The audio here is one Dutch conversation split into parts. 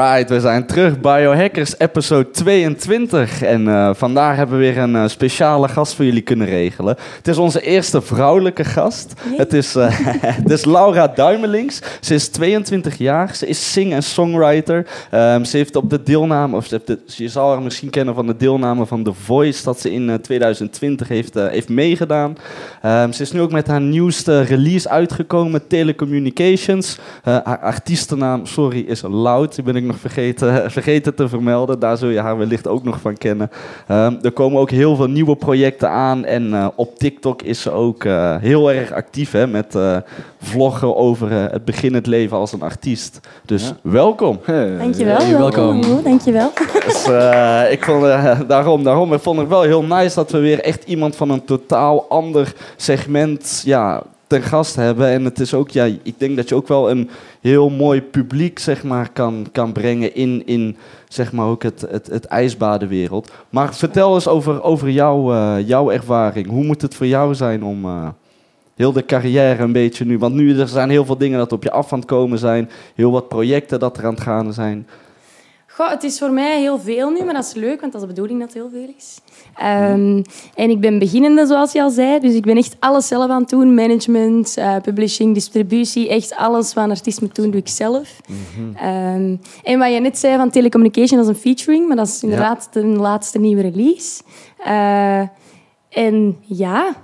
Alright, we zijn terug. Biohackers episode 22. En uh, vandaag hebben we weer een uh, speciale gast voor jullie kunnen regelen. Het is onze eerste vrouwelijke gast. Het is, uh, het is Laura Duimelings. Ze is 22 jaar. Ze is sing- en songwriter. Um, ze heeft op de deelname, of ze de, je zal haar misschien kennen van de deelname van The Voice, dat ze in 2020 heeft, heeft meegedaan. Um, ze is nu ook met haar nieuwste release uitgekomen, Telecommunications. haar artiestennaam, sorry, is Loud. Die ben ik nog vergeten, vergeten te vermelden. Daar zul je haar wellicht ook nog van kennen. Um, er komen ook heel veel nieuwe projecten aan. En uh, op TikTok is ze ook uh, heel erg actief hè, met uh, vloggen over het begin het leven als een artiest. Dus ja. welkom. Hey. Dankjewel. Hey, welkom. welkom. Dankjewel. Dus, ik vond, daarom, daarom ik vond het wel heel nice dat we weer echt iemand van een totaal ander segment ja, ten gast hebben. En het is ook, ja, ik denk dat je ook wel een heel mooi publiek zeg maar, kan, kan brengen in, in zeg maar, ook het, het, het ijsbadenwereld. Maar vertel eens over, over jou, uh, jouw ervaring. Hoe moet het voor jou zijn om uh, heel de carrière een beetje nu... Want nu er zijn heel veel dingen dat op je af aan het komen zijn. Heel wat projecten dat er aan het gaan zijn. Goh, het is voor mij heel veel nu, maar dat is leuk, want dat is de bedoeling dat het heel veel is. Um, en ik ben beginnende, zoals je al zei. Dus ik ben echt alles zelf aan het doen. Management, uh, publishing, distributie. Echt alles wat een artiest moet doen, doe ik zelf. Mm -hmm. um, en wat je net zei van telecommunication, dat is een featuring. Maar dat is inderdaad ja. de laatste nieuwe release. Uh, en ja,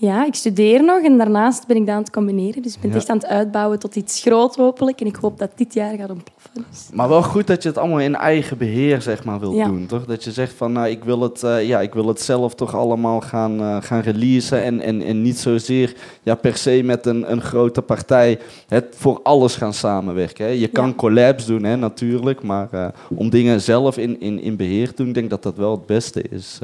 ja, ik studeer nog en daarnaast ben ik dat aan het combineren. Dus ik ben ja. echt aan het uitbouwen tot iets groot hopelijk. En ik hoop dat dit jaar gaat ontploffen. Dus. Maar wel goed dat je het allemaal in eigen beheer zeg maar, wilt ja. doen, toch? Dat je zegt van, nou, ik wil het, uh, ja, ik wil het zelf toch allemaal gaan, uh, gaan releasen. En, en, en niet zozeer ja, per se met een, een grote partij het voor alles gaan samenwerken. Hè. Je kan ja. collabs doen, hè, natuurlijk. Maar uh, om dingen zelf in, in, in beheer te doen, ik denk dat dat wel het beste is.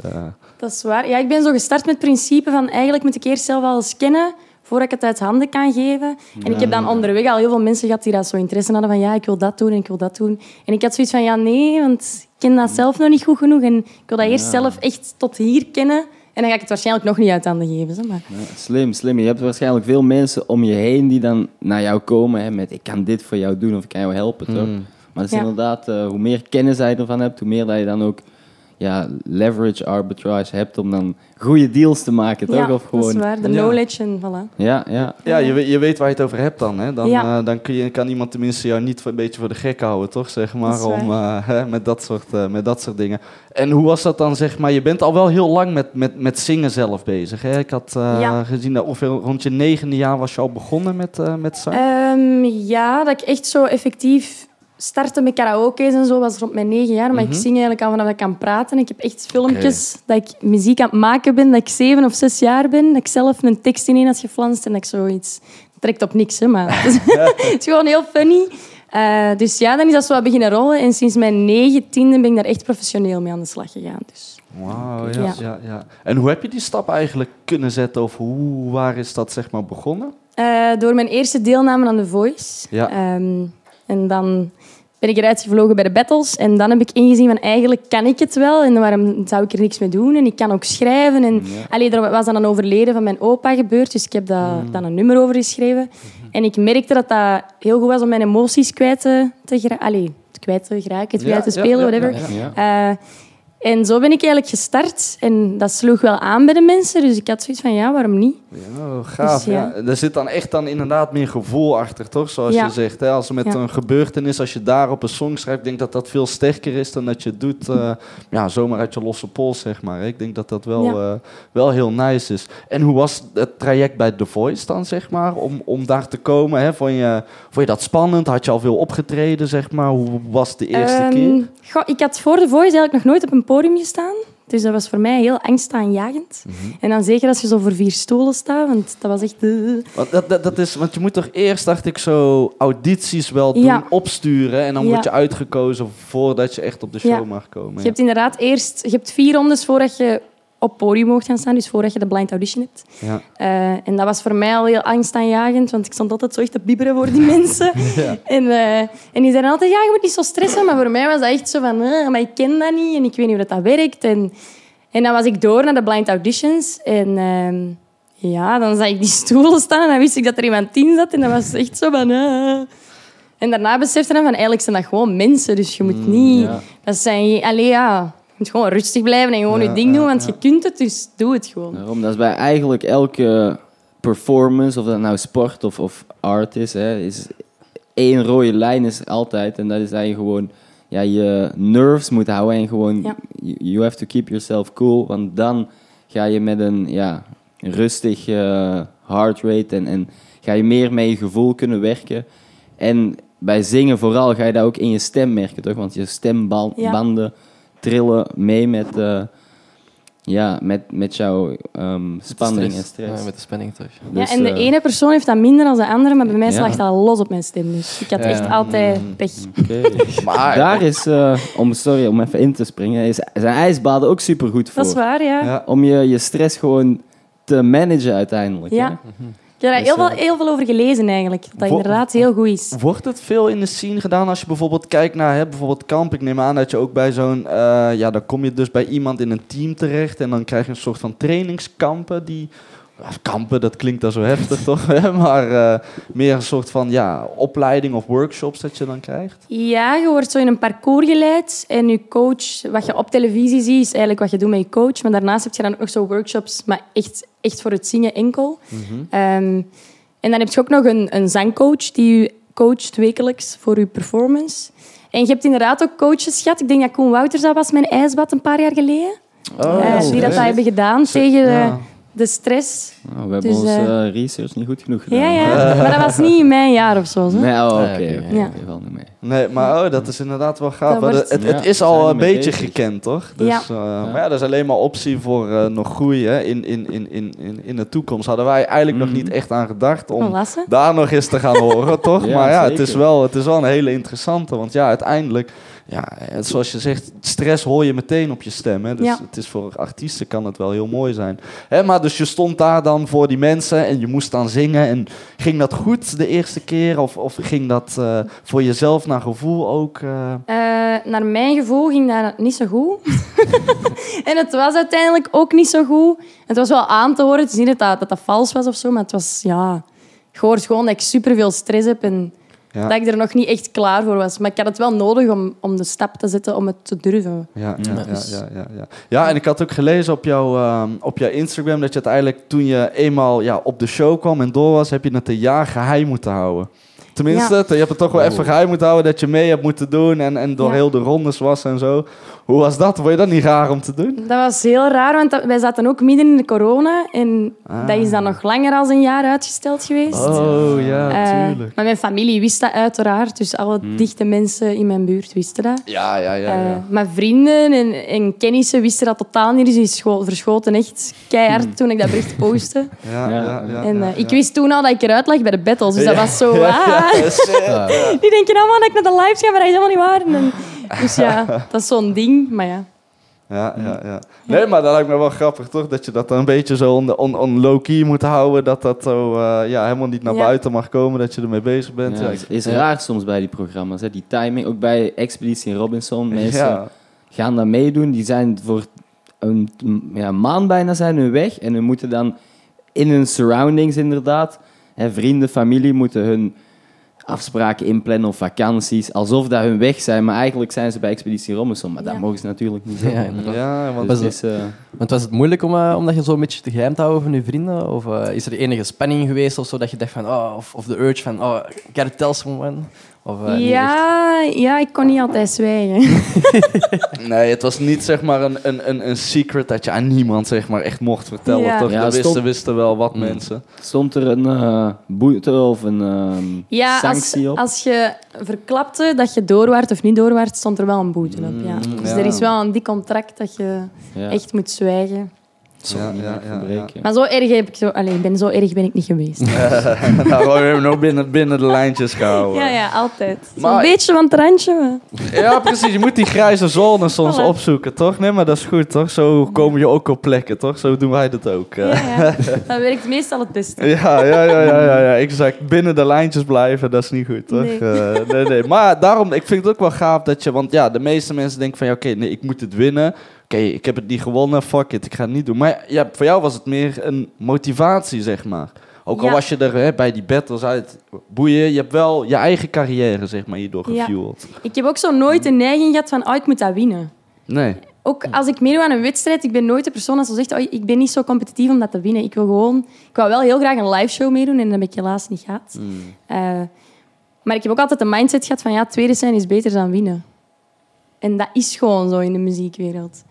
Dat is waar. Ja, ik ben zo gestart met het principe van eigenlijk moet ik eerst zelf al eens kennen voordat ik het uit handen kan geven. En ik heb dan onderweg al heel veel mensen gehad die dat zo interesse hadden van ja, ik wil dat doen en ik wil dat doen. En ik had zoiets van ja, nee, want ik ken dat zelf nog niet goed genoeg en ik wil dat eerst zelf echt tot hier kennen. En dan ga ik het waarschijnlijk nog niet uit handen geven. Zeg maar. Ja, slim, slim. Je hebt waarschijnlijk veel mensen om je heen die dan naar jou komen hè, met ik kan dit voor jou doen of ik kan jou helpen. Toch? Mm. Maar het is inderdaad, uh, hoe meer kennis je ervan hebt, hoe meer dat je dan ook ja, leverage arbitrage hebt om dan goede deals te maken, toch? Ja, of gewoon... dat is waar. De knowledge en voilà. Ja, ja. ja je, je weet waar je het over hebt dan. Hè? Dan, ja. uh, dan kun je, kan iemand tenminste jou niet een beetje voor de gek houden, toch? Zeg maar, om, uh, hè, met, dat soort, uh, met dat soort dingen. En hoe was dat dan, zeg maar? Je bent al wel heel lang met, met, met zingen zelf bezig, hè? Ik had ja. gezien dat ongeveer rond je negende jaar was je al begonnen met, met zang. Um, ja, dat ik echt zo effectief starten met karaoke's en zo was rond mijn negen jaar. Maar ik zing eigenlijk al vanaf ik kan praten. Ik heb echt filmpjes okay. dat ik muziek aan het maken ben, dat ik zeven of zes jaar ben. Dat ik zelf een tekst ineen had geflanst en dat ik zoiets... Trekt op niks, hè, maar het is gewoon heel funny. Uh, dus ja, dan is dat zo beginnen rollen. En sinds mijn negentiende ben ik daar echt professioneel mee aan de slag gegaan. Dus. Wauw, ja, ja. ja, ja. En hoe heb je die stap eigenlijk kunnen zetten? Of hoe, waar is dat zeg maar begonnen? Uh, door mijn eerste deelname aan The Voice. Ja. Um, en dan ben ik eruit gevlogen bij de battles. En dan heb ik ingezien van eigenlijk kan ik het wel. En waarom zou ik er niks mee doen? En ik kan ook schrijven. En, ja. allee, er was dan een overleden van mijn opa gebeurd. Dus ik heb daar mm. dan een nummer over geschreven. Mm-hmm. En ik merkte dat dat heel goed was om mijn emoties kwijt te, te, allee, kwijt te geraken, kwijt te spelen, whatever. Uh, en zo ben ik eigenlijk gestart. En dat sloeg wel aan bij de mensen. Dus ik had zoiets van, ja, waarom niet? Ja, gaaf. Dus, ja. Er zit dan echt dan inderdaad meer gevoel achter, toch? Zoals je zegt. Hè? Als er met een gebeurtenis, als je daar op een song schrijft... ik denk dat dat veel sterker is dan dat je het doet... Uh, ja, zomaar uit je losse pols, zeg maar. Ik denk dat dat wel, uh, wel heel nice is. En hoe was het traject bij The Voice dan, zeg maar? Om, om daar te komen, hè? Vond je, vond je dat spannend? Had je al veel opgetreden, zeg maar? Hoe was de eerste um, keer? Goh, ik had voor The Voice eigenlijk nog nooit op een podium gestaan. Dus dat was voor mij heel angstaanjagend. Mm -hmm. En dan zeker als je zo voor vier stoelen staat, want dat was echt... Uh. Want, dat, dat, dat, is, want je moet toch eerst, dacht ik, zo audities wel doen, ja. opsturen. En dan ja. word je uitgekozen voordat je echt op de show ja. mag komen. Je hebt inderdaad eerst... Je hebt vier rondes voordat je op podium mocht gaan staan, dus voordat je de blind audition hebt. Ja. Uh, en dat was voor mij al heel angstaanjagend, want ik stond altijd zo echt te bibberen voor die mensen. Ja. En, uh, en die zeiden altijd, ja, je moet niet zo stressen. Maar voor mij was dat echt zo van, uh, maar ik ken dat niet en ik weet niet hoe dat, dat werkt. En, en dan was ik door naar de blind auditions en... Uh, ja, dan zag ik die stoelen staan en dan wist ik dat er iemand in zat. En dat was echt zo van... En daarna besefte dan van eigenlijk zijn dat gewoon mensen. Dus je moet niet. ja. Dat zijn. Allee, ja. Je moet gewoon rustig blijven en gewoon Ja, je ding ja, doen, want ja. je kunt het, dus doe het gewoon. Daarom, dat is bij eigenlijk elke performance, of dat nou sport of, of art is, hè, is één rode lijn is er altijd. En dat is dat je gewoon ja, je nerves moet houden en gewoon Ja. you, you have to keep yourself cool. Want dan ga je met een ja, rustig eh, heart rate en, en ga je meer met je gevoel kunnen werken. En bij zingen vooral ga je dat ook in je stem merken, toch? Want je stembanden trillen mee met, eh, ja, met, met jouw ehm, spanning en stress. Ja, met de spanning toch. Dus, ja, en de eh, ene persoon heeft dat minder dan de andere, maar bij mij Ja. slaagt dat los op mijn stem. Dus ik had Ja. echt altijd pech. oké. Maar, Daar is, eh, om, sorry, om even in te springen, is, zijn ijsbaden ook supergoed voor. Dat is waar, ja. ja. Om je, je stress gewoon te managen uiteindelijk. Ja. hè? Ik heb daar Dus, heel, eh, veel, heel veel over gelezen eigenlijk. Dat inderdaad heel goed is. Wordt het veel in de scene gedaan als je bijvoorbeeld kijkt naar hè, bijvoorbeeld kamp? Ik neem aan dat je ook bij zo'n... eh, ja, dan kom je dus bij iemand in een team terecht... en dan krijg je een soort van trainingskampen die... Kampen, dat klinkt dan zo heftig toch? maar eh, meer een soort van ja, opleiding of workshops dat je dan krijgt. Ja, je wordt zo in een parcours geleid. En je coach, wat je op televisie ziet, is eigenlijk wat je doet met je coach. Maar daarnaast heb je dan ook zo workshops, maar echt, echt voor het zingen enkel. Ehm, en dan heb je ook nog een, een zangcoach die je coacht wekelijks voor je performance. En je hebt inderdaad ook coaches gehad. Ik denk dat Koen Wouters dat was mijn ijsbad een paar jaar geleden. Eh, die dat, dat hebben gedaan tegen de, Ja. De stress. Nou, we hebben Dus, onze eh, research niet goed genoeg gedaan. Ja, ja. Maar dat was niet in mijn jaar of zo. Hè? Nee, oh, oké. Ja, oké, oké. Ja. oké, valt niet mee. Nee, maar oh, dat is inderdaad wel gaaf. Het, Ja, het is al een beetje bezig. gekend, toch? Dus, Ja. eh, Maar ja, dat is alleen maar optie voor eh, nog groei hè, in, in, in, in, in, in de toekomst. Hadden wij eigenlijk nog niet echt aan gedacht om daar nog eens te gaan horen, toch? Ja, maar ja, het is, wel, het is wel een hele interessante. Want ja, uiteindelijk, ja, het- zoals je zegt, stress hoor je meteen op je stem. Hè? Dus Ja. het is voor artiesten kan het wel heel mooi zijn. Hè, maar dus je stond daar dan voor die mensen en je moest dan zingen. En ging dat goed de eerste keer? Of, of ging dat eh, voor jezelf naar gevoel ook? eh? Eh, naar mijn gevoel ging dat niet zo goed. en het was uiteindelijk ook niet zo goed. Het was wel aan te horen. Het is niet dat dat, vals was of zo, maar het was, ja... Je hoort gewoon dat ik superveel stress heb en Ja. dat ik er nog niet echt klaar voor was. Maar ik had het wel nodig om, om de stap te zetten om het te durven. Ja, ja, Ja. ja, Dus- ja, ja, en ik had ook gelezen op, jouw ehm, op jouw Instagram dat je uiteindelijk toen je eenmaal ja, op de show kwam en door was, heb je het een jaar geheim moeten houden. Tenminste, je hebt het toch wel even geheim moeten houden dat je mee hebt moeten doen en, en door Ja. heel de rondes was en zo. Hoe was dat? Vond je dat niet raar om te doen? Dat was heel raar, want dat- wij zaten ook midden in de corona. En Ah. dat is dan nog langer dan een jaar uitgesteld geweest. Oh ja, Eh, tuurlijk. maar mijn familie wist dat uiteraard. Dus alle dichte mensen in mijn buurt wisten dat. Ja, ja, ja. Eh, ja. maar vrienden en, en kennissen wisten dat totaal niet. Dus die scho- verschoten echt keihard toen ik dat bericht postte. Ja, ja, Ja. ja, en ja, eh, ik ja. wist toen al dat ik eruit lag bij de battles. Dus dat Ja. was zo... Ja, ah. Ja, shit. Ja. Die denken allemaal dat ik naar de lives ga, maar dat is helemaal niet waar. En dus ja, dat is zo'n ding. Maar ja. Ja, ja, ja. Nee, maar dat lijkt me wel grappig, toch? Dat je dat dan een beetje zo on, on, on low-key moet houden. Dat dat zo eh, ja, helemaal niet naar Ja. buiten mag komen. Dat je ermee bezig bent. Ja, Ja, het is raar soms bij die programma's. Hè. Die timing, ook bij Expeditie Robinson. Mensen ja. gaan daar meedoen. Die zijn voor een ja, maand bijna zijn hun weg. En hun moeten dan in hun surroundings inderdaad. Hè, vrienden, familie moeten hun afspraken inplannen of vakanties. Alsof dat hun weg zijn. Maar eigenlijk zijn ze bij Expeditie Robinson. Maar dat mogen ze natuurlijk niet zeggen. inderdaad. Ja, want dus Was het is, eh, Want was het moeilijk om, eh, om dat je zo een beetje te geheim te houden van je vrienden? Of eh, is er enige spanning geweest of zo dat je dacht van, oh, of, of de urge van, oh, gotta tell someone? Of, eh, ja, ja, ik kon niet altijd zwijgen. Nee, het was niet zeg maar een, een, een, een secret dat je aan niemand zeg maar echt mocht vertellen. Ja. Toch? Ja, dat stond- wisten, wisten wel wat Mm. mensen. stond er een eh, boete of een ehm, Ja, als, sanctie op? als je verklapte dat je doorwaart of niet doorwaart, stond er wel een boete op. Ja. Mm, Dus ja. er is wel een dik contract dat je ja, echt moet zwijgen. Zo Ja, niet ja, meer ja, verbreken. Maar zo erg heb ik zo... Allee, ben zo erg ben ik niet geweest. nou, we hebben nog binnen, binnen de lijntjes gehouden. Ja, ja, altijd. Maar- beetje van het randje. Maar... Ja, precies. Je moet die grijze zone soms Voilà. opzoeken, toch? Nee, maar dat is goed, toch? Zo komen je ook op plekken, toch? Zo doen wij dat ook. eh. Ja, ja. Dat werkt meestal het beste. Ja, ja, ja, ja, ja, ja, exact. Binnen de lijntjes blijven, dat is niet goed, toch? Nee. Eh, nee, nee. Maar daarom, ik vind het ook wel gaaf dat je... Want ja, de meeste mensen denken van... Ja, oké, nee, ik moet het winnen. Ik heb het niet gewonnen, fuck it, ik ga het niet doen. Maar ja, voor jou was het meer een motivatie, zeg maar. Ook al Ja. was je er hè, bij die battles uit, boeien, je hebt wel je eigen carrière, zeg maar, hierdoor Ja. gefueld. Ik heb ook zo nooit de neiging gehad van, oh, ik moet dat winnen. Nee. Ook als ik meedoe aan een wedstrijd, ik ben nooit de persoon dat zo zegt, oh, ik ben niet zo competitief om dat te winnen. Ik wil gewoon, ik wou wel heel graag een live show meedoen en dat heb ik helaas niet gehad. Eh, maar ik heb ook altijd de mindset gehad van, ja, tweede zijn is beter dan winnen. En dat is gewoon zo in de muziekwereld.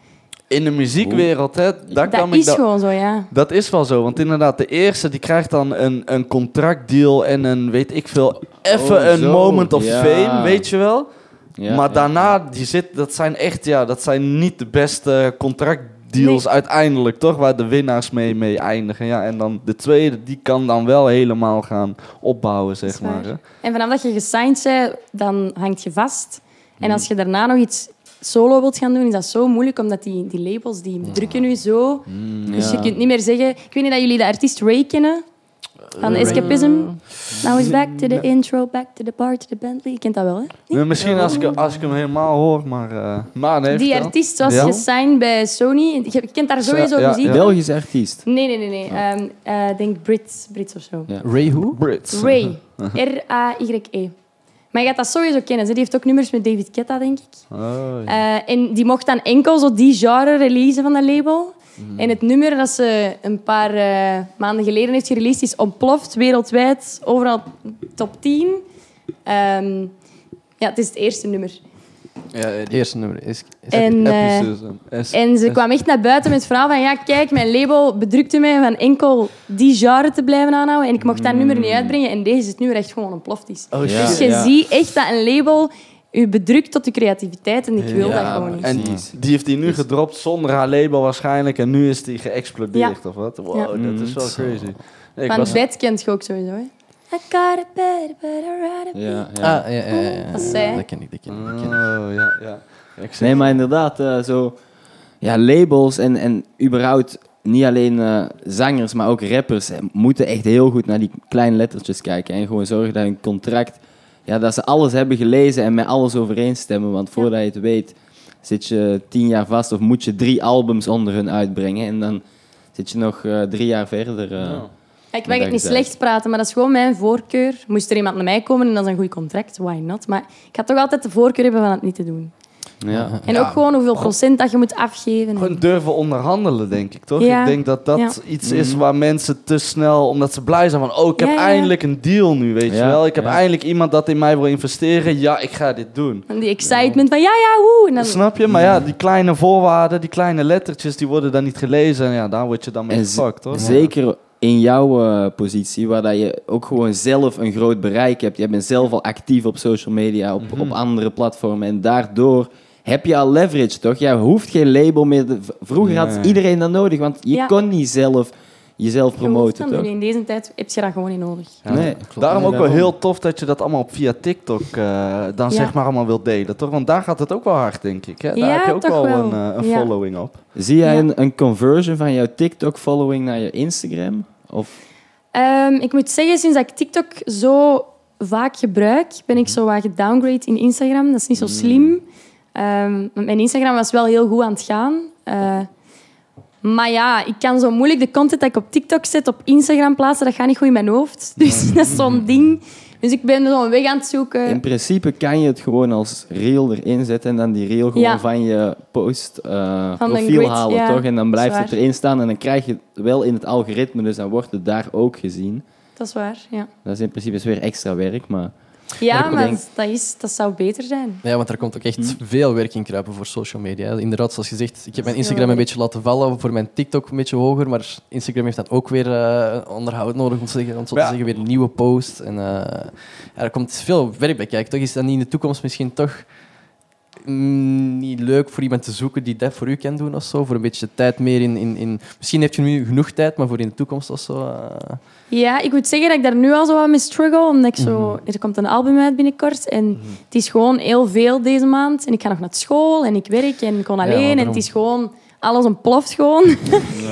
In de muziekwereld, hè, daar dat kan ik is dat- gewoon zo, ja. Dat is wel zo, want inderdaad, de eerste die krijgt dan een, een contractdeal en een, weet ik veel, even Oh, een zo. moment of Ja. fame, weet je wel? Ja, maar ja. daarna, die zit, dat zijn echt, ja, dat zijn niet de beste contractdeals Nee. uiteindelijk, toch? Waar de winnaars mee, mee eindigen. Ja, en dan de tweede, die kan dan wel helemaal gaan opbouwen, zeg maar. Hè? En vanaf dat je gesigned bent, dan hangt je vast. En als je daarna nog iets solo wilt gaan doen, is dat zo moeilijk, omdat die, die labels die drukken nu zo. Dus je kunt niet meer zeggen... Ik weet niet dat jullie de artiest Ray kennen, van Ray. Escapism. Now he's back to the intro, back to the bar, to the Bentley. Je kent dat wel, hè? Nee, Misschien als ik, als ik hem helemaal hoor, maar... eh maar nee, Die artiest was Ja? gesigned bij Sony. Je kent daar sowieso Ja, muziek ja. Belgische artiest. Nee, nee, nee. nee. Ehm, eh, Ik denk Brits, Brits of zo. Ja. Ray who? Brits. Ray. R-A-Y-E. Maar je gaat dat sowieso kennen. Die heeft ook nummers met David Guetta, denk ik. Oh, ja. En die mocht dan enkel zo die genre releasen van dat label. Mhm. En het nummer dat ze een paar eh, maanden geleden heeft gereleased is ontploft wereldwijd, overal top 10. Ehm, ja, het is het eerste nummer. Ja, Het eerste nummer is... is En, eh, Epicism. S- En ze kwam echt naar buiten met het verhaal van ja, kijk, mijn label bedrukte mij van enkel die genre te blijven aanhouden en ik mocht dat nummer niet uitbrengen en deze is het nummer echt gewoon ontploft is. Oh, Ja. Dus je ja. ziet echt dat een label u bedrukt tot je creativiteit en ik wil Ja, dat gewoon niet. En die heeft hij nu gedropt zonder haar label waarschijnlijk. En nu is die geëxplodeerd, Ja. of wat? Wow, Ja. dat is wel Zo. crazy. Nee, ik Van was- bed kent je ook sowieso, hè? I got a bed, but I Ja, be- ja. Ah, ja, ja, ja, ja. Dat is zij. Dat ken ik, dat ken ik. dat Oh, ken ik. ja, ja. Ik zeg- Nee, maar inderdaad, eh, zo... Ja, labels en, en überhaupt niet alleen eh, zangers, maar ook rappers eh, moeten echt heel goed naar die kleine lettertjes kijken. En gewoon zorgen dat hun contract... Ja, dat ze alles hebben gelezen en met alles overeenstemmen. Want voordat je het weet, zit je tien jaar vast of moet je drie albums onder hun uitbrengen. En dan zit je nog eh, drie jaar verder. eh. Ja. Ja, ik mag het niet slecht praten, maar dat is gewoon mijn voorkeur. Moest er iemand naar mij komen en dat is een goed contract, why not? Maar ik ga toch altijd de voorkeur hebben van het niet te doen. Ja. En ook gewoon hoeveel procent dat je moet afgeven. Gewoon durven onderhandelen, denk ik, toch? Ja. Ik denk dat dat Ja. iets is waar mensen te snel... Omdat ze blij zijn van... Oh, ik heb Ja, ja, ja. eindelijk een deal nu, weet je wel? Ik heb ja. eindelijk iemand dat in mij wil investeren. Ja, ik ga dit doen. En die excitement van ja, ja. En dan, Snap je? Maar ja, die kleine voorwaarden, die kleine lettertjes... die worden dan niet gelezen. En ja, daar word je dan mee gefuckt, hoor. Zeker in jouw eh, positie, waar dat je ook gewoon zelf een groot bereik hebt. Je bent zelf al actief op social media, op, Mhm. op andere platformen. En daardoor heb je al leverage, toch? Jij hoeft geen label meer. te- Vroeger had iedereen dat nodig, want je Ja. kon niet zelf jezelf promoten, dan toch? in deze tijd heb je dat gewoon niet nodig. Ja, Nee. Daarom Nee, ook wel heel tof dat je dat allemaal via TikTok eh, dan Ja. zeg maar allemaal wilt delen, toch? Want daar gaat het ook wel hard, denk ik. Hè? Daar Ja, heb je ook toch wel, wel. een, eh, een Ja. following op. Zie jij Ja. een, een conversion van jouw TikTok-following naar je Instagram? Of, Ehm, ik moet zeggen, sinds dat ik TikTok zo vaak gebruik, ben ik zo wat gedowngrade in Instagram. Dat is niet zo slim. Ehm, want mijn Instagram was wel heel goed aan het gaan. Eh, maar ja, ik kan zo moeilijk de content dat ik op TikTok zet op Instagram plaatsen. Dat gaat niet goed in mijn hoofd. Dus dat is zo'n ding. Dus ik ben zo'n weg aan het zoeken. in principe kan je het gewoon als reel erin zetten en dan die reel gewoon Ja. van je post eh, Van profiel grid, halen, ja. toch? En dan blijft het erin staan en dan krijg je het wel in het algoritme, dus dan wordt het daar ook gezien. Dat is waar, ja. Dat is in principe is weer extra werk, maar... Ja, maar denk- dat, is, dat zou beter zijn. Ja, want er komt ook echt Hm. veel werk in kruipen voor social media. Inderdaad, zoals je zegt, ik heb mijn Instagram een beetje laten vallen, voor mijn TikTok een beetje hoger, maar Instagram heeft dan ook weer eh, onderhoud nodig, om, te zeggen, om zo te Ja. zeggen, weer een nieuwe post. En, eh, ja, er komt veel werk bij kijken. Toch is dat niet in de toekomst misschien toch mm, niet leuk voor iemand te zoeken die dat voor u kan doen of zo? Voor een beetje tijd meer in... in, in misschien heb je nu genoeg tijd, maar voor in de toekomst of zo... eh, Ja, ik moet zeggen dat ik daar nu al zo wat mee struggle. Omdat ik zo... Mhm. Er komt een album uit binnenkort. En het is gewoon heel veel deze maand. En ik ga nog naar school en ik werk en ik kon alleen. en het is gewoon alles ontploft gewoon.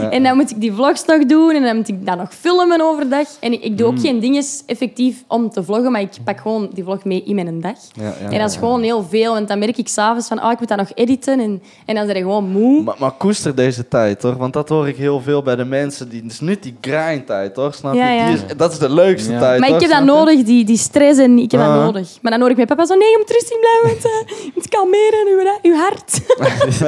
Ja. en dan moet ik die vlogs nog doen en dan moet ik dat nog filmen overdag. En ik, ik doe ook Mm. geen dingen effectief om te vloggen, maar ik pak gewoon die vlog mee in mijn dag. Ja, ja, en dat is gewoon heel veel, want dan merk ik s'avonds van, oh, ik moet dat nog editen. En, en dan ben je gewoon moe. Maar, maar koester deze tijd, toch? Want dat hoor ik heel veel bij de mensen. Die, het is niet die grindtijd, toch? Snap je? Ja, ja. Die is, dat is de leukste Ja. tijd, Maar ik heb dat nodig, die, die stress en ik heb Ah. dat nodig. Maar dan hoor ik mijn papa zo, nee, je moet rustig blijven, want eh, je moet kalmeren, uw, uw hart.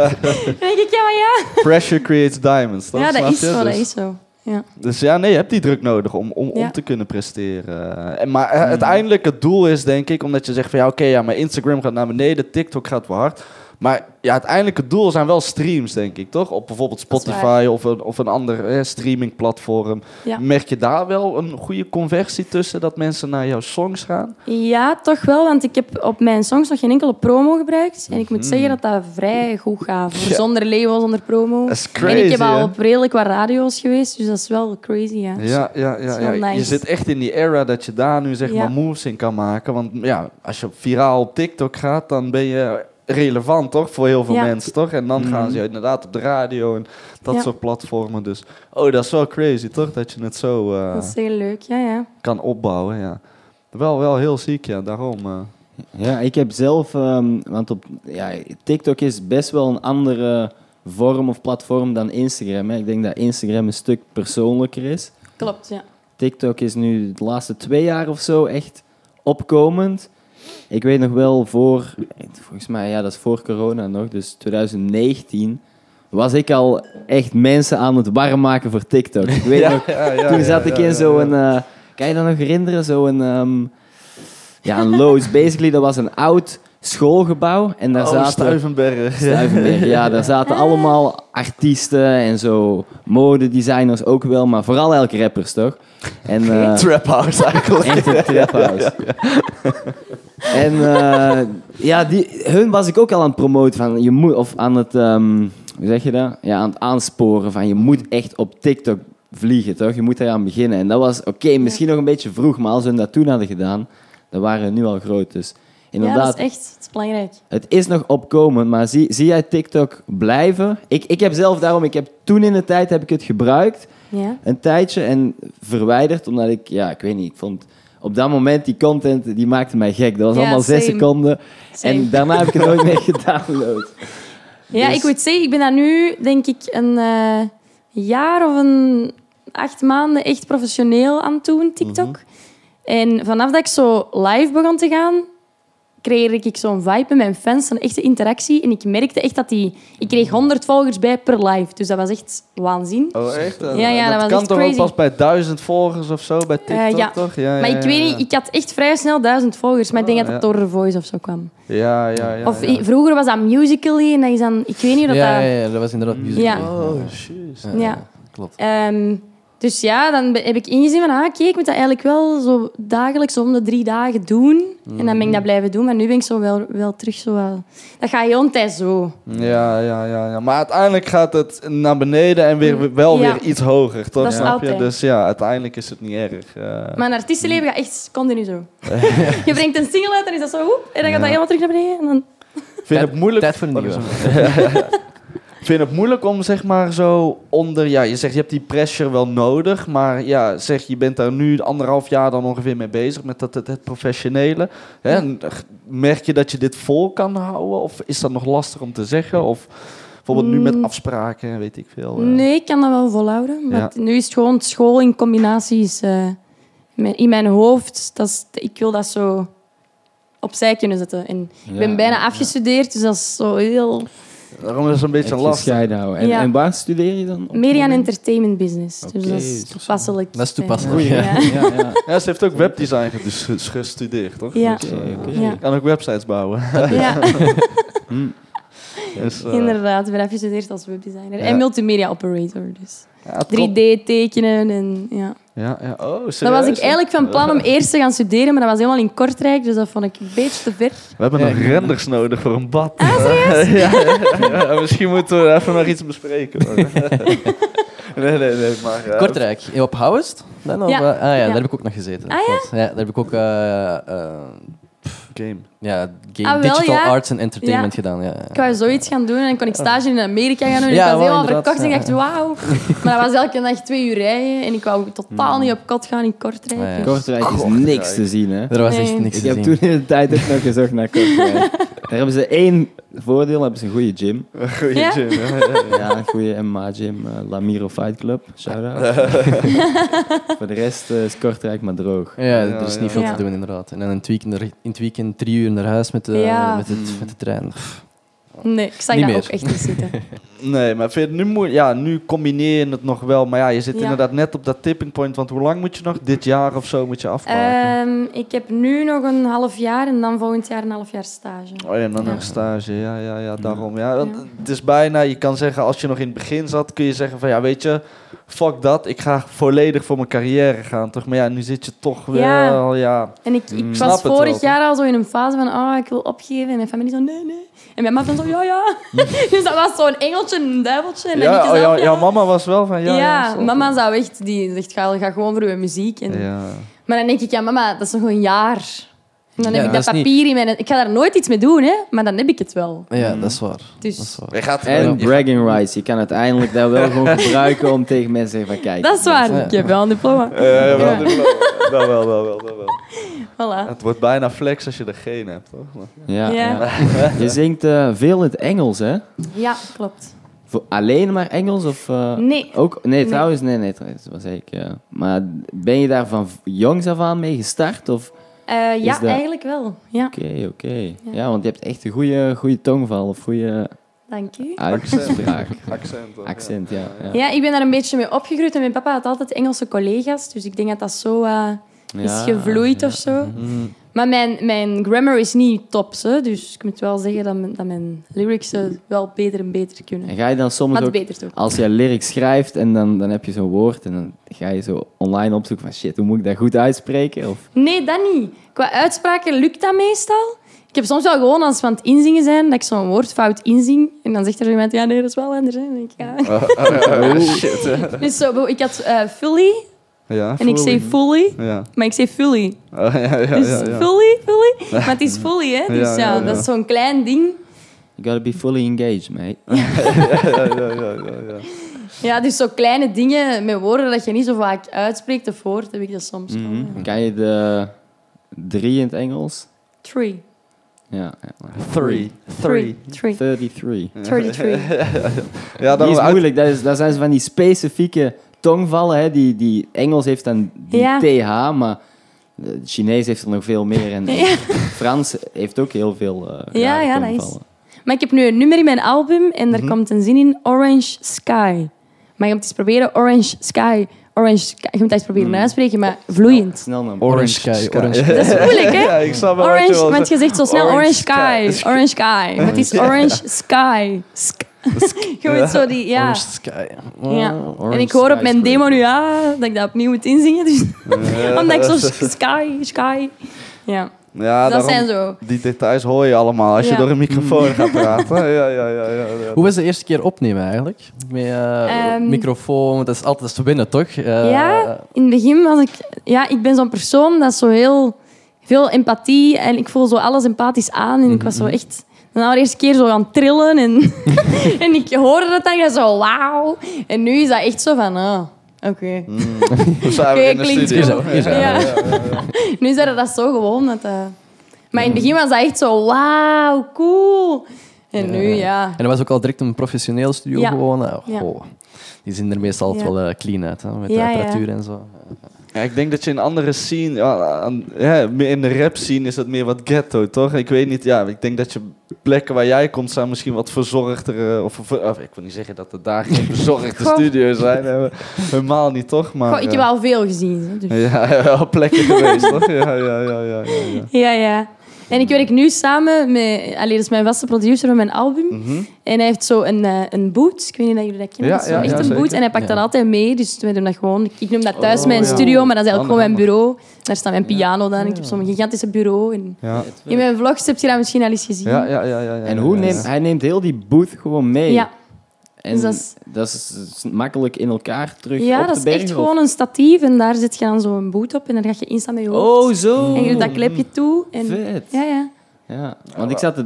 dan denk ik, ja, maar ja. Pressure creates diamonds, toch? Ja, dat is je? zo, dat Dus- is zo. Ja. Dus ja, nee, je hebt die druk nodig om, om, om te kunnen presteren. En, maar eh, uiteindelijk het doel is, denk ik, omdat je zegt van ja, oké, ja, mijn Instagram gaat naar beneden, TikTok gaat wel hard. Maar ja, uiteindelijk het doel zijn wel streams, denk ik, toch? Op bijvoorbeeld Spotify of een, of een ander streamingplatform. Ja. Merk je daar wel een goede conversie tussen dat mensen naar jouw songs gaan? ja, toch wel, want ik heb op mijn songs nog geen enkele promo gebruikt. En ik moet Mhm. zeggen dat dat vrij goed gaat. Voor Ja. Zonder label, zonder promo. Dat is crazy, en ik heb al op redelijk wat radio's geweest, dus dat is wel crazy, ja. Ja, ja, ja. Je zit echt in die era dat je daar nu zeg maar moves in kan maken. Want ja, als je viraal op TikTok gaat, dan ben je relevant, toch? Voor heel veel Ja. mensen, toch? En dan gaan Mhm. ze inderdaad op de radio en dat Ja. soort platformen. Dus, oh, dat is wel crazy, toch? Dat je het zo eh, Dat is heel leuk, ja, ja. kan opbouwen, ja. Wel, wel heel ziek, ja. Daarom. eh. Ja, ik heb zelf, ehm, want op ja, TikTok is best wel een andere vorm of platform dan Instagram. Hè. Ik denk dat Instagram een stuk persoonlijker is. Klopt, ja. TikTok is nu de laatste twee jaar of zo echt opkomend. Ik weet nog wel voor, volgens mij, ja, dat is voor corona nog, dus 2019, was ik al echt mensen aan het warm maken voor TikTok. Ik weet nog, ja, ja, toen ja, zat ik ja, in ja, zo'n, ja. eh, kan je dat nog herinneren? Zo'n, ehm ja, een loods. Basically, dat was een oud schoolgebouw en daar oh, zaten... Ja, daar zaten allemaal artiesten en zo modedesigners ook wel, maar vooral elke rappers, toch? En, eh, Trap house eigenlijk. Echt een traphouse. En eh, ja, die, hun was ik ook al aan het promoten van je moet, of aan het, ehm, hoe zeg je dat? Ja, aan het aansporen van je moet echt op TikTok vliegen, toch? Je moet daar aan beginnen. En dat was oké, misschien nog een beetje vroeg, maar als hun dat toen hadden gedaan, dan waren we nu al groot. Dus Ja, inderdaad, dat is echt het is belangrijk. het is nog opkomend, maar zie, zie jij TikTok blijven? Ik, ik heb zelf daarom, ik heb toen in de tijd heb ik het gebruikt Ja. een tijdje en verwijderd, omdat ik, ja, ik weet niet, ik vond op dat moment die content, die maakte mij gek. Dat was Ja, allemaal zes seconden Same. en daarna heb ik het nooit meer gedownload. Ja, Dus- ik moet zeggen, ik ben dat nu, denk ik, een eh, jaar of een acht maanden echt professioneel aan doen, TikTok. Mhm. En vanaf dat ik zo live begon te gaan, kreeg ik zo'n vibe met mijn fans, een echte interactie. En ik merkte echt dat die... Ik kreeg 100 volgers bij per live, dus dat was echt waanzin. Oh, echt? Ja, ja, dat was kan toch crazy. ook pas bij duizend volgers of zo bij TikTok, ja. toch? Ja, maar ja, ik weet ja. niet, ik had echt vrij snel duizend volgers. Maar ik denk Oh, dat dat ja. door The Voice of zo kwam. Ja, ja, ja. of vroeger was dat Musical.ly en dat is dan... Ik weet niet of Ja, dat... ja, ja, dat was inderdaad musical. Ja. Oh, shit. Ja. Klopt. Ehm, dus ja, dan heb ik ingezien van, ah, oké, ik moet dat eigenlijk wel zo dagelijks om de drie dagen doen. En dan ben ik dat blijven doen, maar nu ben ik zo wel, wel terug zo wel... Dat gaat heel een tijd zo. Ja, ja, ja, ja. Maar uiteindelijk gaat het naar beneden en weer, wel Mm. Ja. weer iets hoger, toch? Dat Snap je? Dus ja, uiteindelijk is het niet erg. eh. Mijn artiestenleven gaat echt continu zo. je brengt een single uit, dan is dat zo, hoep, en dan gaat dat helemaal terug naar beneden. En dan... Vind je het moeilijk? Tijd voor een Oh, nieuwe. Vind het moeilijk om zeg maar zo onder, ja, je zegt je hebt die pressure wel nodig, maar ja, zeg je bent daar nu anderhalf jaar dan ongeveer mee bezig met dat, het, het professionele. Hè? En, eh, Merk je dat je dit vol kan houden of is dat nog lastig om te zeggen? Of bijvoorbeeld nu met Mm. afspraken, weet ik veel. eh. Nee, ik kan dat wel volhouden. Maar Ja. nu is het gewoon school in combinaties eh, met- in mijn hoofd. Dat is, ik wil dat zo opzij kunnen zetten. En ik ben bijna afgestudeerd, dus dat is zo heel... Daarom is het een beetje lastig. houden. En, Ja. en waar studeer je dan? Media en entertainment business. Dus Oké, dat is toepasselijk. Dat is toepasselijk. Ja. Ja, ja, ja. Ja, ze heeft ook webdesign dus ges- gestudeerd, toch? Ja. Ja. Kan ook websites bouwen. Ja, Hm. Dus, eh, inderdaad. Ik ben afgestudeerd als webdesigner. Ja. En multimedia operator. Dus ja, top. 3D tekenen en ja. Ja, ja. Oh, serieus? Dat was ik eigenlijk van plan om eerst te gaan studeren, maar dat was helemaal in Kortrijk, dus dat vond ik een beetje te ver. We hebben Ja, nog renders nodig voor een bad. Ah, serieus? ja, ja, ja, misschien moeten we even nog iets bespreken. nee, nee, nee. Maar, ja. Kortrijk, op Houwest? Dan, of, Ja. eh, ah ja, Ja. daar heb ik ook nog gezeten. Ah, ja? Daar heb ik ook... eh, eh, Game. Ja, game, Ah, wel, digital ja. arts en entertainment Ja. gedaan. Ja, ja. Ik wou zoiets gaan doen en dan kon ik stage in Amerika gaan doen. Ik was wel, helemaal verkocht en ik dacht, wauw. Maar dat was elke dag twee uur rijden en ik wou totaal niet op kot gaan in Kortrijk. Ah, ja. Dus- Kortrijk is niks te zien, hè. Er was echt Nee. niks Ik te heb zien. toen in de tijd ook nog gezocht naar Kortrijk. Daar hebben ze één voordeel, hebben ze een goede gym. Goeie Ja? gym. ja, ja, ja. Ja, een goede MMA-gym, eh, Lamiro Fight Club. Shout-out. Voor de rest eh, is Kortrijk maar droog. Ja, Ja, er is ja. niet veel te doen inderdaad. En dan in het weekend, in het weekend drie uur naar huis met de, Ja. met het, met de trein. Pff. Nee, ik zag Niet dat meer. ook echt niet zitten. Nee, maar vind je het nu Ja, nu combineer je het nog wel. Maar ja, je zit Ja. inderdaad net op dat tipping point. Want hoe lang moet je nog? Dit jaar of zo moet je afmaken? Ehm, ik heb nu nog een half jaar en dan volgend jaar een half jaar stage. Oh ja, en dan Ja. nog stage. Ja, ja, ja, daarom. Ja, want Het is bijna, je kan zeggen, als je nog in het begin zat, kun je zeggen van ja, weet je, fuck dat. Ik ga volledig voor mijn carrière gaan, toch? Maar ja, nu zit je toch wel, ja. Ja. En ik, ik Mm. Was vorig jaar al zo in een fase van, oh, ik wil opgeven. En mijn familie zo, nee, nee. En mijn mama dan zo, ja, ja. dus dat was zo'n engeltje, een duiveltje. En Ja, oh, zelf, ja, ja. jouw mama was wel van ja. Ja, mama zou echt, die zegt, ga, ga gewoon voor je muziek. En, Ja. Maar dan denk ik, ja, mama, dat is nog een jaar. En dan Ja, heb ik dat dat is niet- papier in mijn... Ik ga daar nooit iets mee doen, hè. Maar dan heb ik het wel. Ja, dat is waar. Dus- Dat is waar. Gaat En bragging rights. Je kan uiteindelijk dat wel gewoon gebruiken om tegen mensen te zeggen van kijk. Dat is waar. Ja. Ik heb wel een diploma. Eh, ja, wel, Ja. diploma. dat wel, dat wel, dat wel. Voilà. Het wordt bijna flex als je er geen hebt, toch? Ja, Ja. ja. Je zingt eh, veel in het Engels, hè? Ja, klopt. Voor alleen maar Engels? Of, eh, Nee. Ook, nee, Nee. trouwens, nee, nee, trouwens, was ik. Ja. Maar ben je daar van jongs af aan mee gestart? Of? Eh, ja, dat- eigenlijk wel. Ja, Oké, oké. Ja. want je hebt echt een goede, goede tongval of goede dank u. uitspraak. Accent. toch? Accent, ja. ja. Ja, ik ben daar een beetje mee opgegroeid. En mijn papa had altijd Engelse collega's. Dus ik denk dat dat zo eh, is Ja, gevloeid ja. of zo. Maar mijn, mijn grammar is niet top, hè. dus ik moet wel zeggen dat mijn, dat mijn lyrics eh, wel beter en beter kunnen. En ga je dan soms ook, als je lyrics schrijft en dan, dan heb je zo'n woord en dan ga je zo online opzoeken van shit, hoe moet ik dat goed uitspreken? Of, Nee, dat niet. Qua uitspraken lukt dat meestal. Ik heb soms wel gewoon als we aan het inzingen zijn, dat ik zo'n woord fout inzing. En dan zegt er iemand, ja, nee, dat is wel anders. Hè. Dan denk ik, ja. Oh, shit. Dus zo, ik had eh, fully Ja, en ik zei fully, Ja. maar ik zei fully. Oh, ja, ja, Dus ja, ja. fully, fully. Maar het is fully, hè. Dus Ja, ja, ja, ja. dat is zo'n klein ding. you gotta be fully engaged, mate. Ja, ja, ja, ja, ja. Ja, dus zo kleine dingen met woorden dat je niet zo vaak uitspreekt of hoort, heb ik dat soms wel. Mhm. Kan je de drie in het Engels? Three. Ja, ja. Three. Three. Three. 33. 33. Ja, Die is moeilijk, dat, is, dat zijn ze van die specifieke tongvallen. Hè? Die, die Engels heeft dan die Ja. TH, maar het Chinees heeft er nog veel meer. En Ja. Frans heeft ook heel veel eh Ja, rare ja, dat is- tongvallen. Maar ik heb nu een nummer in mijn album en Mhm. er komt een zin in Orange Sky. Maar je moet eens proberen Orange Sky. Orange Sky. Je moet dat eens proberen Mhm. uitspreken, maar vloeiend. Snel naar Orange Sky. Orange Sky. Dat is moeilijk, hè? Ja, ik snap wel wat je Orange, want je zegt zo snel Orange Orange Sky. Sky. Orange Sky. Maar het is Orange Sky. Sk- moet zo die, ja. Orange Sky. ja. Orange En ik hoor op mijn demo nu, ja, dat ik dat opnieuw moet inzingen. Dus, omdat ik zo Sky, Sky. Ja, Ja, dat daarom- zijn zo. Die details hoor je allemaal als je door een microfoon gaat praten. Ja, ja, ja, ja, ja. Hoe was de eerste keer opnemen eigenlijk? Met eh, Ehm. microfoon, dat is altijd te winnen, toch? Eh, Ja, in het begin was ik... Ja, ik ben zo'n persoon dat zo heel... Veel empathie en ik voel zo alles empathisch aan. En ik was zo echt... De allereerste keer zo aan het trillen en, en ik hoorde dat dan en zo wauw. En nu is dat echt zo van, ah, oké. In de studio. zo, Ja. Nu is dat, dat zo gewoon. Dat, eh, Maar in het begin was dat echt zo, wauw, cool. En nu, ja. En dat was ook al direct een professioneel studio Ja. gewoon. Ja. goh. Die zien er meestal wel eh, clean uit, hè, met Ja, de ja. apparatuur en zo. Ja, ik denk dat je in andere scene, ja, aan- ja, meer in de rap scene is het meer wat ghetto, toch? Ik weet niet, ja, ik denk dat je plekken waar jij komt zijn misschien wat verzorgder, eh, of, of, of ik wil niet zeggen dat er daar geen verzorgde studio's zijn, hè, helemaal niet, toch? Maar, Goh, ik heb eh, al veel gezien. hè, Dus. Ja, wel plekken geweest, toch? Ja, ja, ja. ja. Ja, ja. En ik werk nu samen met... Allee, dat is mijn vaste producer van mijn album. Mhm. En hij heeft zo een, eh, een boot. Ik weet niet of jullie dat kennen. Ja, dat is zo ja, echt ja, een zeker. boot. En hij pakt Ja. dat altijd mee. Dus wij doen dat gewoon. Ik noem dat thuis Oh, mijn ja. studio, maar dat is eigenlijk gewoon Handig, mijn bureau. Daar staat mijn piano dan. Ik heb zo'n gigantische bureau. En Ja. in mijn vlogs heb je dat misschien al eens gezien. Ja, ja, ja, ja, ja, En hoe ja, neemt, ja. hij neemt heel die booth gewoon mee. Ja. En Dus dat is- dat is makkelijk in elkaar terug Ja, op dat te is echt of- gewoon een statief en daar zet je dan zo'n boot op en dan ga je instaan met je hoofd. Oh, zo. En je doet dat klepje toe. En... Vet. Ja, ja. Ja, want ik zat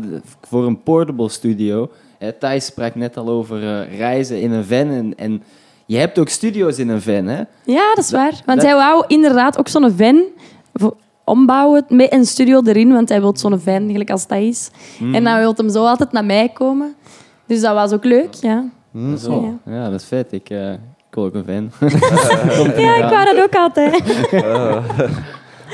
voor een portable studio. Thijs sprak net al over eh, reizen in een van. En, en je hebt ook studio's in een van, hè? ja, dat is waar. Want dat- hij wou inderdaad ook zo'n van ombouwen met een studio erin, want hij wil zo'n van, gelijk als dat. Hmm. En dan wil hem zo altijd naar mij komen. Dus dat was ook leuk, ja. Zo. Ja. Ja, dat is vet. Ik, eh, ik wil ook een fan. Ja, ik wou dat ook altijd.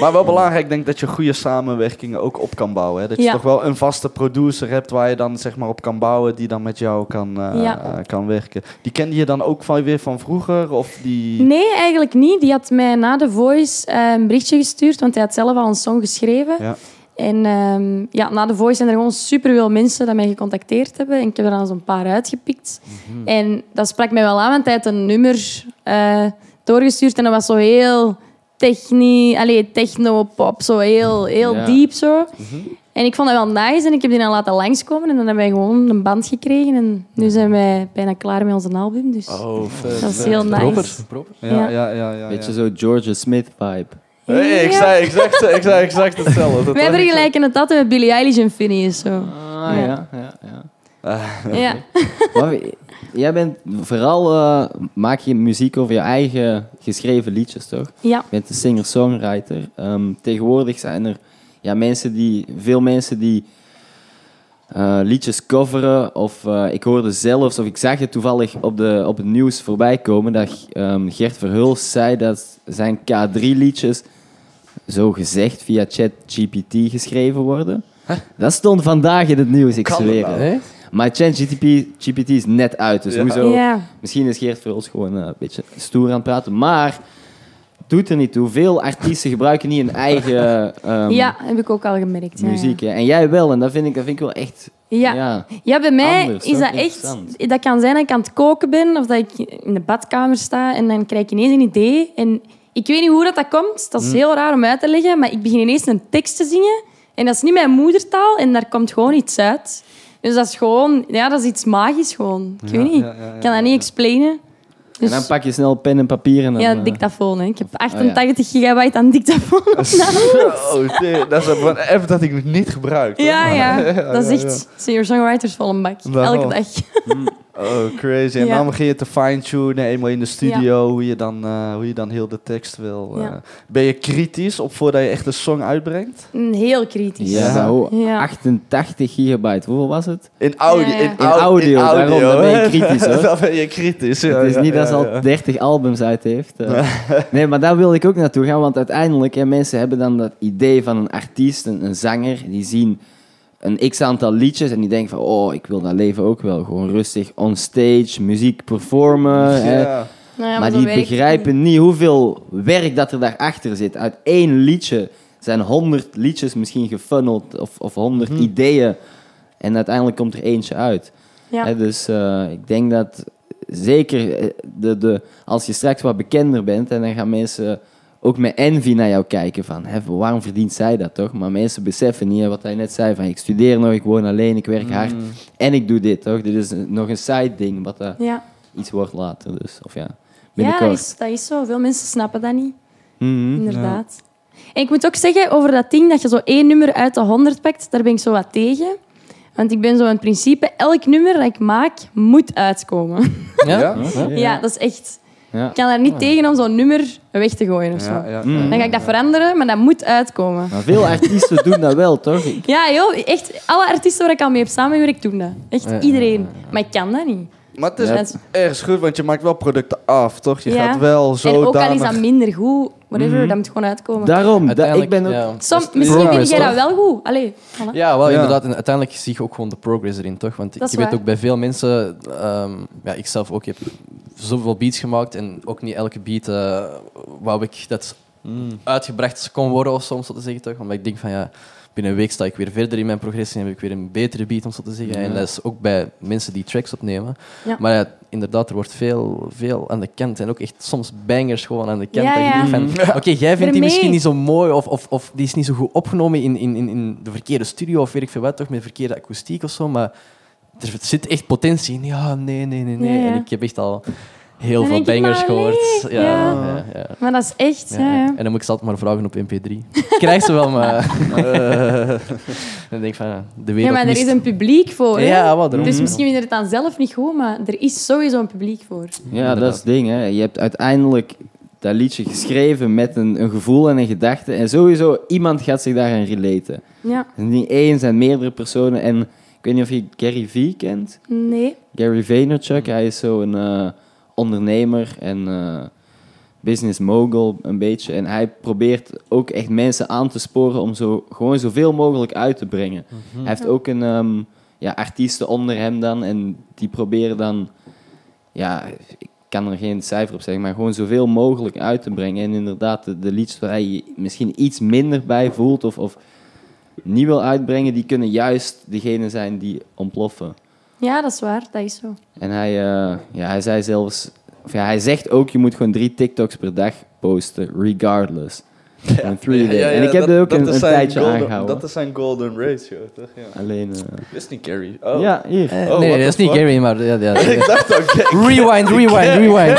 Maar wel belangrijk, denk ik, dat je goede samenwerkingen ook op kan bouwen. Hè? Dat je Ja. toch wel een vaste producer hebt waar je dan zeg maar op kan bouwen, die dan met jou kan, eh, Ja. eh, kan werken. Die kende je dan ook van, weer van vroeger? Of die... Nee, eigenlijk niet. Die had mij na de Voice eh, een berichtje gestuurd, want hij had zelf al een song geschreven. Ja. En ehm, ja, na de Voice zijn er gewoon superveel mensen die mij gecontacteerd hebben. En ik heb er dan zo'n paar uitgepikt. Mhm. En dat sprak mij wel aan, want hij had een nummer eh, doorgestuurd. En dat was zo heel technie, allee, techno-pop, zo heel, heel Ja. diep zo. Mhm. En ik vond dat wel nice en ik heb die dan laten langskomen. En dan hebben wij gewoon een band gekregen. En nu zijn wij bijna klaar met onze album. Dus Oh, dat is heel nice. Proper, proper. Ja, Ja. ja, ja. ja, Beetje zo Georgia Smith Hey, ik, Ja. zei exact, ik zei exact hetzelfde. Dat Wij vergelijken het altijd met Billie Eilish en Phineas. Zo. Ah, Ja. ja, ja, ja. Ja. Maar jij bent vooral, eh, maak je muziek over je eigen geschreven liedjes, toch? ja. Je bent een singer-songwriter. Ehm, tegenwoordig zijn er ja, mensen die, veel mensen die eh, liedjes coveren. Of eh, ik hoorde zelfs, of ik zag het toevallig op, de, op het nieuws voorbij komen, dat ehm, Gert Verhulst zei dat zijn K3-liedjes zo gezegd via ChatGPT geschreven worden. Dat stond vandaag in het nieuws, ik Kan zweer nou? het. Hè? Maar ChatGPT GPT is net uit, dus Ja. hoezo? Ja. Misschien is Geert Verhulst gewoon eh, een beetje stoer aan het praten. Maar doet er niet toe. Veel artiesten gebruiken niet hun eigen ehm, ja, heb ik ook al gemerkt. Ja, muziek. hè. En jij wel. En dat vind ik, dat vind ik wel echt... Ja. Ja. Ja, bij mij Anders, is dat echt... Dat kan zijn dat ik aan het koken ben of dat ik in de badkamer sta en dan krijg ik ineens een idee. En ik weet niet hoe dat, dat komt. Dat is Hm. heel raar om uit te leggen, maar ik begin ineens een tekst te zingen. En dat is niet mijn moedertaal en daar komt gewoon iets uit. Dus dat is gewoon... Ja, dat is iets magisch gewoon. Ik weet niet. ik kan dat niet explainen. Dus, En dan pak je snel pen en papier en dan... ja, eh, dictafoon. Hè. Ik heb 88 gigabyte aan dictafoon. Oh, shit. dat is een app dat ik nog niet gebruik. hoor. Ja, ja. Ja, Dat is ja, echt singer-songwriters vol een bak. Elke dag. Oh, crazy. En Ja. dan begin je te fine-tunen, eenmaal in de studio, hoe, je dan, eh, hoe je dan heel de tekst wil. eh. Ja. Ben je kritisch op voordat je echt een song uitbrengt? Mm, Heel kritisch. Ja, Ja. nou, Ja. 88 gigabyte. Hoeveel was het? In audio. Ja, ja. In, In au- audio, daarom, dan ben je kritisch, hoor. dan ben je kritisch. ja, het is ja, niet dat ja, ze al ja. 30 albums uit heeft. eh. nee, maar daar wil ik ook naartoe gaan. Want uiteindelijk, hè, mensen hebben dan dat idee van een artiest, een, een zanger. Die zien een x-aantal liedjes en die denken van... Oh, ik wil dat leven ook wel. Gewoon rustig on stage, muziek performen. hè. Ja. Nou ja, maar die begrijpen niet hoeveel werk dat er daarachter zit. Uit één liedje zijn honderd liedjes misschien gefunneld of, of honderd Mhm. ideeën. En uiteindelijk komt er eentje uit. niet. Ja. Hè, dus eh, ik denk dat zeker eh, de, de, als je straks wat bekender bent, en dan gaan mensen ook met envy naar jou kijken van hè, waarom verdient zij dat toch? Maar mensen beseffen niet hè, wat hij net zei van ik studeer nog, ik woon alleen, ik werk hard en ik doe dit toch? Dit is nog een side ding wat dat Ja. iets wordt later. Dus, of ja, Ja, dat is, dat is zo. Veel mensen snappen dat niet. Mhm. Inderdaad. En ik moet ook zeggen, over dat ding dat je zo één nummer uit de honderd pakt, daar ben ik zo wat tegen. Want ik ben zo in principe, elk nummer dat ik maak, moet uitkomen. Ja? Ja, dat is echt... Ja. Ik kan daar niet tegen om zo'n nummer weg te gooien of zo. Ja, ja, Mm. Dan ga ik dat veranderen, maar dat moet uitkomen. Maar veel artiesten doen dat wel, toch? Ik- Ja, joh, echt, alle artiesten waar ik al mee heb samengewerkt, doen dat. Echt Ja. iedereen. Maar ik kan dat niet. Maar het is Ja. ergens goed, want je maakt wel producten af, toch? Je Ja. gaat wel zo en ook al is dat minder goed, whatever, Mhm. dat moet gewoon uitkomen. Daarom, ik Uiteindelijk, ben ook... ja. Misschien vind jij dat wel goed. Allee, voilà. Ja, wel Ja. inderdaad. En uiteindelijk zie je ook gewoon de progress erin, toch? Want ik weet waar. ook bij veel mensen... ehm ja, ik zelf ook heb zoveel beats gemaakt en ook niet elke beat eh wou ik dat uitgebracht kon worden of soms, zo te zeggen, toch? Omdat ik denk van, ja, binnen een week sta ik weer verder in mijn progressie en heb ik weer een betere beat, om zo te zeggen. En dat is ook bij mensen die tracks opnemen. Ja. Maar ja, inderdaad, er wordt veel, veel aan de kant en ook echt soms bangers gewoon aan de kant. Ja, ja. van, oké, jij vindt die misschien niet zo mooi of, of, of die is niet zo goed opgenomen in, in, in, in de verkeerde studio of weet ik veel wat, toch, met verkeerde akoestiek of zo, maar er zit echt potentie in. Ja, nee, nee, nee, nee. Ja, ja. En ik heb echt al heel Dan veel ik, bangers maar gehoord. nee. Ja, Ja. ja, ja. Maar dat is echt... Ja, Ja, ja. ja. En dan moet ik ze altijd maar vragen op MP3. Ik krijg ze wel, maar... eh, dan denk ik van, ja, de wereld Ja, maar er mist- is een publiek voor. hè? Ja, wat daarom. Dus misschien vinden het dan zelf niet goed, maar er is sowieso een publiek voor. Ja, dat is het ding. Hè. Je hebt uiteindelijk dat liedje geschreven met een, een gevoel en een gedachte. En sowieso, iemand gaat zich daaraan relaten. Ja. Niet één, zijn meerdere personen. En ik weet niet of je Gary Vee kent. Nee. Gary Vaynerchuk, hij is zo'n eh ondernemer en eh, business mogul een beetje. En hij probeert ook echt mensen aan te sporen om zo, gewoon zoveel mogelijk uit te brengen. Hij heeft ook een ehm, ja, artiesten onder hem dan en die proberen dan, ja, ik kan er geen cijfer op zeggen, maar gewoon zoveel mogelijk uit te brengen. En inderdaad, de, de liedjes waar hij je misschien iets minder bij voelt of, of niet wil uitbrengen, die kunnen juist degene zijn die ontploffen. Ja, dat is waar. Dat is zo. En hij, eh, ja, hij zei zelfs, of ja, hij zegt ook, je moet gewoon drie TikToks per dag posten, regardless. Een three day. en ik heb er ook een, een tijdje aangehouden. Dat is zijn golden ratio, toch? Ja. Alleen, eh, Dat is niet Gary. Oh. ja, hier. Eh, Oh, nee, what dat is niet? Gary, maar... Ja, ja, ik dacht ook, rewind, rewind, rewind.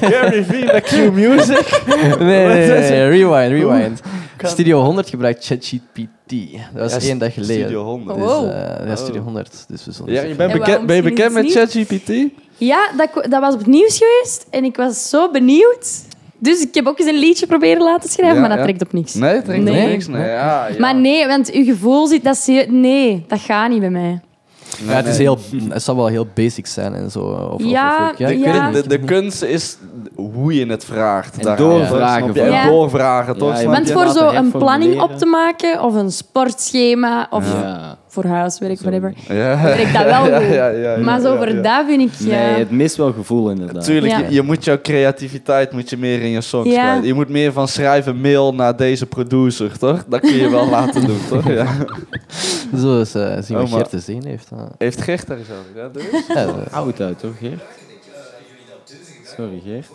Gary Vee met Q Music. Nee, nee, nee, nee, rewind, rewind. Studio 100 gebruikt ChatGPT. Dat was Ja, één dag geleden. Studio 100. Oh. Dus, Wow. eh, ja, Studio Oh. 100. Dus we zullen Ja, je bent En bekend, ben je bekend met? ChatGPT? Ja, dat, dat was op het nieuws geweest en ik was zo benieuwd. Dus ik heb ook eens een liedje proberen laten schrijven, Ja, maar dat ja. trekt op niks. Nee, het trekt Nee. op niks. Nee, ja, ja. Maar nee, want uw gevoel zit... Dat heel- nee, dat gaat niet bij mij. Nee, Ja, het, is heel, het zal wel heel basic zijn en zo. Of, Ja, of- ja, De, ja. kunst is hoe je het vraagt. En Daar doorvragen vooral. En Ja. doorvragen, toch? Ja, Want je? voor zo een planning op te maken, of een sportschema, of Ja. Voor huiswerk, Zo. whatever, Ja. werkt dat wel Ja, goed. ja, ja, ja, Maar zo ja, voor ja. dat vind ik... Ja. Nee, het mist wel gevoel inderdaad. Tuurlijk, Ja. je, je moet jouw creativiteit moet je meer in je songs kwijt. Je moet meer van schrijven mail naar deze producer, toch? Dat kun je wel laten doen, toch? Ja. Zo eens eh, zien wat Oh, te zien heeft. ah. Heeft Gert daar eens over? Ja, eh, Oud uit, toch, Geert? Sorry, Geert.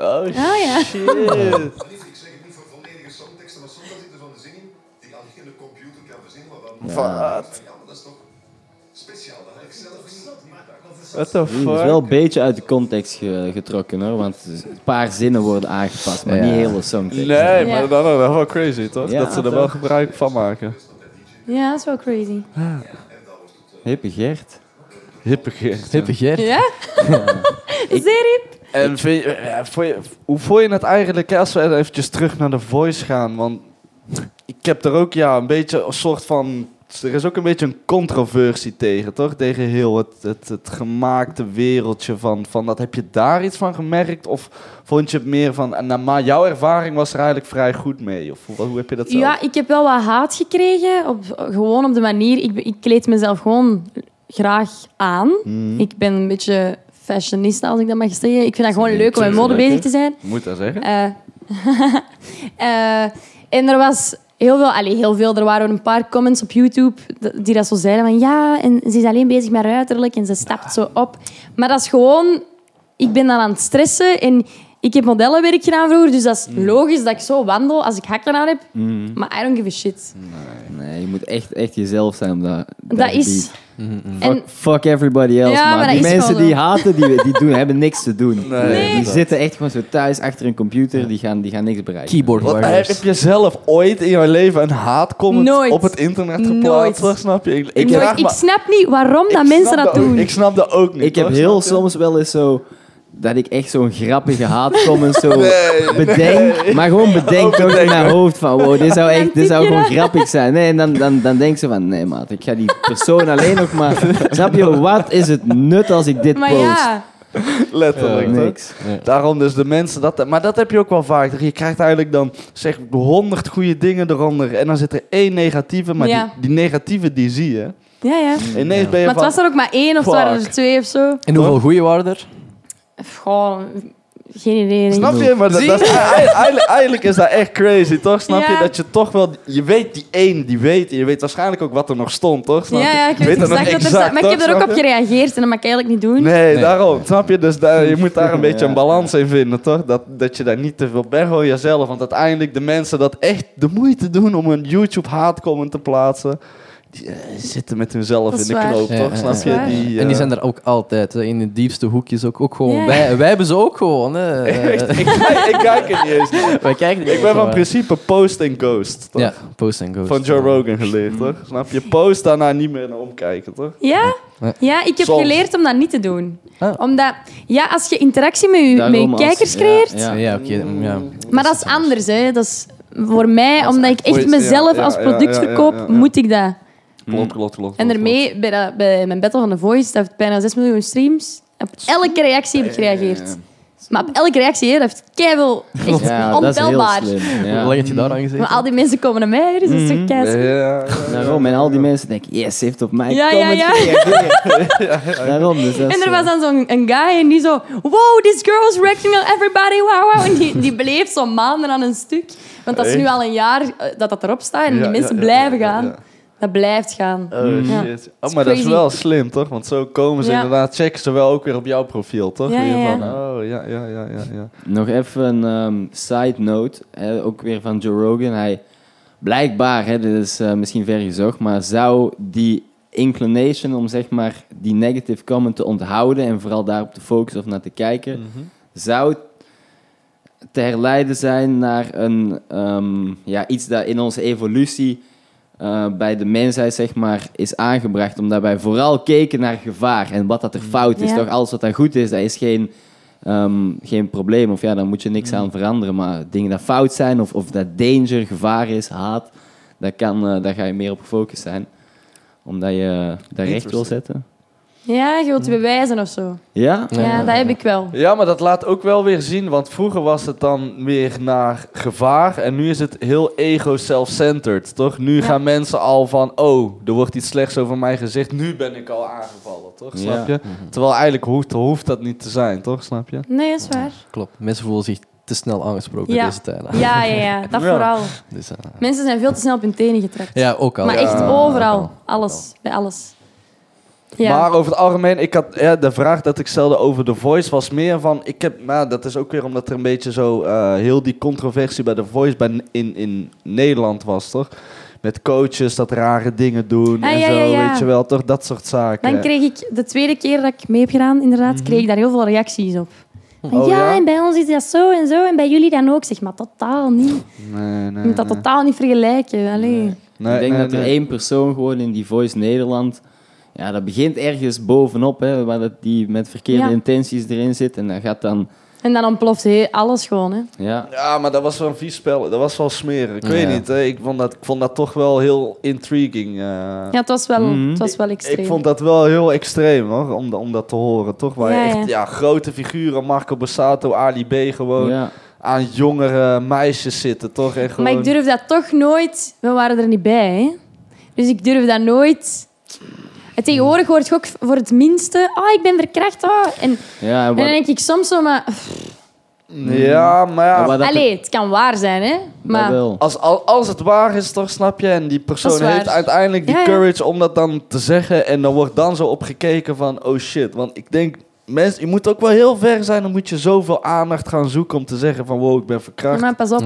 Oh, Ah, ja. shit. Ik zeg het niet voor volledige songteksten, maar soms als ik ervan de zin in, die alleen in de computer kan verzinnen, maar dan... Wat? Ja, maar dat is toch speciaal. Dat had ik zelf niet. What the Die is wel een beetje uit de context ge- getrokken hoor, want een paar zinnen worden aangepast, maar Ja. niet hele songtekst. Nee, Ja. maar dan dat is wel crazy, toch? Ja, dat ze er wel gebruik van maken. ja, dat is wel crazy. Hippe Gert. Hippe Gert. Hippe Geert. Ja? Zeer hip. En vind je, ja, vond je- hoe vond je het eigenlijk, als we eventjes terug naar de voice gaan? Want ik heb er ook ja, een beetje een soort van... Er is ook een beetje een controversie tegen, toch? Tegen heel het, het, het gemaakte wereldje van, van dat. Heb je daar iets van gemerkt? Of vond je het meer van... nou, maar jouw ervaring was er eigenlijk vrij goed mee? Of hoe, hoe heb je dat zelf? Ja, ik heb wel wat haat gekregen. Op, gewoon op de manier... Ik, ik kleed mezelf gewoon graag aan. Mhm. Ik ben een beetje fashionista, als ik dat mag zeggen. Ik vind dat gewoon leuk om met mode bezig te zijn. Moet dat zeggen? Eh, eh, en er was heel veel, allee, heel veel, er waren een paar comments op YouTube die dat zo zeiden van ja, en ze is alleen bezig met haar uiterlijk en ze stapt zo op. Maar dat is gewoon, ik ben dan aan het stressen en ik heb modellenwerk gedaan vroeger, dus dat is Mm. logisch dat ik zo wandel als ik hakken aan heb. Mm. Maar I don't give a shit. Nee, je moet echt, echt jezelf zijn om dat, Dat is... En, Fuck, fuck everybody else, Ja, man. Die mensen die haten, die, die doen, hebben niks te doen. Nee, die zitten echt gewoon zo thuis achter een computer, die gaan, die gaan niks bereiken. Keyboard Wat, heb je zelf ooit in jouw leven een haatcomment Nooit. op het internet geplaatst? Snap je? Ik, ik, ik snap niet waarom dat mensen dat ook- doen. Ik snap dat ook niet. Ik heb heel soms wel eens zo... Dat ik echt zo'n grappige haatcomment zo Nee, bedenk. Maar gewoon bedenk toch in mijn hoofd van... Wow, dit zou, echt, dit zou gewoon grappig zijn. Nee, en dan, dan, dan denk ze van... Nee, maat, ik ga die persoon alleen nog maar... Snap je, wat is het nut als ik dit maar post? ja, Letterlijk. Ja, toch? niks. Daarom dus de mensen dat... Maar dat heb je ook wel vaak. Je krijgt eigenlijk dan zeg honderd goede dingen eronder. En dan zit er één negatieve. Maar Ja. die, die negatieve die zie je. ja, ja. Ineens ben je Maar het van... was er ook maar één of het waren er twee of zo. En hoeveel goeie waren er? Gewoon Geen idee. Snap je? Maar dat, dat is, eigenlijk, eigenlijk is dat echt crazy, toch? Snap je? Dat je toch wel... Je weet die één, die weet. Je weet waarschijnlijk ook wat er nog stond, toch? Snap je? Ja, ja, ik Je weet exact er exact, staat. Maar ik heb er ook op je? gereageerd en dat mag ik eigenlijk niet doen. Nee, Nee. daarom. Snap je? Dus daar, je moet daar een beetje een balans in vinden, toch? Dat, dat je daar niet te veel... Ben gewoon jezelf. Want uiteindelijk de mensen dat echt de moeite doen om een YouTube-haatcomment te plaatsen... Die eh, zitten met hunzelf in de knoop, Ja, toch? ja, Snap je? Die, En die eh, zijn er ook altijd, in de diepste hoekjes ook, ook gewoon. Wij, wij hebben ze ook gewoon. Hè. ik, ik, ik kijk er niet eens naar. wij kijken Ik ben van principe post en ghost, toch? Ja, post en ghost. Van Joe Rogan geleerd, toch? Snap je? Post daarna niet meer naar omkijken, toch? Ja? Ja. Ja, ik heb Soms. geleerd om dat niet te doen. Ah. Omdat, ja, als je interactie met je, met je Daarom als- kijkers ja, creëert... ja. Ja, oké. ja. Maar dat is anders, hè. Dat is voor mij, omdat ik echt mezelf ja, als product ja, ja, verkoop, ja, ja. moet ik dat. Klopt, klopt, klopt. En daarmee, bij, dat, bij mijn Battle van The Voice, dat heeft bijna 6 miljoen streams. Op elke reactie heb ik gereageerd. Maar op elke reactie, hè, dat heeft keiveel... Echt Ja, dat is heel ontelbaar. slim. Hoe Ja. lang heb je daar aan gezeten? Maar al die mensen komen naar mij, dus dat is toch klopt. keislim. Ja, ja, ja. Daarom, en al die mensen denken, yes, heeft op mijn Ja, ja, comment ja. gereageerd. Daarom, dus dat is En er zo. was dan zo'n een guy en die zo... Wow, this girl is wrecking on everybody, wow, wow. En die, die bleef zo maanden aan een stuk. Want dat is nu al een jaar eh, dat dat erop staat en Ja, die mensen ja, ja, blijven ja, ja, gaan. ja. Dat blijft gaan. Oh Ja. shit. is Oh, maar dat is wel slim, toch? Want zo komen ze Ja. inderdaad, checken ze wel ook weer op jouw profiel, toch? Ja, ja, ja. Van, oh, ja, ja, ja, ja, ja. Nog even een ehm, side note, hè, ook weer van Joe Rogan. Hij, blijkbaar, hè, dit is eh, misschien ver gezocht, maar zou die inclination om zeg maar die negative comment te onthouden en vooral daarop te focussen of naar te kijken, Mhm. zou te herleiden zijn naar een, ehm, ja, iets dat in onze evolutie eh, bij de mensheid zeg maar, is aangebracht. Omdat wij vooral keken naar gevaar en wat dat er fout is. Ja. Toch alles wat dan goed is, dat is geen, ehm, geen probleem. Of ja, daar moet je niks aan veranderen. Maar dingen dat fout zijn of, of dat danger, gevaar is, haat, dat kan, eh, daar ga je meer op gefocust zijn. Omdat je daar recht wil zetten. Ja, je wilt bewijzen of zo. Ja? Ja, dat heb ik wel. Ja, maar dat laat ook wel weer zien, want vroeger was het dan weer naar gevaar en nu is het heel ego-self-centered, toch? Nu Ja. gaan mensen al van, oh, er wordt iets slechts over mij gezegd, nu ben ik al aangevallen, toch? Snap Ja. je? Terwijl eigenlijk hoeft, hoeft dat niet te zijn, toch? Snap je? Nee, dat is waar. Klopt. Mensen voelen zich te snel aangesproken Ja. in deze tijden. Ja, ja, ja. Dat Ja. vooral. Dus, eh, Mensen zijn veel te snel op hun tenen getrapt. ja, ook al. Maar Ja, echt overal. al. Alles. Bij alles. Ja. Maar over het algemeen, ik had, ja, de vraag dat ik stelde over The Voice was meer van... Ik heb, maar dat is ook weer omdat er een beetje zo... eh, heel die controversie bij The Voice bij, in, in Nederland was, toch? Met coaches dat rare dingen doen Ah, en ja, zo, ja, ja. weet je wel, toch? Dat soort zaken. Dan kreeg ik de tweede keer dat ik mee heb gedaan, inderdaad, kreeg ik daar heel veel reacties op. Van, Oh, ja, ja? en bij ons is dat zo en zo, en bij jullie dan ook. Zeg maar, totaal niet. Nee, nee, Je moet dat nee. totaal niet vergelijken. Allee. Nee, ik denk nee, dat er één persoon gewoon in die Voice Nederland... Ja, dat begint ergens bovenop, hè, waar dat die met verkeerde Ja. intenties erin zit. En dat gaat dan... En dan ontploft alles gewoon. Hè. Ja, Ja, maar dat was wel een vies spel. Dat was wel smerig. Ik weet niet, hè. Ik vond, dat, ik vond dat toch wel heel intriguing. eh. Ja, het was wel, Mhm. het was wel extreem. Ik vond dat wel heel extreem, hoor, om, om dat te horen, toch? Waar Ja, echt ja. ja, grote figuren, Marco Borsato, Ali B, gewoon ja. aan jongere meisjes zitten, toch? En gewoon... Maar ik durf dat toch nooit... We waren er niet bij, hè. Dus ik durf dat nooit... En tegenwoordig hoort je ook voor het minste... Oh, ik ben verkracht. Oh. En, ja en dan denk ik soms zo... Maar, Ja, maar ja, maar allee, het kan waar zijn, hè. Maar als, als, als het waar is, toch, snap je? En die persoon heeft uiteindelijk die Ja, ja. courage om dat dan te zeggen. En dan wordt dan zo op gekeken van, oh shit. Want ik denk, mensen, je moet ook wel heel ver zijn. Dan moet je zoveel aandacht gaan zoeken om te zeggen van, wow, ik ben Ja, verkracht. maar pas op.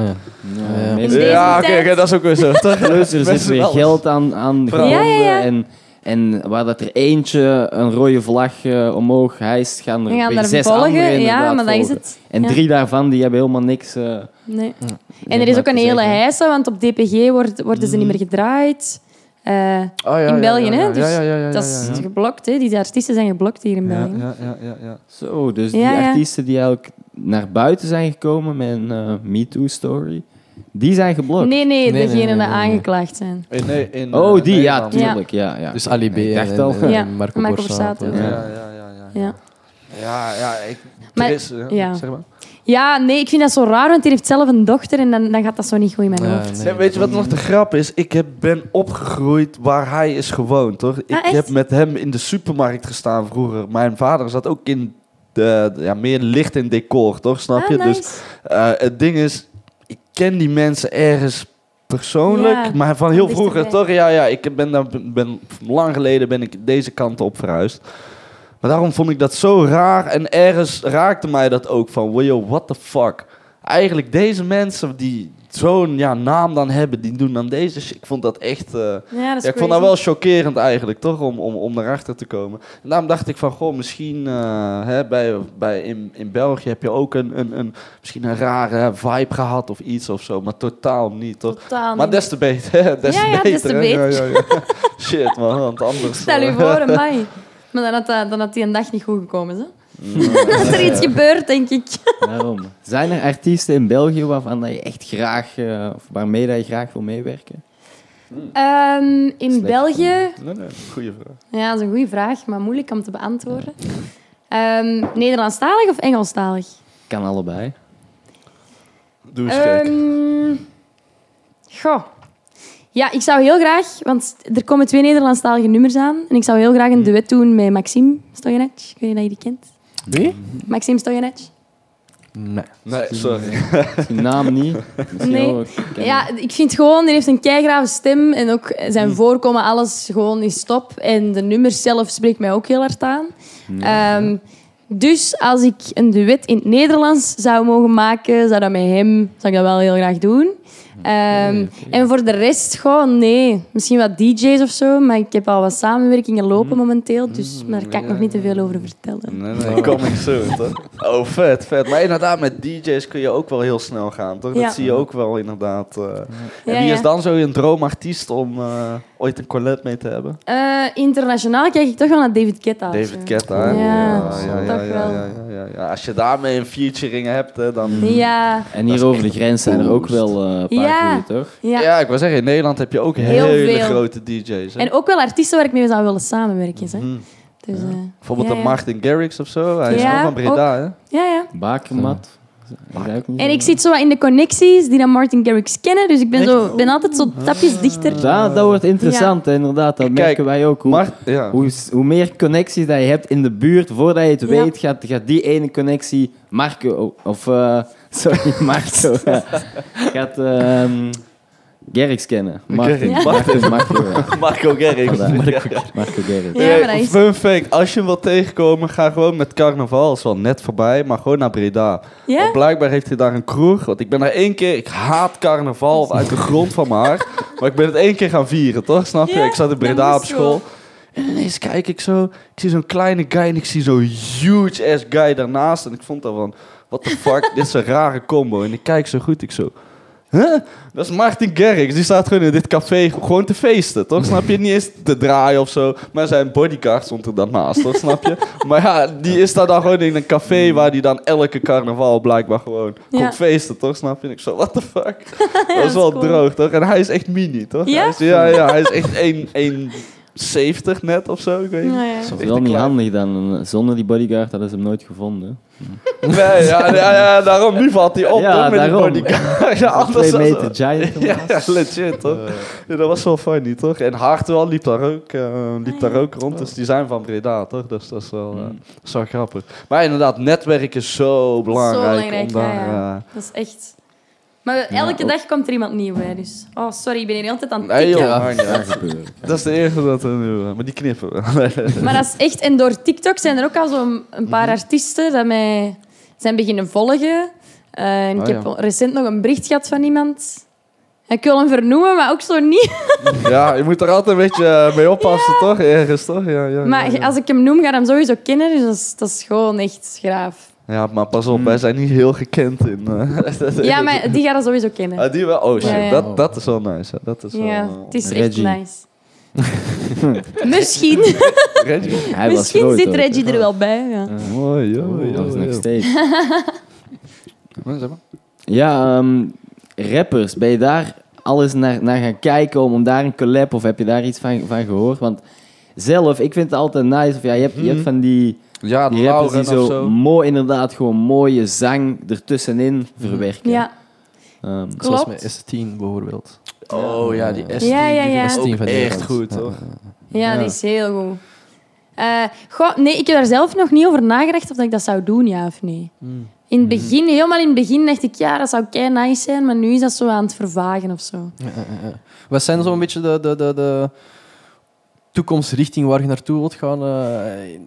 Ja. Oké, dat is ook weer zo. toch? Plus, er zit weer geld aan, aan ja. En, en waar dat er eentje een rode vlag eh, omhoog hijst, gaan er gaan zes volgen. anderen Ja, inderdaad maar dat is volgen. het. En Ja. drie daarvan die hebben helemaal niks... eh, Nee. En er is ook een hele heisa, want op DPG wordt, worden ze niet meer gedraaid. Eh, Oh, ja, in ja, België, ja, hè? ja, Dus ja, ja, ja, dat ja, is ja. geblokt, hè? Die artiesten zijn geblokt hier in Ja, België. ja, ja, ja, ja. Zo, dus die Ja, ja. artiesten die eigenlijk naar buiten zijn gekomen met een MeToo-story, die zijn geblokt. Nee, nee, Nee, degenen nee, die nee, nee. aangeklaagd zijn. In, nee, in, Oh, eh, die, ja, tuurlijk. Ja. Ja, Dus Ali B Ik en, al. en, en Marco, Marco Borsato. Ja, Ja. ja, ja, ja. Ja. Ja, ja, ik... Maar- is, ja, ja. Zeg maar. ja, nee, ik vind dat zo raar, want hij heeft zelf een dochter en dan, dan gaat dat zo niet goed in mijn Ja, hoofd. nee. Ja, weet je wat nog de grap is? Ik heb, ben opgegroeid waar hij is gewoond, toch? Ik Ah, echt? heb met hem in de supermarkt gestaan vroeger. Mijn vader zat ook in de, ja, meer licht in decor, toch? Snap Ah, je? nice. Dus eh, het ding is, ik ken die mensen ergens persoonlijk, Ja, maar van heel vroeger toch? Ja, ja, ik ben, daar, ben lang geleden ben ik deze kant op verhuisd. Maar daarom vond ik dat zo raar en ergens raakte mij dat ook van, wow, what the fuck? Eigenlijk deze mensen die zo'n ja, naam dan hebben, die doen dan deze. Ik vond dat echt... eh, Ja, dat is ja, ik vond dat wel chockerend eigenlijk, toch? Om, om, om erachter te komen. En daarom dacht ik van, goh, misschien eh, hè, bij, bij, in, in België heb je ook een, een, een, misschien een rare vibe gehad of iets of zo. Maar totaal niet, toch? Totaal Maar niet. des te beter. hè, Des Ja, ja, beter. des te hè. beter. Ja, ja, ja. Shit, man, want anders... Stel je eh, voor, mij. Maar dan had, dan had die een dag niet goed gekomen. Zo. Dan is er iets gebeurd, denk ik. Daarom. Zijn er artiesten in België waarvan dat je echt graag, eh, of waarmee dat je graag wil meewerken? Ehm, in Slecht. België, Nee, nee, goeie vraag. ja, dat is een goede vraag, maar moeilijk om te beantwoorden. Ehm, Nederlandstalig of Engelstalig? Kan allebei. Doe eens. Ehm, goh. Ja, ik zou heel graag, want er komen twee Nederlandstalige nummers aan. En ik zou heel graag een duet doen met Maxime Stojanec. Ik weet niet of je die kent. Wie? Maxime Stojanec. Nee. Nee, sorry. Die naam niet. Misschien Nee. Ja, ik vind gewoon, die heeft een keigrave stem. En ook zijn voorkomen, alles gewoon is top. En de nummers zelf spreekt mij ook heel hard aan. Ehm, dus als ik een duet in het Nederlands zou mogen maken, zou dat met hem zou ik dat wel heel graag doen. Ehm, En voor de rest, gewoon nee. Misschien wat DJ's of zo, maar ik heb al wat samenwerkingen lopen momenteel. Dus maar daar kan ik nog niet te veel over vertellen. Nee, nee, coming soon, toch? Oh, vet, vet. Maar inderdaad, met DJ's kun je ook wel heel snel gaan, toch? Ja. Dat zie je ook wel inderdaad. eh. En wie is dan zo een droomartiest om eh, ooit een Colette mee te hebben? Eh, internationaal kijk ik toch wel naar David Guetta. of David zo. Guetta, hè? Ja, ja, ja, ja, ja, wel. ja, ja, ja. Als je daarmee een featuring hebt, hè, dan... Ja, En hier over de grens zijn er ook wel eh, een paar Ja. toch? ja. Ja. ik wil zeggen, in Nederland heb je ook Heel hele veel. grote DJ's. Hè? En ook wel artiesten waar ik mee zou willen samenwerken. Hè. Mhm. Dus, eh, Bijvoorbeeld ja. Martin Garrix of zo. Hij is Ja, wel van Breda, hè? Ja, ja. Bakermat. En ik zit zo wat in de connecties die dan Martin Garrix kennen. Dus ik ben, zo, ben altijd zo tapjes dichter. Dat, dat wordt interessant, inderdaad. Dat Kijk, merken wij ook. Hoe, ja. hoe, hoe meer connecties dat je hebt in de buurt, voordat je het Ja. weet, gaat, gaat die ene connectie Marco, of eh, sorry, Marco, gaat ehm Gerrits kennen. Marco. Marco, Marco. Marco. Ja. Marco Gerrits. Ja, maar dat is- Fun fact, als je hem wilt tegenkomen, ga gewoon met carnaval. is wel net voorbij, maar gewoon naar Breda. Ja? Want blijkbaar heeft hij daar een kroeg. Want ik ben daar één keer... Ik haat carnaval uit de grond van mijn hart. Maar ik ben het één keer gaan vieren, toch? Snap je? Ja, ik zat in Breda op school. En ineens kijk ik zo... Ik zie zo'n kleine guy en ik zie zo'n huge-ass guy daarnaast. En ik vond dat van... What the fuck? dit is een rare combo. En ik kijk zo goed, ik zo... Huh? Dat is Martin Garrix. Die staat gewoon in dit café gewoon te feesten, toch? Snap je? Niet eens te draaien of zo. Maar zijn bodyguard stond er dan naast, toch? Snap je? Maar ja, die is daar dan gewoon in een café waar die dan elke carnaval blijkbaar gewoon Ja. komt feesten, toch? Snap je? En ik zo, what the fuck? dat dat is wel cool. droog, toch? En hij is echt mini, toch? Ja? Hij is, ja, ja, hij is echt 1 1,70 net of zo, ik weet niet. Nou ja. Dat is wel niet handig dan. Zonder die bodyguard hadden ze hem nooit gevonden. Nee, ja, ja, ja, daarom nu valt hij op, Ja, toch? Met daarom. die bodyguard. Ja, anders Twee meter giant. Ja, ja, legit, toch? Ja, dat was wel funny, toch? En Hartwell liep daar ook, eh, liep daar ook rond. Dus die zijn van Breda, toch? Dus dat is wel, eh, dat is wel grappig. Maar inderdaad, netwerk is zo belangrijk. Zo belangrijk, om daar, ja, eh, Dat is echt... Maar elke dag komt er iemand nieuw bij, dus... Oh, sorry, ik ben hier altijd aan het nee, tikken. joh, Ja. maakt niet uit. Dat is de eerste dat er nu... eh, maar die knippen we. Maar dat is echt... En door TikTok zijn er ook al zo'n een paar artiesten dat mij zijn beginnen volgen. Eh, en Oh, ik heb ja. recent nog een bericht gehad van iemand. Ik wil hem vernoemen, maar ook zo niet. ja, je moet er altijd een beetje eh, mee oppassen, toch? Ergens, toch? Ja, ja, Maar ja, ja. als ik hem noem, ga ik hem sowieso kennen. Dus dat is, dat is gewoon echt graaf. Ja, maar pas op, wij zijn niet heel gekend in... eh, Ja, maar die gaat dat sowieso kennen. Ah, die wel? Oh shit, Ja, ja. Dat, dat is wel nice. hè. Dat is wel... Ja, eh, het is Reggie. echt nice. Misschien, Reggie. Hij was misschien groot zit ook, Reggie er wel bij. Ja. Mooi, joh, Dat is nog steeds. Ja, ehm, rappers, ben je daar alles naar, naar gaan kijken om, om daar een collab of heb je daar iets van, van gehoord? Want zelf, ik vind het altijd nice. Of ja, je, hebt, je hebt van die, Ja, die rappers die Lauren of zo, zo. mooi inderdaad gewoon mooie zang ertussenin verwerken. ja, Ehm, Zoals met S10 bijvoorbeeld. Oh ja, die S10. Ja, ja, ja. Die S10 is van ook echt goed, toch? Ja, Ja. die is heel goed. Eh, goh, nee, ik heb daar zelf nog niet over nagedacht of dat ik dat zou doen, ja of nee. Hmm. In het begin, helemaal in het begin, dacht ik, ja, dat zou kei nice zijn, maar nu is dat zo aan het vervagen of zo. Wat zijn zo'n beetje de, de, de, de toekomstrichting waar je naartoe wilt gaan? eh,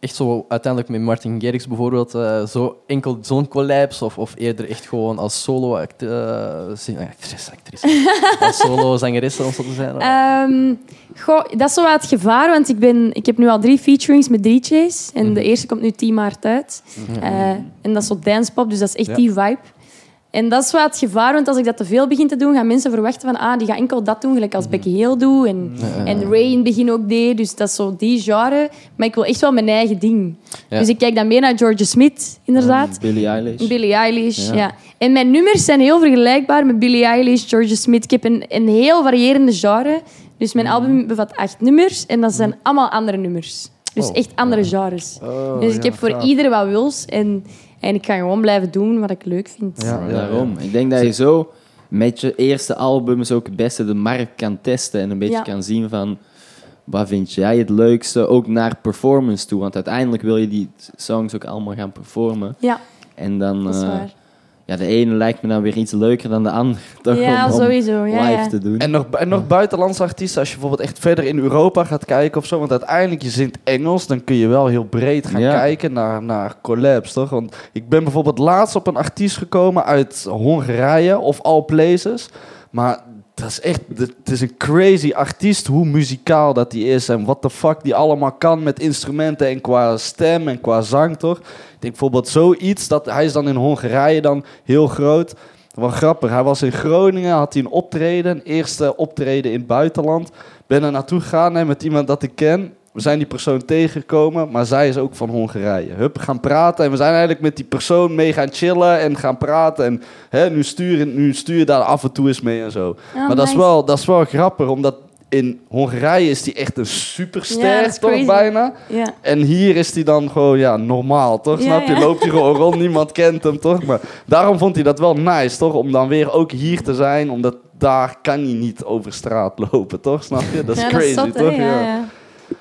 echt zo uiteindelijk met Martin Garrix bijvoorbeeld, eh, zo enkel zo'n collabs of, of eerder echt gewoon als solo act, eh, actrice, actrice. als solo zangeresse om zo te zijn? Ehm, goh, dat is zo wat het gevaar, want ik, ben, ik heb nu al drie featurings met DJ's. En Mhm. de eerste komt nu 10 maart uit. Eh, en dat is zo dancepop, dus dat is echt Ja. die vibe. En dat is wat het gevaar, want als ik dat te veel begin te doen, gaan mensen verwachten van ah, die gaat enkel dat doen, gelijk als Becky Hill doet. En, en Ray in het begin ook deed. Dus dat is zo die genre. Maar ik wil echt wel mijn eigen ding. Ja. Dus ik kijk dan meer naar Georgia Smith, inderdaad. Billie Eilish. Billie Eilish, Ja. ja. En mijn nummers zijn heel vergelijkbaar met Billie Eilish, Georgia Smith. Ik heb een, een heel variërende genre. Dus mijn album bevat acht nummers en dat zijn allemaal andere nummers. Dus Oh. echt andere genres. Oh, dus ik heb voor gaaf. ieder wat wils. En, en ik ga gewoon blijven doen wat ik leuk vind. Ja, ja, Daarom. Ik denk dat je zo met je eerste albums ook het beste de markt kan testen en een beetje Ja. kan zien van wat vind jij het leukste, ook naar performance toe. Want uiteindelijk wil je die songs ook allemaal gaan performen. Ja, En dan, dat is eh, waar. Ja, de ene lijkt me dan weer iets leuker dan de ander. Toch Ja, om, om sowieso. Ja, live ja. te doen. En nog, en nog buitenlandse artiesten, als je bijvoorbeeld echt verder in Europa gaat kijken of zo. Want uiteindelijk, je zingt Engels, dan kun je wel heel breed gaan Ja. kijken naar, naar collabs, toch? Want ik ben bijvoorbeeld laatst op een artiest gekomen uit Hongarije of all places. Maar dat is echt, het is een crazy artiest, hoe muzikaal dat die is. En wat de fuck die allemaal kan met instrumenten en qua stem en qua zang, toch? Ik denk bijvoorbeeld zoiets, dat hij is dan in Hongarije dan heel groot. Wel grappig, hij was in Groningen, had hij een optreden, een eerste optreden in het buitenland. Ben er naartoe gegaan hè, met iemand dat ik ken. We zijn die persoon tegengekomen, maar zij is ook van Hongarije. Hup, gaan praten en we zijn eigenlijk met die persoon mee gaan chillen en gaan praten. En hè, nu, stuur, nu stuur je daar af en toe eens mee en zo. Oh, maar dat is, wel, dat is wel grappig, omdat in Hongarije is die echt een superster, Ja, toch crazy. bijna? Ja. En hier is hij dan gewoon ja, normaal, toch? Ja, Snap je? Loopt hij gewoon rond, niemand kent hem, toch? Maar daarom vond hij dat wel nice, toch? Om dan weer ook hier te zijn, omdat daar kan hij niet over straat lopen, toch? Snap je? Dat is crazy, dat is toch? Ja.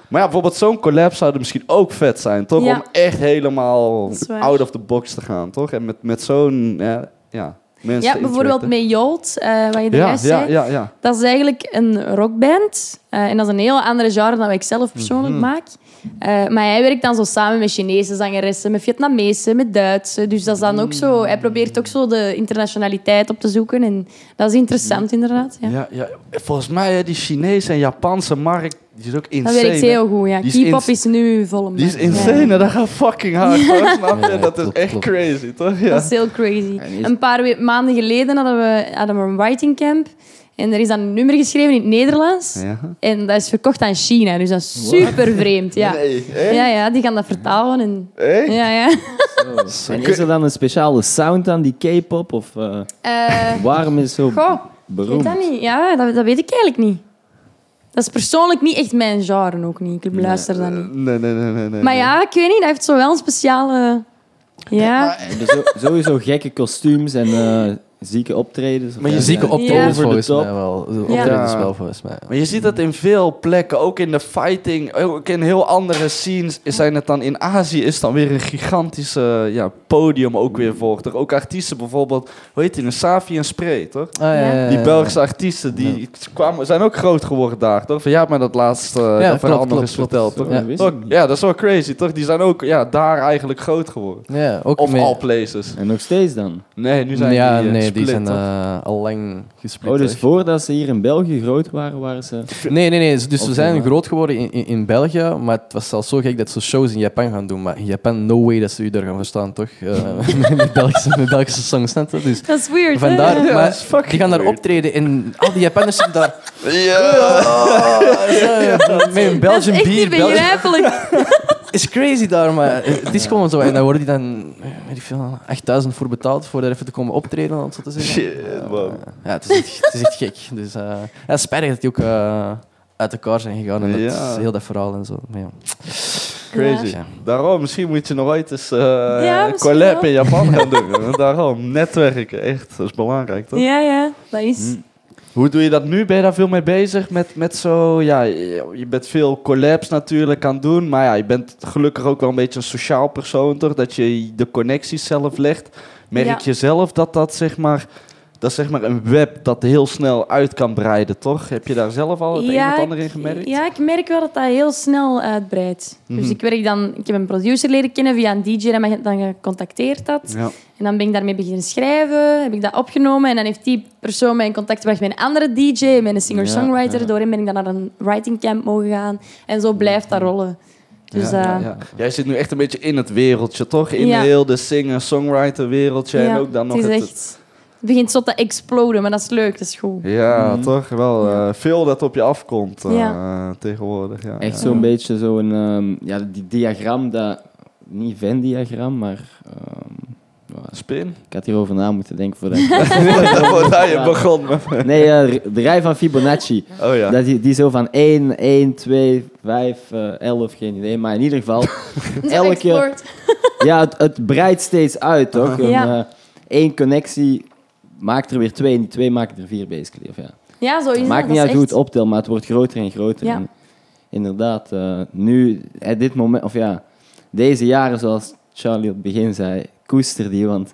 Maar ja, bijvoorbeeld zo'n collab zou er misschien ook vet zijn, toch? Om echt helemaal out of the box te gaan, toch? En met, met zo'n, ja, ja, bijvoorbeeld met Jolt, eh, wat je er Ja, zei. ja, ja. Dat is eigenlijk een rockband. Eh, en dat is een heel andere genre dan wat ik zelf persoonlijk Mhm. maak. Eh, maar hij werkt dan zo samen met Chinese zangeressen, met Vietnamese, met Duitse. Dus dat is dan ook zo... Hij probeert ook zo de internationaliteit op te zoeken. En dat is interessant, inderdaad. Ja. Ja, ja. Volgens mij, die Chinese en Japanse markt, die is ook insane. Dat werkt heel goed, ja. K-pop is nu vol Die is Ja. insane, dat gaat fucking hard? Ja, dat is echt crazy, toch? Ja. Dat is heel crazy. Een paar maanden geleden hadden we, hadden we een writing camp. En er is dan een nummer geschreven in het Nederlands. Ja. En dat is verkocht aan China. Dus dat is super vreemd. Ja. Nee, hè? Ja, ja, die gaan dat vertalen. En... Echt? Ja, ja. En is er dan een speciale sound aan die K-pop? Of eh, Eh, waarom is het zo goh, ik weet beroemd? dat niet. Ja, dat, dat weet ik eigenlijk niet. Dat is persoonlijk niet echt mijn genre ook niet. Ik luister dat niet. Nee, nee, nee, nee. nee. Maar ja, ik weet niet. Dat heeft zo wel een speciale... Ja. Hebben zo- sowieso gekke kostuums en eh, zieke optredens. Maar je Ja, zieke ja. Optredens de volgens mij wel. De Ja. Optredens Ja. wel volgens mij. Maar je ziet dat in veel plekken, ook in de fighting, ook in heel andere scenes. Zijn het dan in Azië is dan weer een gigantische ja, podium ook weer voor. Toch? Ook artiesten bijvoorbeeld, hoe heet die, een Savi en Spray, toch? Ah, ja, ja, ja, Die ja. Belgische artiesten die kwamen, zijn ook groot geworden daar, toch? Van, ja, maar dat laatste uh, Ja, eens klopt. verteld, toch? Ja, Ja, ja, dat is wel crazy, toch? Die zijn ook ja, daar eigenlijk groot geworden. Ja, ook Of all places. En nog steeds dan? Nee, nu zijn ja, die, eh, nee, die zijn eh, al lang gesplit. Oh, dus voordat ze hier in België groot waren, waren ze... Nee, nee, nee. Dus Of we zijn groot geworden in, in, in België, maar het was zelfs zo gek dat ze shows in Japan gaan doen. Maar in Japan, no way dat ze u daar gaan verstaan, toch? Eh, met, Belgische, met Belgische songs. Dus Dat is weird, hè? vandaar, maar is die gaan daar weird. optreden en al die Japanners zitten daar Ja. met een Dat Belgian is echt bier. niet begrijpelijk. Is crazy daar, maar het is gewoon zo. En dan worden die dan, eh, weet ik veel, 8000 voor betaald voor daar even te komen optreden, om zo te zeggen. Shit, man. Ja, het is echt, het is echt gek. Dus, eh ja, spijtig dat die ook eh, uit elkaar zijn gegaan en dat Ja. is heel dat verhaal en zo. Maar ja. Crazy. Ja. Daarom, misschien moet je nog ooit eens eh Ja, misschien collab in Japan gaan doen. Daarom, netwerken, echt. Dat is belangrijk, toch? Ja, ja, dat is. Hm. Hoe doe je dat nu? Ben je daar veel mee bezig? Met, met zo, ja, je bent veel collabs natuurlijk aan het doen. Maar ja, je bent gelukkig ook wel een beetje een sociaal persoon, toch? Dat je de connecties zelf legt. Merk Ja. je zelf dat dat zeg maar, dat is zeg maar een web dat heel snel uit kan breiden, toch? Heb je daar zelf al het een of ander in gemerkt? Ja, ik merk wel dat dat heel snel uitbreidt. Dus Mhm. ik werk dan... Ik heb een producer leren kennen via een DJ dat mij dan gecontacteerd had. Ja. En dan ben ik daarmee beginnen schrijven, heb ik dat opgenomen en dan heeft die persoon mij in contact gebracht met een andere DJ, met een singer-songwriter. Ja. Doorheen ben ik dan naar een writing camp mogen gaan. En zo blijft dat rollen. Dus ja, ja, eh, ja. Jij zit nu echt een beetje in het wereldje, toch? In heel de singer-songwriter wereldje. en ook dan nog. Het begint zo te exploden, maar dat is leuk, dat is goed. Ja, Mhm. toch? Wel eh, veel dat op je afkomt eh, Ja. tegenwoordig. Ja, Echt ja. zo'n beetje zo'n ehm, ja, die diagram, dat, niet Venn-diagram, maar ehm, ja, Spin? ik had hierover na moeten denken voordat ik... Voordat je begon. met- Nee, eh, de rij van Fibonacci. Oh ja. Dat die, die zo van 1, 1, 2, 5, eh 11, geen idee. Maar in ieder geval, elke... Ja, het, het breidt steeds uit, toch? Een, Ja. eh, één connectie maakt er weer twee en die twee maken er vier, basically. Of ja. Ja, zo is het. Maakt niet uit hoe het optelt, maar het wordt groter en groter. Ja. En inderdaad, eh, nu, at dit moment, of ja, deze jaren, zoals Charlie op het begin zei, koester die, want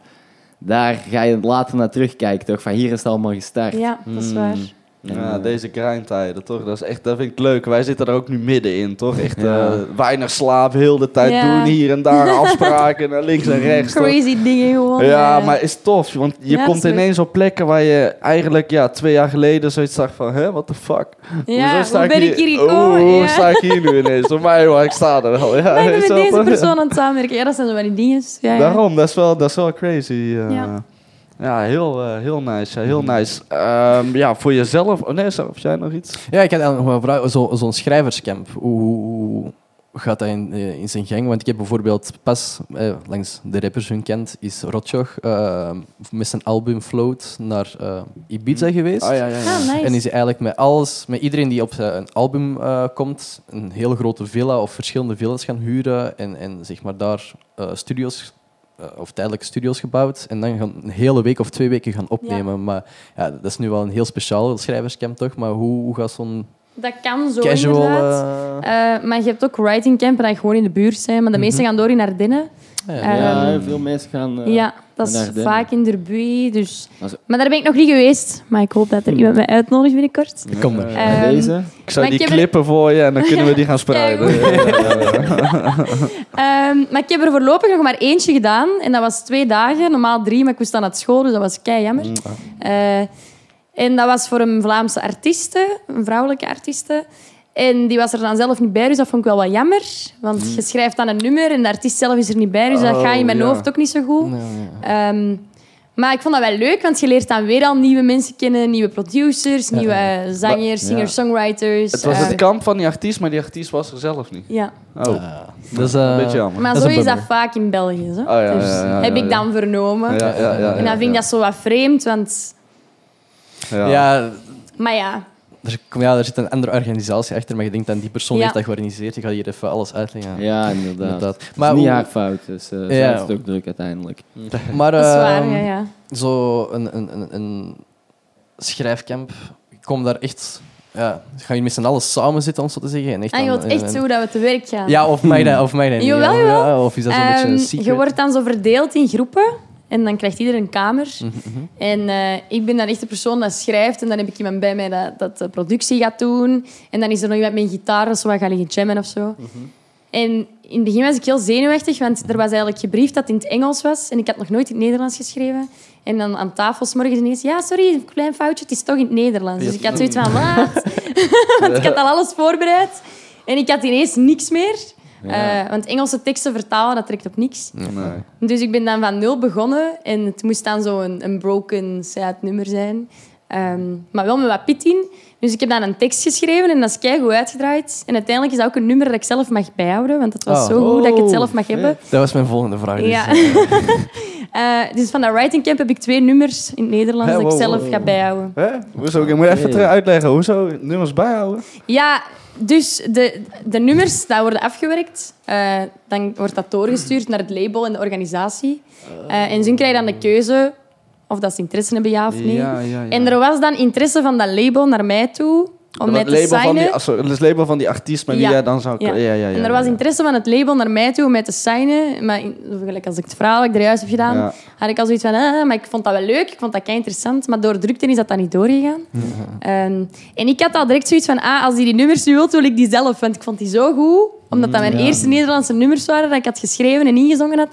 daar ga je later naar terugkijken, toch? Van hier is het allemaal gestart. Ja, dat is Mm. Ja, En, deze grindtijden, toch? Dat, is echt, dat vind ik leuk. Wij zitten er ook nu middenin, toch? Echt Ja. eh, weinig slaap, heel de tijd Ja. doen, hier en daar afspraken, naar links en rechts. toch? Crazy dingen gewoon. Ja, maar is tof, want je Ja, komt ineens op plekken waar je eigenlijk ja, twee jaar geleden zoiets zag van, hè, what the fuck? Ja, sta hoe ben ik hier gekomen? Oh, hoe Ja. sta ik hier nu ineens? Voor mij, hoor, ik sta er wel. Ja, Maar ik ben weet je met wel, deze persoon aan het samenwerken. Ja, dat zijn zo van die dingen. Ja, ja. Daarom, dat is wel, dat is wel crazy. eh. Ja. heel, eh, heel nice. Ja, heel nice. Ehm, ja, voor jezelf... Oh nee, of jij nog iets? Ja, ik had eigenlijk nog wel een vraag. Zo- Zo'n schrijverscamp, hoe, hoe gaat dat in, eh, in zijn gang? Want ik heb bijvoorbeeld pas, eh, langs de rappers hun kent, is Rotjoch eh, met zijn album Float naar eh, Ibiza geweest. Ah, ja, ja, ja. Ah, nice. En is hij eigenlijk met alles, met iedereen die op zijn een album eh, komt, een hele grote villa of verschillende villas gaan huren en, en zeg maar daar eh, studio's eh, of tijdelijke studio's gebouwd en dan gaan een hele week of twee weken gaan opnemen. Maar ja, dat is nu wel een heel speciaal schrijverscamp toch? Maar hoe, hoe gaat zo'n Dat kan zo casual... inderdaad. eh, Eh, maar je hebt ook writing campen je gewoon in de buurt zijn. Maar de meesten gaan door in Ardennen. Ja, eh, Ja, Ehm, veel mensen gaan... eh, ja, dat is vaak in Derby. Dus... Als- Maar daar ben ik nog niet geweest. Maar ik hoop dat er iemand mij uitnodigt binnenkort. Kom maar. bij Ehm, deze. Ik zou die ik er- voor je en dan kunnen we die gaan spreiden. Ehm, maar ik heb er voorlopig nog maar eentje gedaan. En dat was twee dagen, normaal drie, maar ik moest dan naar school, dus dat was kei jammer. Eh, en dat was voor een Vlaamse artieste, een vrouwelijke artieste. En die was er dan zelf niet bij, dus dat vond ik wel wat jammer. Want je schrijft dan een nummer en de artiest zelf is er niet bij, dus dat Oh, gaat in mijn ja. hoofd ook niet zo goed. Ehm, maar ik vond dat wel leuk, want je leert dan weer al nieuwe mensen kennen. Nieuwe producers, nieuwe eh, zangers, ja. singer-songwriters. Het was eh, het kamp van die artiest, maar die artiest was er zelf niet. Ja, Oh, Dat is, eh, een beetje jammer. maar Dat zo is dat vaak in België. Zo. Oh, ja, dus ja, ja, heb ja, ik dan vernomen. Ja, ja, ja, En dan vind ik dat zo wat vreemd, want... Ja. ja, Maar ja, er, ja, er zit een andere organisatie achter, maar je denkt aan die persoon Ja. heeft dat georganiseerd. Je gaat hier even alles uitleggen. Ja, inderdaad. Inderdaad. Maar Maar het is niet hoe- haar fout, dus eh Ja. zij heeft het ook druk uiteindelijk. Maar dat is waar. ehm, Ja, ja. zo een, een, een, een schrijfcamp, ik kom daar echt... Ja, gaan je met z'n allen samen zitten, om zo te zeggen? En echt En je wilt echt zo dat we te werk gaan. Ja, of mij dat, of mij dat niet. Jawel, ja. jawel. Ja, of is dat zo'n Ehm, beetje een secret? je wordt dan zo verdeeld in groepen. En dan krijgt iedereen een kamer. Mhm, mhm. En eh, ik ben dan echt de persoon dat schrijft. En dan heb ik iemand bij mij dat, dat de productie gaat doen. En dan is er nog iemand met een gitaar dat zo gaat liggen jammen of zo. Mhm. En in het begin was ik heel zenuwachtig, want er was eigenlijk gebriefd dat het in het Engels was. En ik had nog nooit in het Nederlands geschreven. En dan aan tafel morgens ineens... Ja, sorry, een klein foutje, het is toch in het Nederlands. Dus ik had zoiets van, wat? want ik had al alles voorbereid. En ik had ineens niks meer. Ja. Eh, want Engelse teksten vertalen, dat trekt op niks. Nee. Dus ik ben dan van nul begonnen. En het moest dan zo een, een broken sad nummer zijn. Ehm, maar wel met wat pit in. Dus ik heb dan een tekst geschreven en dat is keigoed uitgedraaid. En uiteindelijk is dat ook een nummer dat ik zelf mag bijhouden. Want het was Oh. zo goed dat ik het Oh, zelf mag hebben. Dat was mijn volgende vraag. Dus, Ja. eh, Eh, dus van dat writing camp heb ik twee nummers in het Nederlands dat ik wow, zelf wow. ga bijhouden. Hè? Hoezo? Ik moet even terug uitleggen. Hoezo nummers bijhouden? Ja, dus de, de nummers dat worden afgewerkt. eh, dan wordt dat doorgestuurd naar het label en de organisatie. Eh, en ze krijgen dan de keuze of dat ze interesse hebben, ja of nee. Ja, ja, ja. En er was dan interesse van dat label naar mij toe om te label van die, ah, sorry, het label van die artiest met wie Ja. jij dan zou... Ja, ja, ja. en er was ja. interesse van het label naar mij toe om mij te signen. Maar in- gelijk als ik het verhaal dat ik er juist heb gedaan, Ja. had ik al zoiets van... ah, maar ik vond dat wel leuk, ik vond dat kei interessant. Maar door drukte is dat dan niet doorgegaan. Ehm, en ik had al direct zoiets van... Ah, als die die nummers nu wilt, wil ik die zelf. Want ik vond die zo goed. Omdat dat mijn eerste Nederlandse nummers waren dat ik had geschreven en ingezongen had.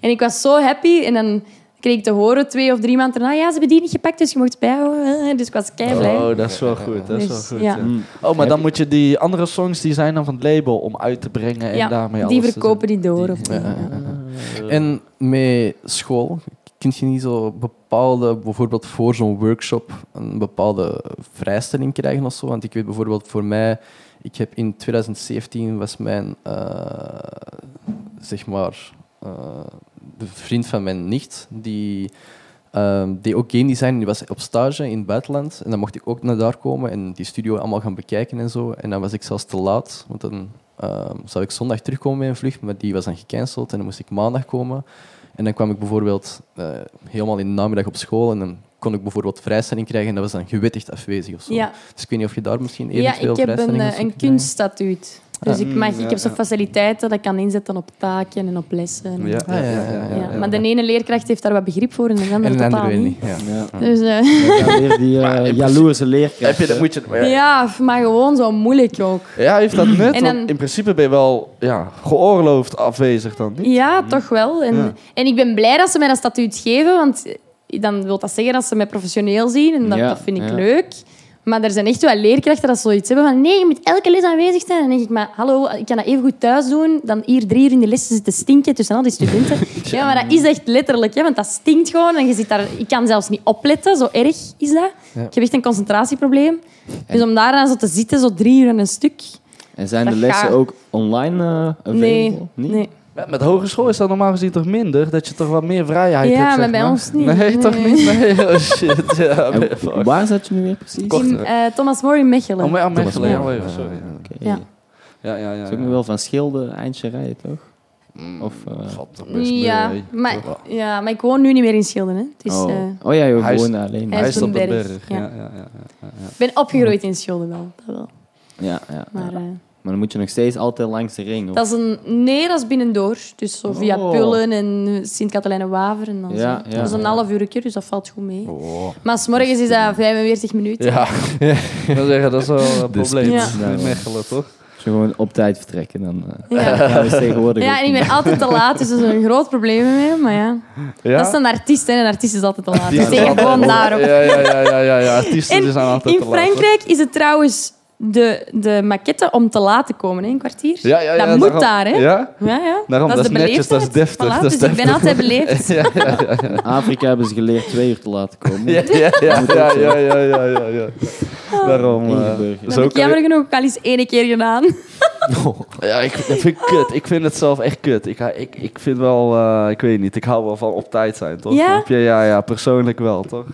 En ik was zo happy. En dan kreeg ik te horen twee of drie maanden daarna... Ja, ze hebben die niet gepakt, dus je mocht bijhouden. Dus ik was kei blij. Oh, dat is wel goed. Dat is wel Dus, goed. ja. ja. Oh, maar dan moet je die andere songs die zijn dan van het label om uit te brengen en ja, daarmee die alles te verkopen die door. Of Ja, niet, ja, ja. ja. En met school, kun je niet zo bepaalde, bijvoorbeeld voor zo'n workshop, een bepaalde vrijstelling krijgen of zo? Want ik weet bijvoorbeeld voor mij, ik heb in 2017 was mijn, eh, zeg maar, eh, de vriend van mijn nicht, die ehm deed ook game design, die was op stage in het buitenland. En dan mocht ik ook naar daar komen en die studio allemaal gaan bekijken en zo. En dan was ik zelfs te laat, want dan ehm, zou ik zondag terugkomen met een vlucht, maar die was dan gecanceld en dan moest ik maandag komen. En dan kwam ik bijvoorbeeld eh, helemaal in de namiddag op school en dan kon ik bijvoorbeeld vrijstelling krijgen en dat was dan gewettigd afwezig of zo. Ja. Dus ik weet niet of je daar misschien Ja, eventueel ik heb een, eh, een kunststatuut. Dus ik, mag, ik heb zo faciliteiten dat ik kan inzetten op taken en op lessen. Ja, ja, ja, ja, Ja, ja. Maar de ene leerkracht heeft daar wat begrip voor en de andere En totaal niet. Ja. Ja. Dus, eh, Ja, weer die eh, jaloerse leerkracht. Heb je, moet ja. ja, maar gewoon zo moeilijk ook. Ja, heeft dat nut? En dan- Want in principe ben je wel ja, geoorloofd afwezig dan niet? Ja, toch wel. En, Ja. en ik ben blij dat ze mij dat statuut geven, want dan wil dat zeggen dat ze mij professioneel zien en dat, Ja, dat vind ik ja. leuk. Maar er zijn echt wel leerkrachten dat zoiets hebben van nee, je moet elke les aanwezig zijn. En dan denk ik, maar hallo, ik kan dat even goed thuis doen dan hier drie uur in de les zitten stinken tussen al die studenten. ja, maar dat is echt letterlijk, hè, want dat stinkt gewoon. En je zit daar, ik kan zelfs niet opletten, zo erg is dat. Ik heb echt een concentratieprobleem. Dus om daar dan zo te zitten, zo drie uur aan een stuk... En zijn de lessen gaat. ook online eh available? Nee. Met, met hogeschool is dat normaal gezien toch minder? Dat je toch wat meer vrijheid Ja, hebt, zeg maar bij maar. ons niet. Nee, Nee. toch niet? Nee, oh shit. Ja, En waar zat je nu weer precies? In, eh, Thomas More in Mechelen. Oh, maar ja, Mechelen. Ja, Thomas oh, ja, More. sorry. Oké. Ja. Ja, ja, ja. Is nog wel van Schilde, eindje rijden, toch? Of, eh, best Ja, maar, ja, maar ik woon nu niet meer in Schilden. Hè. Het is, oh. eh, oh ja, je woont alleen. hij is op de berg. Ja, ja. ja, ja, ja, ja. ik ben opgegroeid in Schilden wel. Dat wel. Ja, ja. Maar, ja. Eh, Maar dan moet je nog steeds altijd langs de ring. Of... dat is een, nee, dat is binnendoor. Dus zo via Oh. Pullen en. En dan Ja, zo. ja, dat is een ja. half uur, dus dat valt goed mee. Oh. Maar s'morgens is dat 45 minuten. Ja, zeggen, dat is wel een probleem Ja. in Mechelen, toch? Als je gewoon op tijd vertrekken, dan eh Ja. gaan we tegenwoordig Ja, en ik niet. ben altijd te laat, dus dat is een groot probleem mee. Maar ja, Ja? dat is een artiest, hè. Een artiest is altijd te laat. Die Dus tegen gewoon daarop. Ja, ja, ja, ja, ja, ja. Artiesten En die zijn altijd in te laat, hoor. Frankrijk is het trouwens de, de maquette om te laten komen in een kwartier. Ja, ja, ja, dat moet daar, hè? Ja, ja. Daarom, dat, is netjes, dat is deftig. Dat is dus ik ben altijd beleefd. Afrika hebben ze geleerd twee uur te laten komen. Ja, ja, ja. ja, ja, ja, ja, ah. Daarom, eh, heb ik jammer genoeg ook al eens één keer gedaan. Ja, ik, dat vind ik kut. Ik vind het zelf echt kut. Ik, ik, ik vind wel, eh, ik weet niet, ik hou wel van op tijd zijn, toch? Ja? Je? Ja, ja, persoonlijk wel, toch?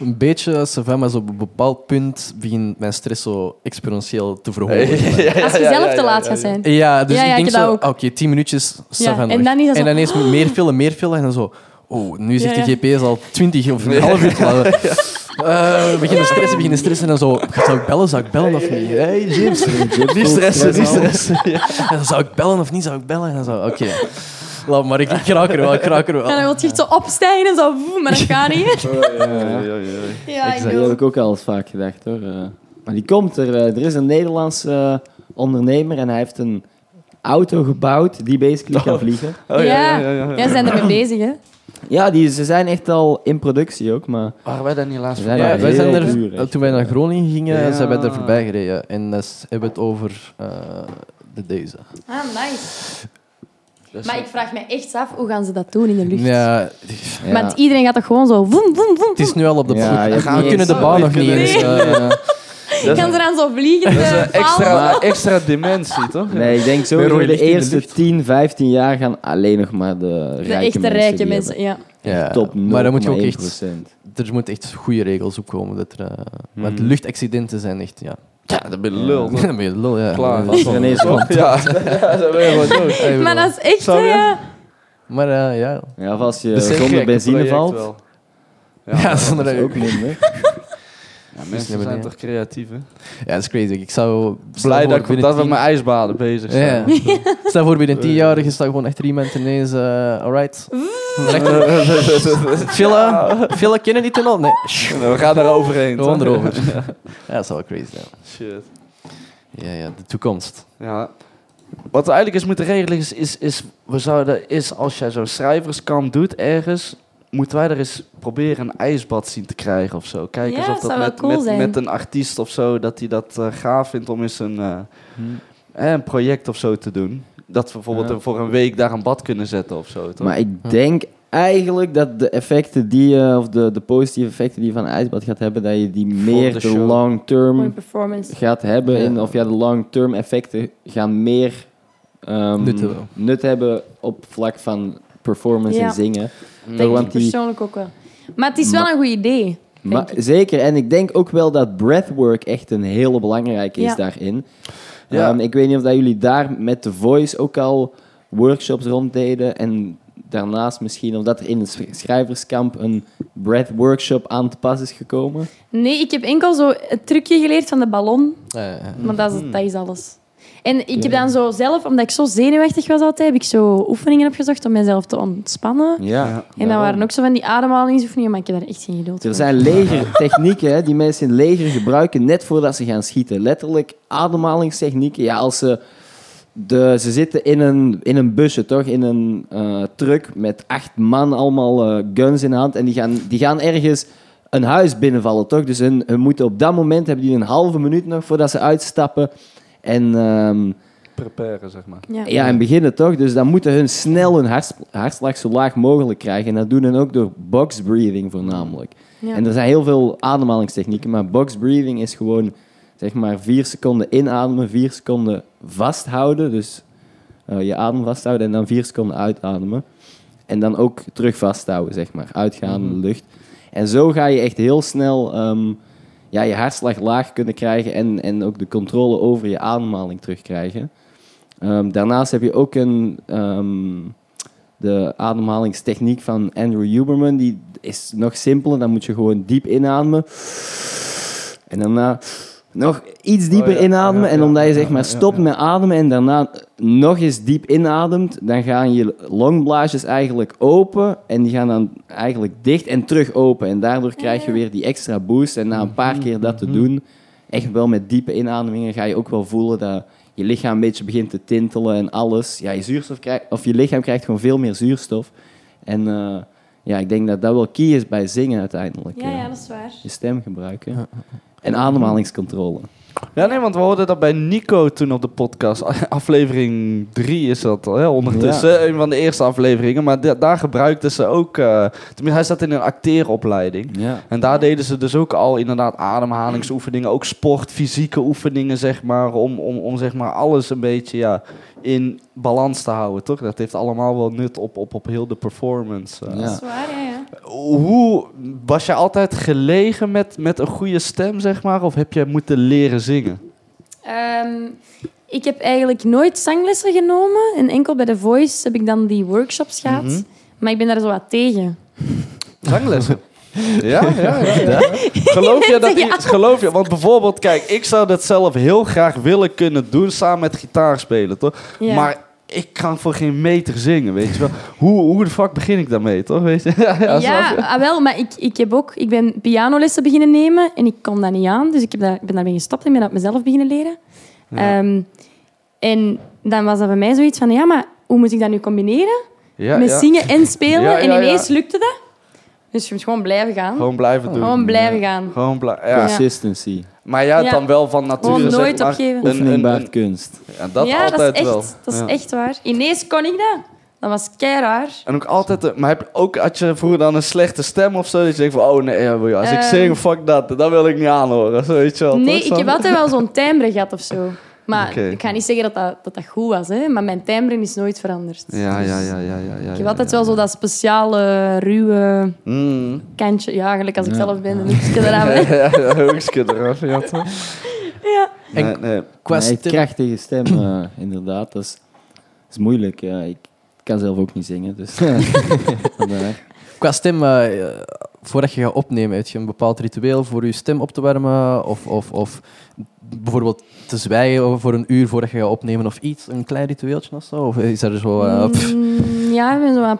Een beetje, va, maar zo op een bepaald punt begint mijn stress zo exponentieel te verhogen. Als je zelf te laat gaat zijn. Ja, dus Ja, ja, ik denk zo, oké, tien minuutjes, va en dan en dan eens meer vullen, meer vullen, en dan zo... Oh, nu zegt Ja, de GPS al 20 of een half uur laat. Eh, we beginnen stressen, beginnen stressen en dan zo... Zou ik bellen, zou ik bellen of niet? Hey, James. Niet stressen, niet stressen. Ja. En dan zou ik bellen of niet, zou ik bellen? En dan zo, oké. Laat maar, ik, ik raak er wel, ik raak er wel. En dan wil je echt zo opstijgen en zo, maar dat gaat niet. Ja, ja, ja, ja. Ja, ik Dat heb ik ook al eens vaak gedacht hoor. Eh, Maar die komt er. eh, Er is een Nederlandse ondernemer en hij heeft een auto gebouwd die basically kan vliegen. Oh, ja, ja, ja, ja, ja. Jij zijn ermee bezig, hè? Ja, die, ze zijn echt al in productie ook, maar Waren wij daar niet laatst We zijn voorbij? Ja, wij zijn er, duur, toen wij naar Groningen gingen, Ja. zijn wij er voorbij gereden. En dat is- hebben we het over eh, de deze. Ah, nice. Dus, Maar ik vraag me echt af, hoe gaan ze dat doen in de lucht? Ja, ja. Want iedereen gaat toch gewoon zo... Woem, woem, woem. het is nu al op de Ja, we- kunnen de baan nog niet kunnen eens. niet- eh, dat is Gaan een- ze dan zo vliegen? dat is een de paal? extra, extra dimensie, toch? Nee, ik denk sowieso de de eerste lucht. 10, 15 jaar gaan alleen nog maar de rijke De echte mensen rijke mensen, ja. ja, Top maar dan moet je ook 0,1%. echt, er moeten echt goede regels op komen. Dat er, eh, Want luchtaccidenten zijn echt, ja. Ja, dat ben je lul. toch? Dan ben je lul, ja. Klaar. Als er ineens komt. Ja, ja, dat ben je gewoon dood. Ja, ik Maar dat is echt, ja. Maar eh, ja, Ja, of als je Dat is een zonder benzine valt. wel. Ja, zonder Dat dat is ook minder. Ja, mensen hebben zijn niet- toch creatief, hè? Ja, dat is crazy. Ik zou... Blij dat, ik, dat we tien- met ijsbaden bezig zijn. Ja. Stel voor, binnen tien jaar, je staat gewoon echt drie mensen ineens... eh alright. Chillen. Chillen, kennen die tunnel? Nee. We gaan er overheen. Gewoon erover. Ja, dat is wel crazy. Ja. Shit. Ja, ja, de toekomst. Ja. Wat we eigenlijk eens moeten regelen is, is, is, we zouden, is als jij zo'n schrijverskamp doet ergens, moeten wij er eens proberen een ijsbad zien te krijgen of zo. Kijken Ja, of dat met, cool met, met een artiest of zo, dat hij dat eh, gaaf vindt om eens een, eh, Hm. eh, een project of zo te doen. Dat we bijvoorbeeld Ja. voor een week daar een bad kunnen zetten of zo. Toch? Maar ik denk eigenlijk dat de effecten die je, of de, de positieve effecten die je van een ijsbad gaat hebben, dat je die meer de long-term performance. gaat hebben. Ja. In, of ja, de long-term effecten gaan meer ehm, Nut hebben. nut hebben op vlak van performance Ja. en zingen. Mm. Denk want ik die- persoonlijk ook wel. Maar het is wel Ma- een goed idee. Maar, zeker, en ik denk ook wel dat breathwork echt een hele belangrijke is Ja. daarin. Ja. Ehm, ik weet niet of dat jullie daar met The Voice ook al workshops ronddeden. En daarnaast misschien of dat er in het sch- schrijverskamp een breath workshop aan te pas is gekomen. Nee, ik heb enkel zo het trucje geleerd van de ballon. Maar dat is, Hmm. dat is alles. En ik heb dan zo zelf, omdat ik zo zenuwachtig was altijd, heb ik zo oefeningen opgezocht om mezelf te ontspannen. Ja. En dat waren ook zo van die ademhalingsoefeningen, maar ik heb daar echt geen geduld Er voor. zijn legertechnieken hè, die mensen in het leger gebruiken net voordat ze gaan schieten. Letterlijk ademhalingstechnieken. Ja, als ze, de, ze zitten in een, in een busje, toch? In een eh, truck met acht man, allemaal eh, guns in de hand. En die gaan, die gaan ergens een huis binnenvallen, toch? Dus hun, hun moeten op dat moment, hebben die een halve minuut nog voordat ze uitstappen. En... ehm, Preparen, zeg maar. Ja. ja, en beginnen toch? Dus dan moeten hun snel hun harts- hartslag zo laag mogelijk krijgen. En dat doen hun ook door box breathing voornamelijk. Ja. En er zijn heel veel ademhalingstechnieken, maar box breathing is gewoon zeg maar vier seconden inademen, vier seconden vasthouden. Dus eh, je adem vasthouden en dan vier seconden uitademen. En dan ook terug vasthouden, zeg maar. Uitgaan, Mhm. lucht. En zo ga je echt heel snel ehm, ja, je hartslag laag kunnen krijgen en, en ook de controle over je ademhaling terugkrijgen. Ehm, daarnaast heb je ook een, ehm, de ademhalingstechniek van Andrew Huberman. Die is nog simpeler. Dan moet je gewoon diep inademen. En daarna nog iets dieper Oh ja, inademen. ja, en omdat je zeg maar ja, stopt ja. met ademen en daarna nog eens diep inademt, dan gaan je longblaasjes eigenlijk open. En die gaan dan eigenlijk dicht en terug open. En daardoor krijg je weer die extra boost. En na een paar keer dat te doen, echt wel met diepe inademingen, ga je ook wel voelen dat je lichaam een beetje begint te tintelen en alles. Ja, je, zuurstof krijgt, of je lichaam krijgt gewoon veel meer zuurstof. En eh, ja, ik denk dat dat wel key is bij zingen uiteindelijk. ja, eh, ja, dat is waar. Je stem gebruiken. En ademhalingscontrole. Ja, nee, want we hoorden dat bij Nico toen op de podcast. Aflevering 3 is dat al, hè, ondertussen. Een van de eerste afleveringen. Maar da- daar gebruikten ze ook... tenminste, hij zat in een acteeropleiding. Ja. En daar deden ze dus ook al inderdaad ademhalingsoefeningen. Ook sport, fysieke oefeningen, zeg maar. Om, om, om zeg maar alles een beetje ja, in balans te houden, toch? Dat heeft allemaal wel nut op, op, op heel de performance. eh. Ja. Dat is waar, ja, ja. Hoe was je altijd gelegen met, met een goede stem, zeg maar? Of heb je moeten leren zingen? Ehm, ik heb eigenlijk nooit zanglessen genomen. En enkel bij The Voice heb ik dan die workshops gehad. Mhm. Maar ik ben daar zo wat tegen. Zanglessen? Ja, ja, ja. ja. Geloof je dat iets? Geloof je? Want bijvoorbeeld, kijk, ik zou dat zelf heel graag willen kunnen doen samen met gitaar spelen, toch? Maar ik kan voor geen meter zingen, weet je wel? Hoe, hoe de fuck begin ik daarmee, toch? Weet je? Ja, ja, snap Ja, je? ah, wel, maar ik, ik, heb ook, ik ben pianolessen beginnen nemen en ik kon dat niet aan. Dus ik heb daar, ik ben daarmee gestopt en ben dat mezelf beginnen leren. Ja. Ehm, en dan was dat bij mij zoiets van, ja, maar hoe moet ik dat nu combineren? Met zingen en spelen. En ineens lukte dat. Dus je moet gewoon blijven gaan. Gewoon blijven doen. Gewoon blijven gaan. Gewoon ja. Consistency. Maar jij Ja. dan wel van nature, Gewoon zeg nooit maar, opgeven. een- een- kunst. Ja, dat ja, altijd dat is, echt, wel. dat is Ja. echt waar. Ineens kon ik dat. Dat was kei raar. En ook altijd, eh, maar heb je ook, had je vroeger dan een slechte stem of zo? Dat je denkt van, oh nee, als ik Ehm. zing, fuck dat, dat wil ik niet aanhoren. Zo, weet je wel, Nee, toch, ik heb altijd wel zo'n timbre gehad of zo. Maar ik ga niet zeggen dat dat, dat, dat goed was, hè. maar mijn timbre is nooit veranderd. Ja, ja, ja, ja, ja. ja Ik heb altijd wel zo dat speciale, ruwe Mm. kantje. Ja, gelijk als ik Ja. zelf ben, dan hoekje eraan. hè. ja, ja, hoekje eraf, ja, toch? Ja. Nee, En- nee. Qua Nee, stem- krachtige stem, eh, inderdaad. Dat is, dat is moeilijk. Ja, ik kan zelf ook niet zingen, dus vandaar. Qua stem, eh, voordat je gaat opnemen, heb je een bepaald ritueel voor je stem op te warmen? Of, of, of bijvoorbeeld te zwijgen voor een uur voordat je gaat opnemen of iets? Een klein ritueeltje of zo? Of is er zo... eh, Mm, ja, ik ben zo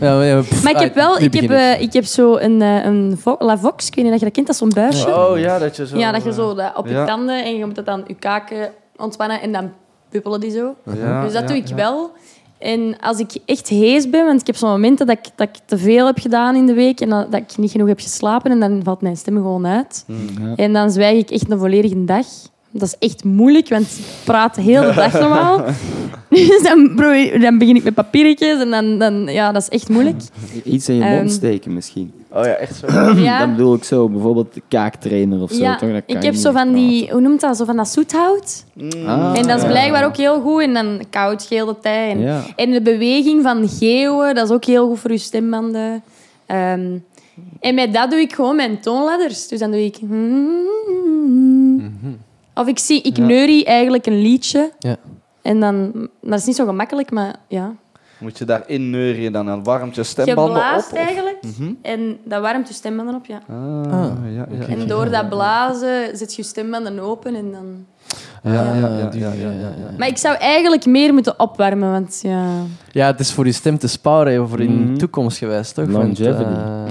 ja, ja, pff, Maar ik heb ah, wel, ik heb, ik. eh, ik heb zo een, eh, een Vo- La Vox, ik weet niet of je dat kent, dat is zo'n buisje. Oh ja, dat je zo... ja, dat je zo dat op je ja. tanden en je moet dat dan je kaken ontspannen en dan puppelen die zo. Ja, dus dat ja, doe ik ja. wel. En als ik echt hees ben, want ik heb zo'n momenten dat ik, dat ik te veel heb gedaan in de week en dat, dat ik niet genoeg heb geslapen en dan valt mijn stem gewoon uit. Ja. En dan zwijg ik echt een volledige dag. Dat is echt moeilijk, want ik praat de hele dag normaal. Dus dan, probeer- dan begin ik met papiertjes en dan, dan... Ja, dat is echt moeilijk. Iets in je Ehm, mond steken misschien. Oh ja, echt zo. Ja. Dat bedoel ik zo, bijvoorbeeld de kaaktrainer of zo. Ja, toch? Dat kan ik heb zo van praten. die... Hoe noemt dat? Zo van dat zoethout. Ah, En dat is ja. blijkbaar ook heel goed. En dan koud, geel de tij. En, Ja. en de beweging van geeuwen, dat is ook heel goed voor je stembanden. Ehm, en met dat doe ik gewoon mijn toonladders. Dus dan doe ik... Of ik, zie, ik neurie eigenlijk een liedje. Ja. En dan... Dat is niet zo gemakkelijk, maar ja. Moet je daarin neurien dan en warmt je Je stembanden blaast op? eigenlijk. En dat warmt je stembanden op, ja. Ah, Ah, ja, ja, En door dat blazen zet je stembanden open en dan... Ja, ja, ja, Ah, die- ja, ja, ja, ja. Maar ik zou eigenlijk meer moeten opwarmen, want ja... Ja, het is voor je stem te sparen, voor in Mhm. toekomst geweest, toch? Want, Longevity.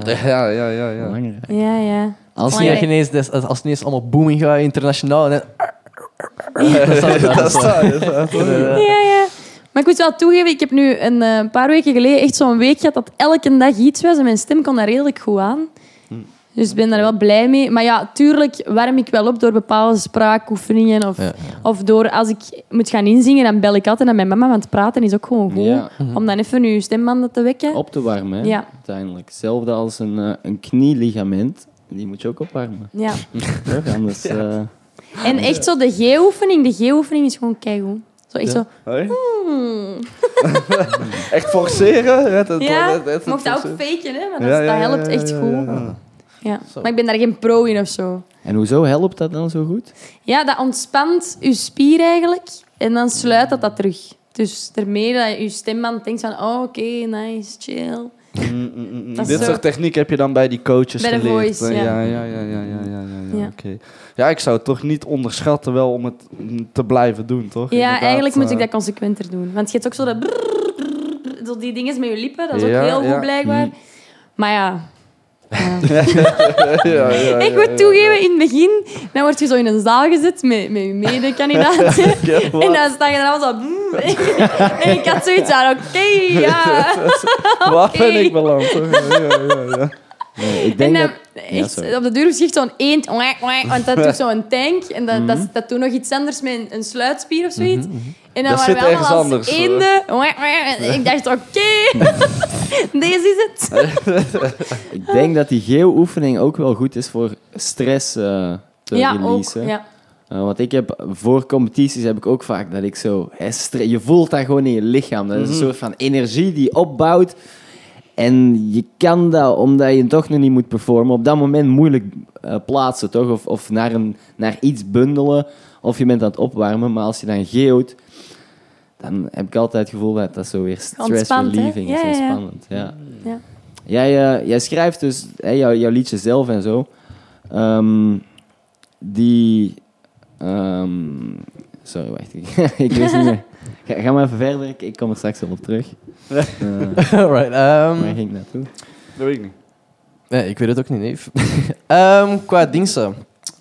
eh, Ja, ja, ja, ja. Belangrijk. Ja, ja. als, je ineens, als ineens allemaal booming gaat internationaal. En dan, dat staat, dat staat. Ja, ja. Maar ik moet wel toegeven, ik heb nu een eh, paar weken geleden echt zo'n week gehad dat elke dag iets was en mijn stem kon daar redelijk goed aan. Dus ik ben daar wel blij mee. Maar ja, tuurlijk warm ik wel op door bepaalde spraakoefeningen. Of, Ja. of door als ik moet gaan inzingen, dan bel ik altijd naar mijn mama, want praten is ook gewoon goed. Ja. Om dan even je stembanden te wekken. Op te warmen, hè, Ja. uiteindelijk. Hetzelfde als een, eh, een knieligament. Die moet je ook opwarmen. Ja. Toch? Anders... eh, En echt zo de G-oefening. De G-oefening is gewoon keigoed. Zo echt Ja. zo... Hoi? hmm. Echt forceren? Het, het, Ja, het- het- het je mocht dat ook faken, hè? Maar dat, Ja, ja, dat helpt echt ja, goed. ja, Ja. ja. Maar ik ben daar geen pro in of zo. En hoezo helpt dat dan zo goed? Ja, dat ontspant je spier eigenlijk. En dan sluit dat dat terug. Dus daarmee dat je stemband denkt van... Oh, oké, nice, chill. Dit soort techniek heb je dan bij die coaches geleerd. Ja. Ja, ja, ja, ja, ja, ja, ja, ja. Ik zou het toch niet onderschatten wel om het te blijven doen, toch? Ja, eigenlijk moet ik eh, dat consequenter doen. Want je hebt ook zo dat... Brrr, die dingen met je lippen, dat is ook heel goed blijkbaar. Mm. Maar ja, ja. ja, ik moet toegeven, in het begin dan word je zo in een zaal gezet met, met je wat? en dan sta je er allemaal zo... brrr. en ik had zoiets aan, oké, ja. Waar ben ik beland? Ja, ja. Nee, ik En denk dan, dat... echt, op de deur schiet zo'n eend, want dat doet zo'n tank. En dat, dat, dat doet nog iets anders met een, een sluitspier of zoiets. En dan Dat waren we allemaal als anders, eenden. En ik dacht, oké, deze is het. Ik denk dat die geo-oefening ook wel goed is voor stress eh, te Ja, ook. releasen. Ja. Eh, want ik heb voor competities heb ik ook vaak dat ik zo... hè, je voelt dat gewoon in je lichaam. Dat is Mhm. een soort van energie die opbouwt. En je kan dat, omdat je toch nog niet moet performen, op dat moment moeilijk eh, plaatsen, toch? Of, of naar, een, naar iets bundelen. Of je bent aan het opwarmen. Maar als je dan geoot, dan heb ik altijd het gevoel dat dat zo weer stress relieving is. Ja. Ontspannend, ja. Ja. Jij, eh, jij schrijft dus hè, jouw, jouw liedje zelf en zo. Ehm, die. ehm, sorry, wacht. ik- ik wist niet meer. Ga, ga maar even verder, ik, ik kom er straks wel op terug. Eh, Alright, ehm, waar ging ik naartoe? Dat weet ik niet. nee, ik weet het ook niet, neef. Ehm, qua diensten.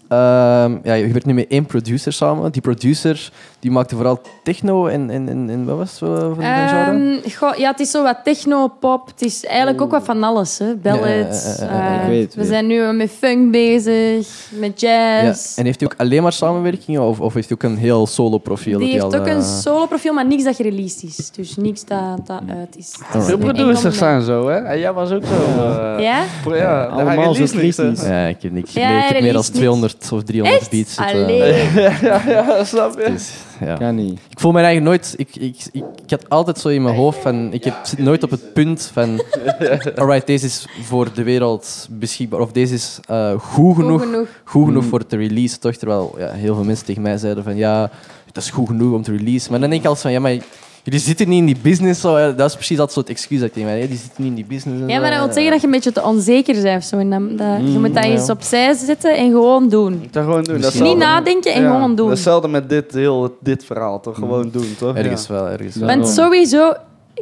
Ehm, ja, je werkt nu met één producer samen. Die producer die maakte vooral techno en, en, en, en wat was het zo van die genre? Ehm, goh, ja, het is zo wat techno, pop. Het is eigenlijk ook wat van alles. Hè. Ballads. Ja, ja, ja, ja, ik eh, weet het we weer. zijn nu met funk bezig, met Ja. jazz. En heeft hij ook alleen maar samenwerkingen of, of heeft hij ook een heel solo profiel? Die heeft ook eh, een solo-profiel, maar niks dat gereleased is. Dus niks dat, dat uit is. Het is Alright. Veel een producers zijn zo, hè? En jij was ook zo. eh, Ja? pro- ja, Allemaal zo kritisch. Ja, ik heb niks. Ja, ik, heb- ik heb hij meer dan released 200 of 300 Echt? beats. zitten. Allee. ja, ja, snap je? Ja. Kan niet. Ik voel me eigenlijk nooit... Ik, ik, ik, ik had altijd zo in mijn hoofd van... Ik heb, zit nooit op het punt van... Alright, deze is voor de wereld beschikbaar. Of deze is eh, goed genoeg, Goed genoeg. goed genoeg voor te release. Toch? Terwijl ja, heel veel mensen tegen mij zeiden van... Ja, dat is goed genoeg om te release. Maar dan denk ik altijd van... Ja, maar Jullie zitten niet in die business. Zo. Dat is precies dat soort excuus dat ik tegen mij hè. Die zitten niet in die business. Ja, maar dat wil zeggen dat je een beetje te onzeker bent. of Zo. En dan, dat, je moet dat ja. eens opzij zetten en gewoon doen. Dat gewoon doen. Dat is Niet nadenken en Ja, gewoon doen. Hetzelfde met dit, heel, dit verhaal, toch? Gewoon doen, toch? Ergens Ja. wel, ergens wel. Want sowieso,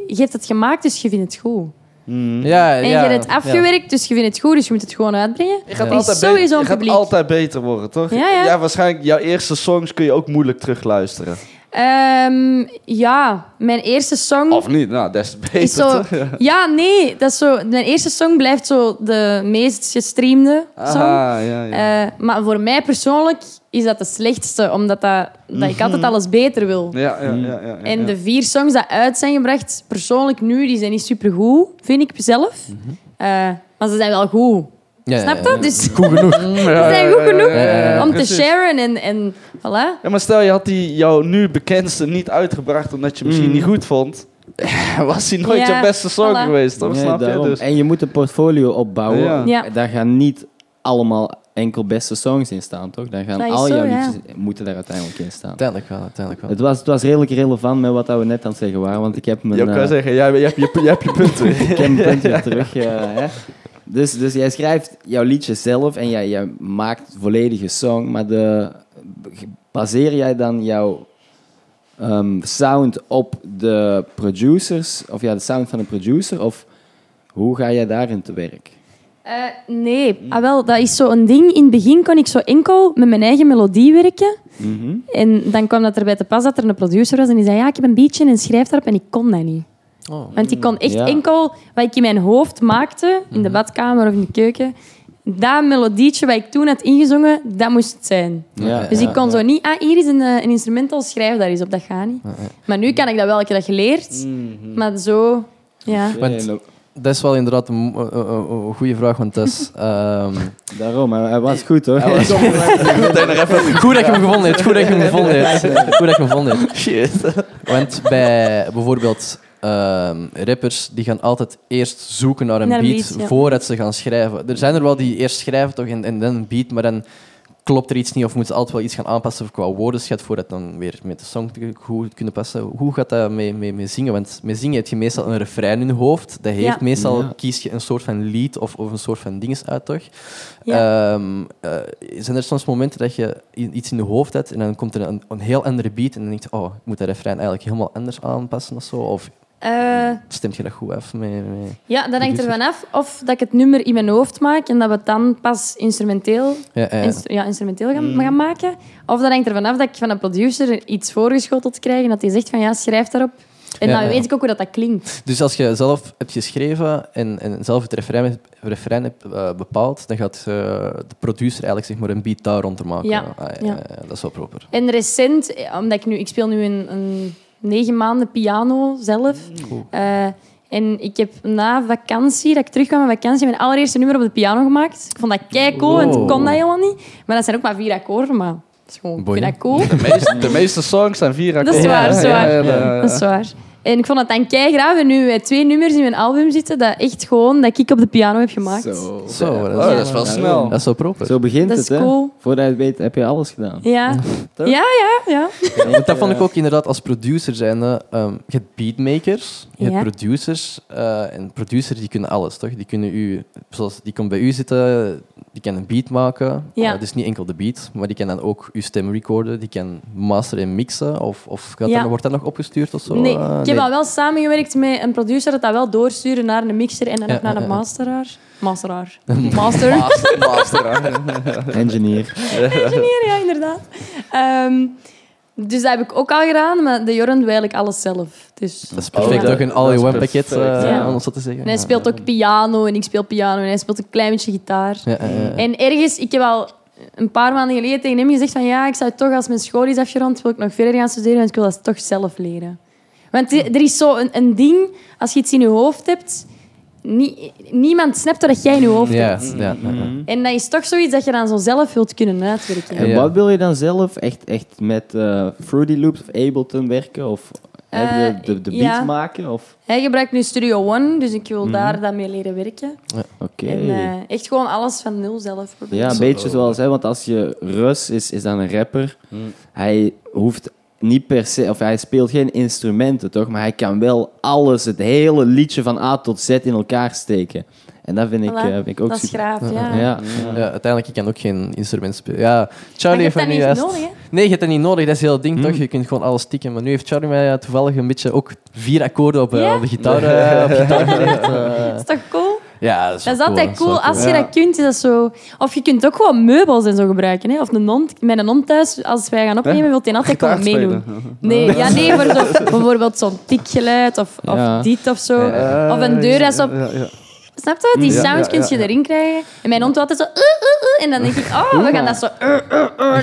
je hebt het gemaakt, dus je vindt het goed. Mhm. Ja, En ja, je hebt het afgewerkt, dus je vindt het goed, dus je moet het gewoon uitbrengen. Je gaat, is altijd, sowieso een je gaat altijd beter worden, toch? Ja, ja. waarschijnlijk jouw eerste songs kun je ook moeilijk terugluisteren. Ehm, ja, mijn eerste song... Of niet? Nou, des te beter, is zo, toch? Ja. ja, nee, dat is zo, mijn eerste song blijft zo de meest gestreamde song. Aha, ja, ja. Eh, maar voor mij persoonlijk is dat de slechtste, omdat dat, dat ik altijd alles beter wil. ja, ja, ja, ja, ja, En ja. de vier songs die uit zijn gebracht, persoonlijk nu, die zijn niet supergoed, vind ik zelf. Eh, maar ze zijn wel goed. Ja, Snap ja, je? ja. Dus Goed genoeg. Ze ja, zijn goed genoeg ja, ja, ja, om te sharen en, en voilà. Ja, maar stel je had die jouw nu bekendste niet uitgebracht omdat je misschien Mm. niet goed vond. Was hij nooit Ja, je beste song voilà. geweest, toch? Nee, Snap je? Dus. En je moet een portfolio opbouwen. Ja. Ja. Daar gaan niet allemaal enkel beste songs in staan, toch? Daar gaan is al zo, jouw ja. liedjes moeten daar uiteindelijk in staan. Uiteindelijk wel, uiteindelijk wel. Het was, het was redelijk relevant met wat we net aan het zeggen waren, want ik heb mijn, Je kan eh, zeggen, jij, je, hebt je, je hebt je punten. ik heb mijn punt weer terug. eh, hè. Dus, dus jij schrijft jouw liedje zelf en jij, jij maakt volledige song, maar de, baseer jij dan jouw ehm, sound op de producers, of ja, de sound van een producer, of hoe ga jij daarin te werk? Eh, nee, ah, wel, dat is zo'n ding. In het begin kon ik zo enkel met mijn eigen melodie werken. Mhm. En dan kwam dat erbij te pas dat er een producer was en die zei, ja, ik heb een beatje en schrijf daarop. En ik kon dat niet. Oh. Want ik kon echt Ja. enkel wat ik in mijn hoofd maakte, in de badkamer of in de keuken, dat melodietje wat ik toen had ingezongen, dat moest het zijn. Ja, Dus ja, ik kon ja. zo niet, ah, hier is een, eh, een instrumental, schrijf daar eens op, dat gaat niet. Maar nu kan ik dat wel, ik heb dat geleerd. Maar zo, ja. Want- Dat is wel inderdaad een, mo- een- een- een- een goede vraag, want dat is... ehm, Daarom, hij, hij was goed hoor. goed dat je hem gevonden hebt, goed dat je hem gevonden hebt. Goed dat je hem gevonden hebt. Shit. Want bij bijvoorbeeld ehm, rappers, die gaan altijd eerst zoeken naar een Naar een beat, beat, ja. voordat ze gaan schrijven. Er zijn er wel die eerst schrijven toch, en, en dan een beat, maar dan klopt er iets niet of moeten ze altijd wel iets gaan aanpassen qua woordenschat voordat dan weer met de song te- goed kunnen passen. Hoe gaat dat met, met, met zingen? Want met zingen heb je meestal een refrein in je hoofd. Dat heeft Ja. meestal, Ja. kies je een soort van lied of, of een soort van dinges uit, toch? Ja. Ehm, eh, zijn er soms momenten dat je iets in je hoofd hebt en dan komt er een, een heel andere beat en dan denk je, oh, ik moet dat refrein eigenlijk helemaal anders aanpassen of zo? Of Eh, stemt je dat goed af met... met... ja, dat hangt ervan af of dat ik het nummer in mijn hoofd maak en dat we het dan pas instrumenteel, Ja, ja, ja. inst- ja, instrumenteel gaan, gaan maken. Of dat hangt ervan af dat ik van een producer iets voorgeschoteld krijg en dat hij zegt van ja, schrijf daarop. En Ja, dan ja. weet ik ook hoe dat, dat klinkt. Dus als je zelf hebt geschreven en, en zelf het refrein, hebt- refrein hebt eh, bepaald, dan gaat eh, de producer eigenlijk zeg maar, een beat daar rond te maken. Ja, Ah, ja. dat is wel proper. En recent, omdat ik nu, ik speel nu een, een negen maanden piano zelf. Eh, en ik heb na vakantie, dat ik terugkwam van vakantie, mijn allereerste nummer op de piano gemaakt. Ik vond dat kei cool, want ik kon dat helemaal niet. Maar dat zijn ook maar vier akkoorden, maar dat is gewoon, ik vind dat cool. De meeste, de meeste songs zijn vier Dat is akkoorden. waar, dat is Ja, waar. ja, ja, ja. Dat is waar. En ik vond dat dan kei graag. En nu wij twee nummers in mijn album zitten, dat echt gewoon dat ik op de piano heb gemaakt. Zo. Zo, dat Oh, is, dat is wel Ja. snel. dat is wel proper. Zo begint Dat het, is hè? Voordat je het weet, heb je alles gedaan. Ja. Toch? ja, ja, ja. Want dat vond ik ook inderdaad als producer zijnde. ehm je hebt beatmakers, je Ja. hebt producers. eh, en producers die kunnen alles, toch? Die kunnen u, zoals die komt bij u zitten, die kan een beat maken. Ja. Eh, dus niet enkel de beat, maar die kan dan ook uw stem recorden, die kan masteren en mixen. Of, of gaat Ja. dat, wordt dat nog opgestuurd of zo? Nee, Eh, heb al wel samengewerkt met een producer dat dat wel doorsturen naar een mixer en dan Ja, ook naar een masteraar. Masteraar. Master. Master, master. Engineer. Engineer, ja, inderdaad. Ehm, dus dat heb ik ook al gedaan, maar de Joran doet eigenlijk alles zelf. Dus, Dat is perfect, Oh, toch? Een dat all is in one pakket, perfect, eh, ja. om het zo te zeggen. en hij speelt ook piano en ik speel piano en hij speelt een klein beetje gitaar. Ja. En ergens, ik heb al een paar maanden geleden tegen hem gezegd van ja, ik zou toch als mijn school is afgerond, wil ik nog verder gaan studeren, want ik wil dat toch zelf leren. Want er er is zo een, een ding, als je iets in je hoofd hebt, nie- niemand snapt wat jij in je hoofd Ja, hebt. ja, ja, ja. En dat is toch zoiets dat je dan zo zelf wilt kunnen uitwerken. En Ja. wat wil je dan zelf? Echt, echt met eh, Fruity Loops of Ableton werken? Of Eh, de, de beat ja. maken? Of... Hij gebruikt nu Studio One, dus ik wil Mhm. daar dan mee leren werken. Oké. En eh, echt gewoon alles van nul zelf proberen. Ja, een beetje zoals, hè, want als je Russ is, is dan een rapper. Hij hoeft niet per se, of hij speelt geen instrumenten, toch? Maar hij kan wel alles, het hele liedje van A tot Z in elkaar steken. En dat vind ik, Voilà. eh, vind ik ook dat is super. graaf, ja. Ja, Ja, uiteindelijk, ik kan ook geen instrument spelen. Ja, Charlie heeft dat nu niet juist... nodig, hè? Nee, je hebt dat niet nodig. Dat is heel ding, toch? Je kunt gewoon alles tikken. Maar nu heeft Charlie mij toevallig een beetje ook vier akkoorden op, eh, op de gitaar, eh, op gitaar. Dat is toch cool? Ja, dat is, Dat is wel altijd cool. Als je Ja. dat kunt, is dat zo... Of je kunt ook gewoon meubels en zo gebruiken. Hè? Of een hond. Met een hond thuis, als wij gaan opnemen, wil hij altijd gewoon meedoen. Nee, ja, nee voor zo, bijvoorbeeld zo'n tikgeluid of, of Ja. dit of zo. Of een deur dat zo... Snap je? Die Ja, ja, kun je ja, ja. erin krijgen. En mijn hond altijd zo... Uh, uh, uh, en dan denk ik, oh, we gaan dat zo... Uh, uh, uh.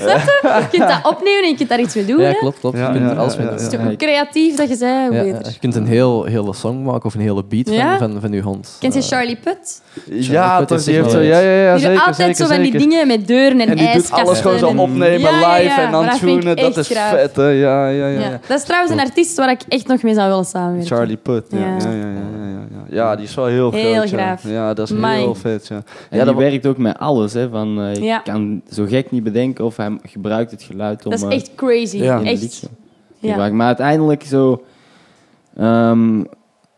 Snap je? Je kunt dat opnemen en je kunt daar iets mee doen. Ja, klopt, klopt. Je kunt er alles mee doen. Het is toch hoe creatief dat je zei, hoe Ja, beter. je kunt een heel, hele song maken of een hele beat Ja. van, van, van je hond. Kent je Eh, Charlie Putt? Ja, Put toch, is die heeft zo, ja, ja, ja, die zeker, doet altijd zeker, zo van die zeker. dingen met deuren en, En die doet ijskasten. alles gewoon zo en- opnemen live ja. en dan dat tunen. Dat is vet, hè. Ja, ja, ja. Dat is trouwens een artiest waar ik echt nog mee zou willen samenwerken. Charlie Putt, ja. Ja. Ja, ja, ja, ja, ja, ja. Ja, die is wel heel, Heel groot, ja. graaf. Ja, dat is Amai. heel vet, ja. En Ja, die dat werkt ook met alles. Hè, van, eh, ik Ja. kan zo gek niet bedenken of hij gebruikt het geluid om... Dat is eh, echt crazy. Ja. Echt. Ja. Maar uiteindelijk zo... ehm,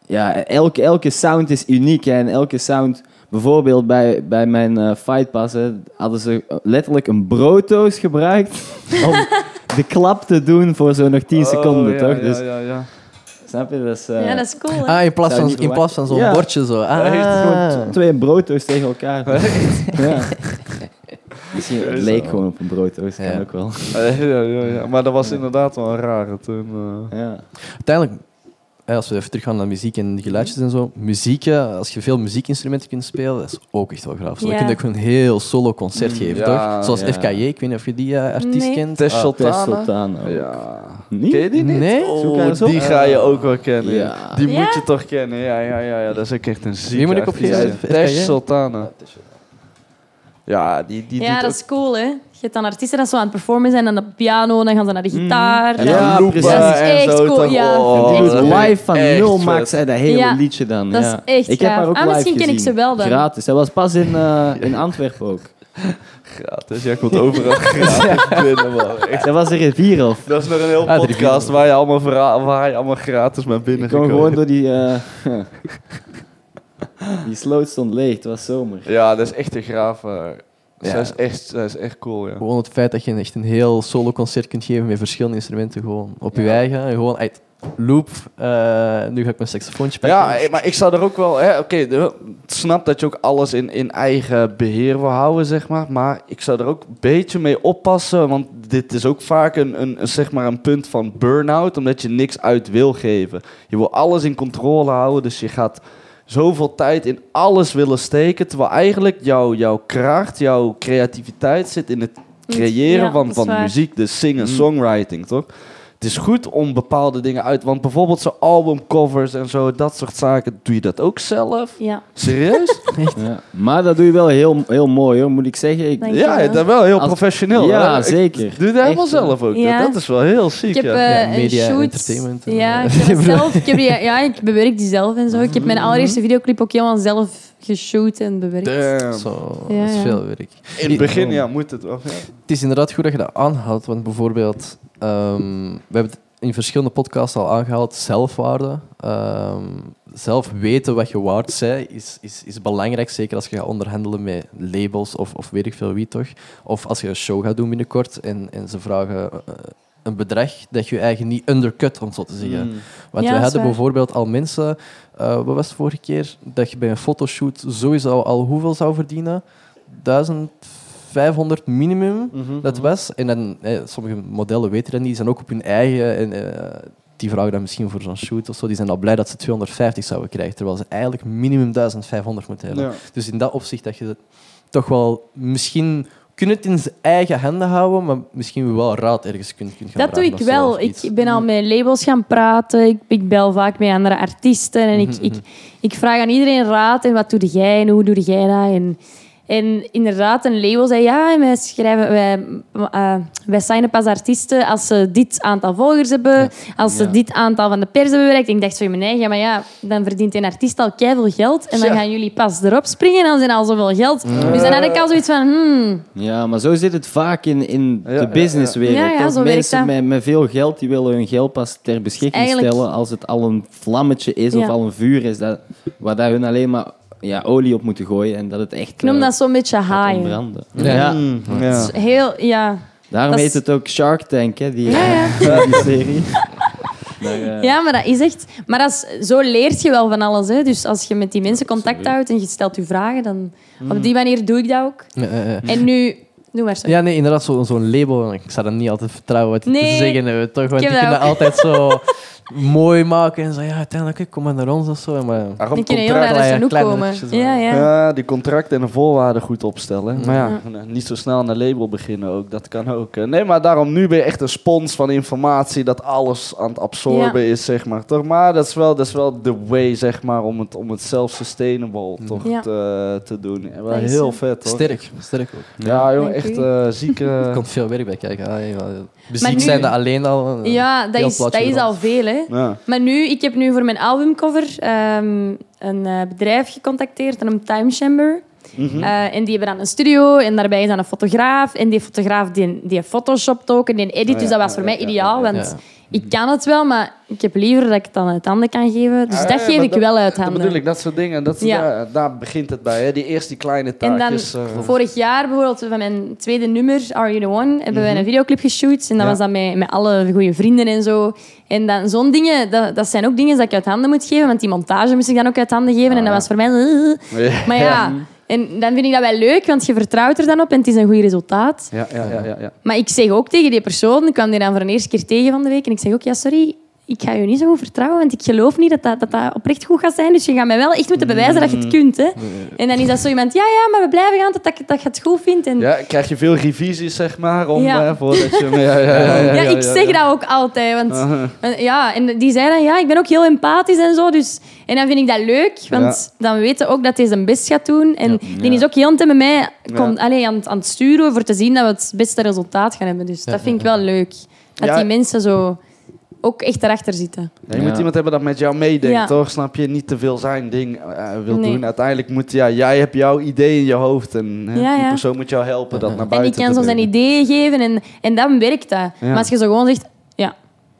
ja, elke, elke sound is uniek. Hè, en elke sound... Bijvoorbeeld bij, bij mijn eh Fight Pass hè, hadden ze letterlijk een brooddoos gebruikt om de klap te doen voor zo nog 10 seconden, Oh, ja, toch? Ja, Dus, ja, ja. Snap je? Dat is, eh, Ja, dat is cool. hè? Ah, in plaats van, in plaats van zo'n Ja. bordje zo. Ah. echt gewoon t- twee brooddoos tegen elkaar. ja. Misschien het leek gewoon op een brooddoos, kan Ja. ook wel. Eh, ja, ja, ja. Maar dat was inderdaad wel een rare toen. eh. Ja. Uiteindelijk, als we even teruggaan naar muziek en die geluidjes en zo. Muziek, als je veel muziekinstrumenten kunt spelen, dat is ook echt wel graaf. Zo, Ja. Dan kun je ook een heel solo concert geven, ja, toch? Zoals ja. FKJ, ik weet niet of je die eh, artiest Nee. kent. Tess Ah, Sultana. Tess Sultana. Ja. Niet? Ken je die niet? Nee? Oh, op. die ga je ook wel kennen. Ja. Die Ja? moet je toch kennen. Ja, ja, ja, ja. dat is ook echt een zieke Wie moet ik ja. FKJ? Tess Sultana. Ja, die, die ja, doet dat ook... is cool, hè. Je hebt dan artiesten dat zo aan het performen zijn, en dan de piano, dan gaan ze naar de gitaar. En dan- dan Ja, loopen precies. Dat is en echt zo cool, toch. ja. Oh, Echt dat live van nul maakt zij dat hele Ja, liedje dan. dat is ja. echt Ik heb haar ook Ah, live misschien ken ik gezien. ze wel dan. Gratis. Zij was pas in, eh, in Antwerpen ook. Gratis. Jij komt overal gratis binnen, man. Echt. Zij was er in vier of. Dat is nog een heel Ah, podcast waar je allemaal, waar je allemaal gratis met binnen Ik gewoon door die... eh, die sloot stond leeg. Het was zomer. Ja, dat is echt een graaf. Ja. Dat, is echt, dat is echt cool, ja. Gewoon het feit dat je echt een heel solo concert kunt geven met verschillende instrumenten gewoon op je eigen. En gewoon uit loop. eh, nu ga ik mijn saxofoontje pakken. Ja, eh, maar ik zou er ook wel... Oké, ik snap dat je ook alles in, in eigen beheer wil houden, zeg maar. Maar ik zou er ook een beetje mee oppassen. Want dit is ook vaak een, een, een, zeg maar een punt van burn-out. Omdat je niks uit wil geven. Je wil alles in controle houden. Dus je gaat zoveel tijd in alles willen steken. Terwijl eigenlijk jouw, jouw kracht, jouw creativiteit zit in het creëren Ja, van, van waar. muziek. De singen-songwriting, toch? Het is goed om bepaalde dingen uit... Want bijvoorbeeld zo albumcovers en zo, dat soort zaken... Doe je dat ook zelf? Ja. Serieus? Ja. Maar dat doe je wel heel, heel mooi hoor, moet ik zeggen. Ik, Dank je ja, dat wel heel Als- professioneel. Ja? Ik zeker. Doe dat helemaal zelf ook. Ja. Dat, dat is wel heel ziek, Ik heb ja. eh, Ja, media, entertainment en, Ja, ik heb zelf. Ik heb die, ja, ik bewerk die zelf en zo. Ik heb mijn allereerste videoclip ook helemaal zelf geshoot en bewerkt. Damn. Zo, Ja, dat is ja. veel werk. In het begin ja, moet het wel. Ja. Het is inderdaad goed dat je dat aanhaalt, want bijvoorbeeld, ehm, we hebben het in verschillende podcasts al aangehaald, zelfwaarde. Ehm, zelf weten wat je waard bent is, is, is belangrijk, zeker als je gaat onderhandelen met labels of, of weet ik veel wie toch. Of als je een show gaat doen binnenkort en, en ze vragen eh, een bedrag dat je eigen niet undercut, om zo te zeggen. Mm. Want Ja, we hadden bijvoorbeeld al mensen, eh, wat was het vorige keer, dat je bij een fotoshoot sowieso al hoeveel zou verdienen? 1500 minimum, Mhm, dat was. En dan, eh, sommige modellen weten dat niet, die zijn ook op hun eigen. En, eh, die vragen dan misschien voor zo'n shoot of zo, die zijn al blij dat ze 250 zouden krijgen, terwijl ze eigenlijk minimum 1500 moeten hebben. Ja. Dus in dat opzicht dat je het toch wel misschien kun het in zijn eigen handen houden, maar misschien wel raad ergens kunt, kunt gaan Dat doe ik wel. Ik ben al met labels gaan praten. Ik, ik bel vaak met andere artiesten. En ik, Mhm, ik, ik vraag aan iedereen raad. En wat doe jij en hoe doe jij dat? En, En inderdaad, een label zei, ja, wij, schrijven, wij, eh, wij signen pas artiesten als ze dit aantal volgers hebben, als ze Ja. dit aantal van de pers hebben bereikt. En ik dacht zo in mijn eigen, ja, maar ja, dan verdient een artiest al keiveel geld en dan Ja. gaan jullie pas erop springen en dan zijn al zoveel geld. Dus dan had ik al zoiets van, hmm, Ja, maar zo zit het vaak in, in de businesswereld. ja. Ja, ja, toch? zo werkt Mensen dat. met, met veel geld die willen hun geld pas ter beschikking Eigenlijk- stellen als het al een vlammetje is of al een vuur is, dat, waar dat hun alleen maar ja, olie op moeten gooien en dat het echt ik noem eh, dat zo'n beetje gaat haaien. ontbranden. Ja. Ja. Mm, is Heel, ja. Daarom Dat heet is- het ook Shark Tank, hè, die, Ja, eh, die serie. Maar, eh, Ja, maar dat is echt... Maar dat is, zo leert je wel van alles. Hè? Dus als je met die mensen contact houdt en je stelt je vragen, dan... Op die manier doe ik dat ook. Ja, ja, ja. En nu... Doe maar zo. Ja, nee, inderdaad, zo- zo'n label. Ik zou dat niet altijd vertrouwen wat Nee. te zeggen hebben, toch? Want Ik die kunnen dat altijd zo mooi maken en zo, ja, uiteindelijk, kom maar naar ons of zo. Maar, Daarom Die heel naar de kleine- genoeg kleine komen. Ja, ja. Ja, die contracten en de voorwaarden goed opstellen. Maar ja, niet zo snel aan een label beginnen ook. Dat kan ook. Nee, maar daarom nu ben je echt een spons van informatie dat alles aan het absorben is, zeg maar. Toch? Maar dat is wel, dat is wel de way, zeg maar, om het, om het self-sustainable toch Ja. te, te doen. En wel heel vet, hoor. Sterk, sterk ook. Ja, joh, echt u. eh zieke... Er komt veel werk bij kijken. Ah, Muziek nu- zijn dat alleen al. eh, Ja, dat heel is, dat is al veel, hè. Ja. Maar nu, ik heb nu voor mijn albumcover ehm, een eh, bedrijf gecontacteerd, een Time Mhm. Eh, en die hebben dan een studio en daarbij is dan een fotograaf. En die fotograaf die, die photoshopt ook en die edit. Oh dus dat was voor ja, mij ideaal, want ik kan het wel, maar ik heb liever dat ik het dan uit handen kan geven. Dus Ah, dat geef ik wel uit Dat handen. bedoel ik, dat soort dingen. Dat, Ja. daar, daar begint het bij. Hè? Die eerst die kleine En dan taakjes. eh, vorig jaar bijvoorbeeld van mijn tweede nummer, Are You The One, hebben wij een videoclip geshoot. En dat Ja. was dan met, met alle goede vrienden en zo. En dan zo'n dingen, dat, dat zijn ook dingen dat ik uit handen moet geven. Want die montage moest ik dan ook uit handen geven. en dat ja. was voor mij... Maar ja, en dan vind ik dat wel leuk, want je vertrouwt er dan op en het is een goed resultaat. Ja, ja, ja, ja, ja. Maar ik zeg ook tegen die persoon, ik kwam die dan voor een eerste keer tegen van de week, en ik zeg ook, ja, sorry, ik ga je niet zo goed vertrouwen, want ik geloof niet dat dat, dat, dat oprecht goed gaat zijn. Dus je gaat mij wel echt moeten bewijzen dat je Mm. het kunt. Hè. En dan is dat zo iemand, ja, ja, maar we blijven gaan tot dat, dat je het goed vindt. En, Ja, krijg je veel revisies, zeg maar, om, Ja. eh, voordat je... Ja, ja, ja, ja, ja, ik zeg dat ook altijd. Want, ja, en die zei dan, ja, ik ben ook heel empathisch en zo. Dus, en dan vind ik dat leuk, want dan weten ook dat hij zijn best gaat doen. En die is ook heel met mij kon, Ja. allee, aan, het- aan het sturen voor te zien dat we het beste resultaat gaan hebben. Dus dat vind ik wel leuk. Dat die mensen zo ook echt erachter zitten. Ja, je Ja. moet iemand hebben dat met jou meedenkt, Ja. toch? Snap je? Niet te veel zijn ding eh, wil Nee. doen. Uiteindelijk moet... Ja, jij hebt jouw idee in je hoofd. En hè, die persoon moet jou helpen dat naar En buiten die kan zo zijn ideeën geven en, en dan werkt dat. Ja. Maar als je zo gewoon zegt, ja,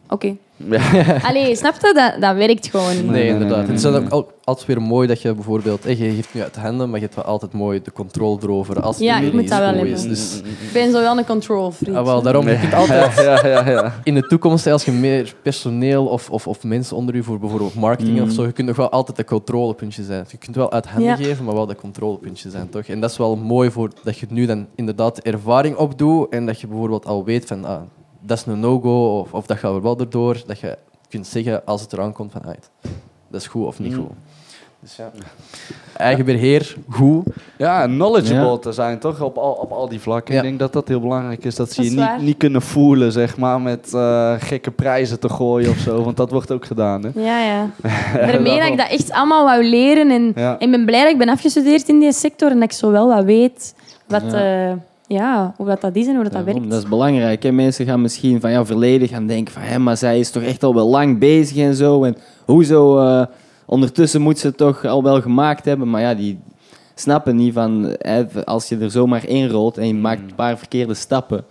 oké. Ja. Allee, snap je? Dat, dat werkt gewoon niet. Nee, nee, inderdaad. nee, Het is dan ook al- altijd weer mooi dat je bijvoorbeeld... eh, Je geeft nu uit handen, maar je hebt wel altijd mooi de controle erover. Als Ja, ik moet dat wel hebben. is. Dus, Ik ben zo wel een control freak. ah, wel, daarom, je kunt altijd... Ja, ja, ja. In de toekomst, als je meer personeel of, of, of mensen onder je voor bijvoorbeeld marketing of zo, je kunt nog wel altijd een controlepuntje zijn. Je kunt wel uit handen Ja. geven, maar wel dat controlepuntje zijn, toch? En dat is wel mooi voor dat je nu dan inderdaad de ervaring opdoet en dat je bijvoorbeeld al weet van, ah, dat is een no-go of, of dat gaat er wel erdoor, dat je kunt zeggen als het eraan komt van, ah, dat is goed of niet Mm. goed. Dus ja, eigen beheer, goed. Ja, knowledgeable Ja. te zijn, toch? Op al, op al die vlakken. Ja. Ik denk dat dat heel belangrijk is. Dat ze Dat je niet, niet kunnen voelen, zeg maar, met eh, gekke prijzen te gooien of zo. Want dat wordt ook gedaan, hè? Ja, ja. Daarmee dat ik dat echt allemaal wou leren. En Ja. ik ben blij dat ik ben afgestudeerd in die sector en dat ik zo wel wat weet wat, Ja. Ja, hoe dat, dat is en hoe dat, dat werkt. dat is belangrijk. Hè? Mensen gaan misschien van jouw verleden gaan denken van... Hé, maar zij is toch echt al wel lang bezig en zo. En hoezo... eh, ondertussen moet ze het toch al wel gemaakt hebben. Maar ja, die snappen niet van... Hè, als je er zomaar in rolt en je maakt een paar verkeerde stappen...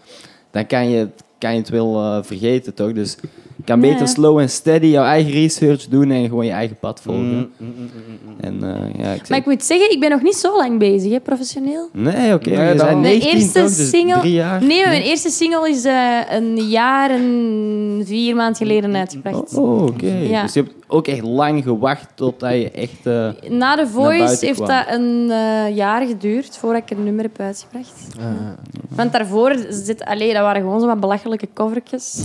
Dan kan je, kan je het wel eh, vergeten, toch? Dus je kan beter ja. slow en steady jouw eigen research doen... En gewoon je eigen pad volgen. Mm, mm, mm, mm, mm. En eh, ja, ik zeg... Maar ik moet zeggen, ik ben nog niet zo lang bezig, hè, professioneel. Nee, oké. Nee, Mijn 19 eerste toch? Dus single- drie jaar. Nee, mijn eerste single is eh, een jaar en vier maanden geleden uitgebracht. Oh, oké. Ja. Dus je hebt ook echt lang gewacht totdat je echt... eh, Na de Voice heeft kwam. dat een eh, jaar geduurd voordat ik een nummer heb uitgebracht. Want daarvoor zit, allee, dat waren gewoon zo wat belachelijke covertjes.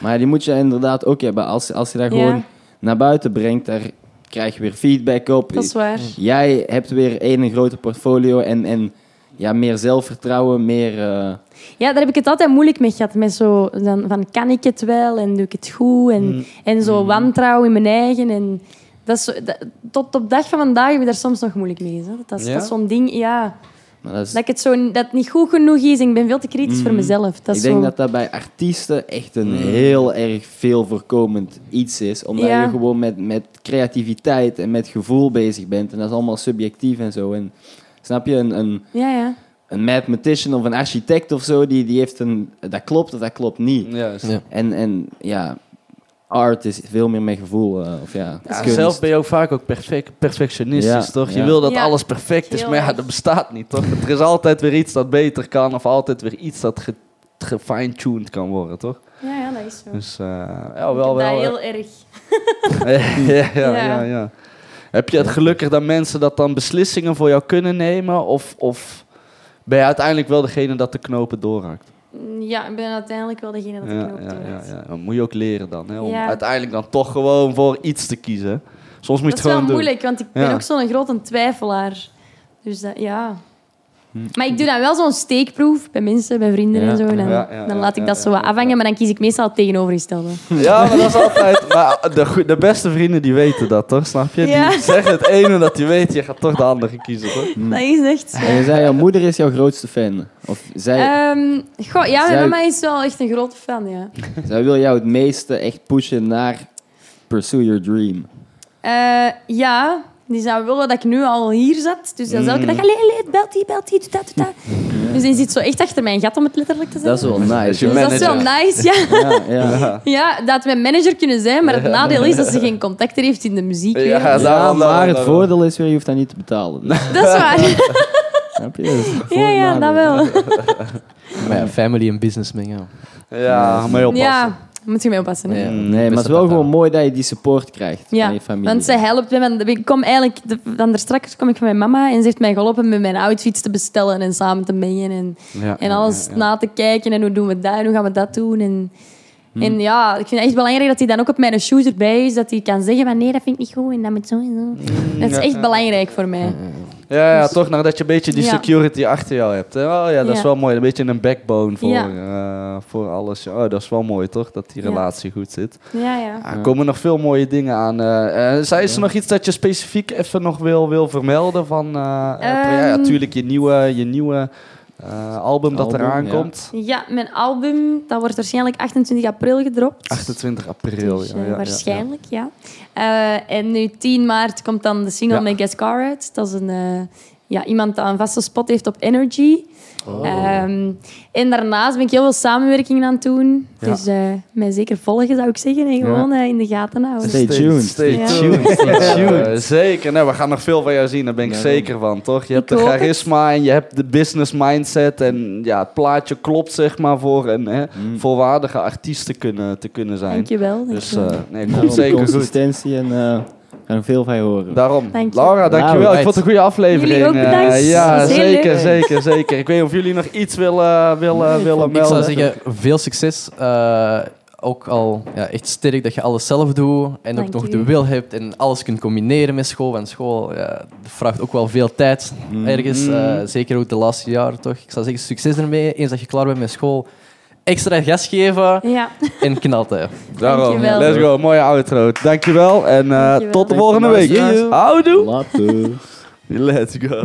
Maar die moet je inderdaad ook hebben. Als, als je dat Ja. gewoon naar buiten brengt, daar krijg je weer feedback op. Dat is waar. Jij hebt weer één een groter portfolio en, en ja, meer zelfvertrouwen, meer... eh, Ja, daar heb ik het altijd moeilijk mee gehad. Met zo, dan, van, kan ik het wel en doe ik het goed? En, Mm. en zo wantrouwen in mijn eigen. En Dat is zo- dat- tot op dag van vandaag heb ik daar soms nog moeilijk mee. Hè. Dat is, Ja? dat is zo'n ding, ja. Maar dat is, Dat, ik het zo, dat het niet goed genoeg is en ik ben veel te kritisch voor mezelf. Dat ik is denk zo, dat dat bij artiesten echt een heel erg veel voorkomend iets is. Omdat Ja. je gewoon met, met creativiteit en met gevoel bezig bent. En dat is allemaal subjectief en zo. En snap je, een, een, Ja, ja. een mathematician of een architect of zo, die, die heeft een... Dat klopt of dat klopt niet. Juist. Ja. En, en ja, art is veel meer met gevoel. eh, of ja, Ja, zelf ben je ook vaak ook perfect, perfectionistisch, Ja, toch? Je wil dat Ja, alles perfect is, maar ja, dat bestaat niet, toch? Er is altijd weer iets dat beter kan of altijd weer iets dat ge- gefine-tuned kan worden, toch? Ja, ja, dat is zo. Dus eh, ja, wel, dat wel. heel erg. ja, ja, ja, Ja. ja. Heb je het gelukkig dat mensen dat dan beslissingen voor jou kunnen nemen? Of, of ben je uiteindelijk wel degene dat de knopen doorhakt? Ja, ik ben uiteindelijk wel degene dat de Ja, knoop ja, ja, moet je ook leren dan. Hè? Om uiteindelijk dan toch gewoon voor iets te kiezen. Soms moet je Dat het is wel gewoon moeilijk, want ik ben ook zo'n grote twijfelaar. Dus dat, ja. Hm. Maar ik doe dan wel zo'n steekproef bij mensen, bij vrienden Ja. en zo. Dan, Ja, ja, dan ja, laat ik dat ja, zo wat ja, afhangen, ja. maar dan kies ik meestal het tegenovergestelde. Ja, maar dat is altijd... Maar de, de beste vrienden die weten dat, toch? Snap je? Ja. Die zeggen het ene dat je weet, je gaat toch de andere kiezen, toch? Dat is echt... En je zei, jouw moeder is jouw grootste fan. Of zij, Ehm, goh, ja, mijn Zij- mama is wel echt een grote fan, ja. zij wil jou het meeste echt pushen naar Pursue Your Dream. Eh, ja, die zou willen dat ik nu al hier zat. Dus dat is elke dag, allee, allee, belt die, belt die, doe dat. Dus die zit zo echt achter mijn gat, om het letterlijk te Dat is zeggen. wel nice. Dus dat is wel nice, ja. Ja, ja. Ja, dat had mijn manager kunnen zijn, maar het nadeel is dat ze geen contacten heeft in de muziek. Ja, Ja, daarom, maar daarom, het voordeel is weer, je hoeft dat niet te betalen. Dus, Dat is waar. snap je? Ja, ja, dat wel. Maar ja, family en business mengen. Ja, maar heel passen. Ja, moet je mee oppassen. Hè? Nee, maar het is wel gewoon mooi dat je die support krijgt Ja, van je familie. want zij helpt me. Ik kom eigenlijk, de, dan daar straks kom ik van mijn mama en ze heeft mij geholpen met mijn outfits te bestellen en samen te mengen en, Ja, en alles ja, ja. na te kijken en hoe doen we dat en hoe gaan we dat doen. En, Hm. en ja, ik vind het echt belangrijk dat hij dan ook op mijn shoes erbij is, dat hij kan zeggen van nee, dat vind ik niet goed en dat moet zo en zo. Dat is echt ja. belangrijk voor mij. Ja, ja, toch nadat je een beetje die Ja. security achter jou hebt. hè. Oh ja, dat is wel mooi. Een beetje een backbone voor, Ja. eh, voor alles. Oh, dat is wel mooi, toch? Dat die Ja. relatie goed zit. Ja, ja. Ja, er komen nog veel mooie dingen aan. zei, is er nog iets dat je specifiek even nog wil, wil vermelden? Van, ja, Ehm. natuurlijk je nieuwe, je nieuwe eh, album dat Album, eraan ja. komt. Ja, mijn album, dat wordt waarschijnlijk 28 april gedropt. 28 april. Dus, ja, eh, ja, ja, waarschijnlijk, ja. Eh, en nu 10 maart komt dan de single Ja. met Gascar uit. Dat is een, eh, ja, iemand dat een vaste spot heeft op Energy. Oh. Ehm, en daarnaast ben ik heel veel samenwerkingen aan het doen. Ja. Dus eh, mij zeker volgen, zou ik zeggen. En gewoon eh, in de gaten houden. Stay tuned. Stay Ja. tuned. Stay tuned. Eh, zeker. Nee, we gaan nog veel van jou zien. Daar ben ik zeker van, toch? Je hebt de het. charisma en je hebt de business mindset. En ja, het plaatje klopt, zeg maar, voor een hè, Mm. volwaardige artiest te kunnen, te kunnen zijn. Dankjewel. Dus eh, nee, Nou, komt zeker goed. consistentie en eh, we gaan veel van je horen. Daarom. Dank je. Laura, dankjewel. Nou, ik vond het een goede aflevering. Jullie ook Eh, bedankt. ja, zeker, leuk. zeker, zeker. Ik weet niet of jullie nog iets willen, willen, willen Ik melden. zou zeggen, veel succes. Eh, ook al ja, echt sterk dat je alles zelf doet en ook nog u. de wil hebt en alles kunt combineren met school. Want school ja, dat vraagt ook wel veel tijd Mm. ergens. eh, zeker ook de laatste jaren toch. Ik zou zeggen, succes ermee. Eens dat je klaar bent met school, extra gas geven Ja, en knalten. Daarom. Dankjewel. Let's go. Mooie outro. Dankjewel. En eh, Dankjewel. tot de volgende Dankjewel. week. Houdoe. Later. Let's go.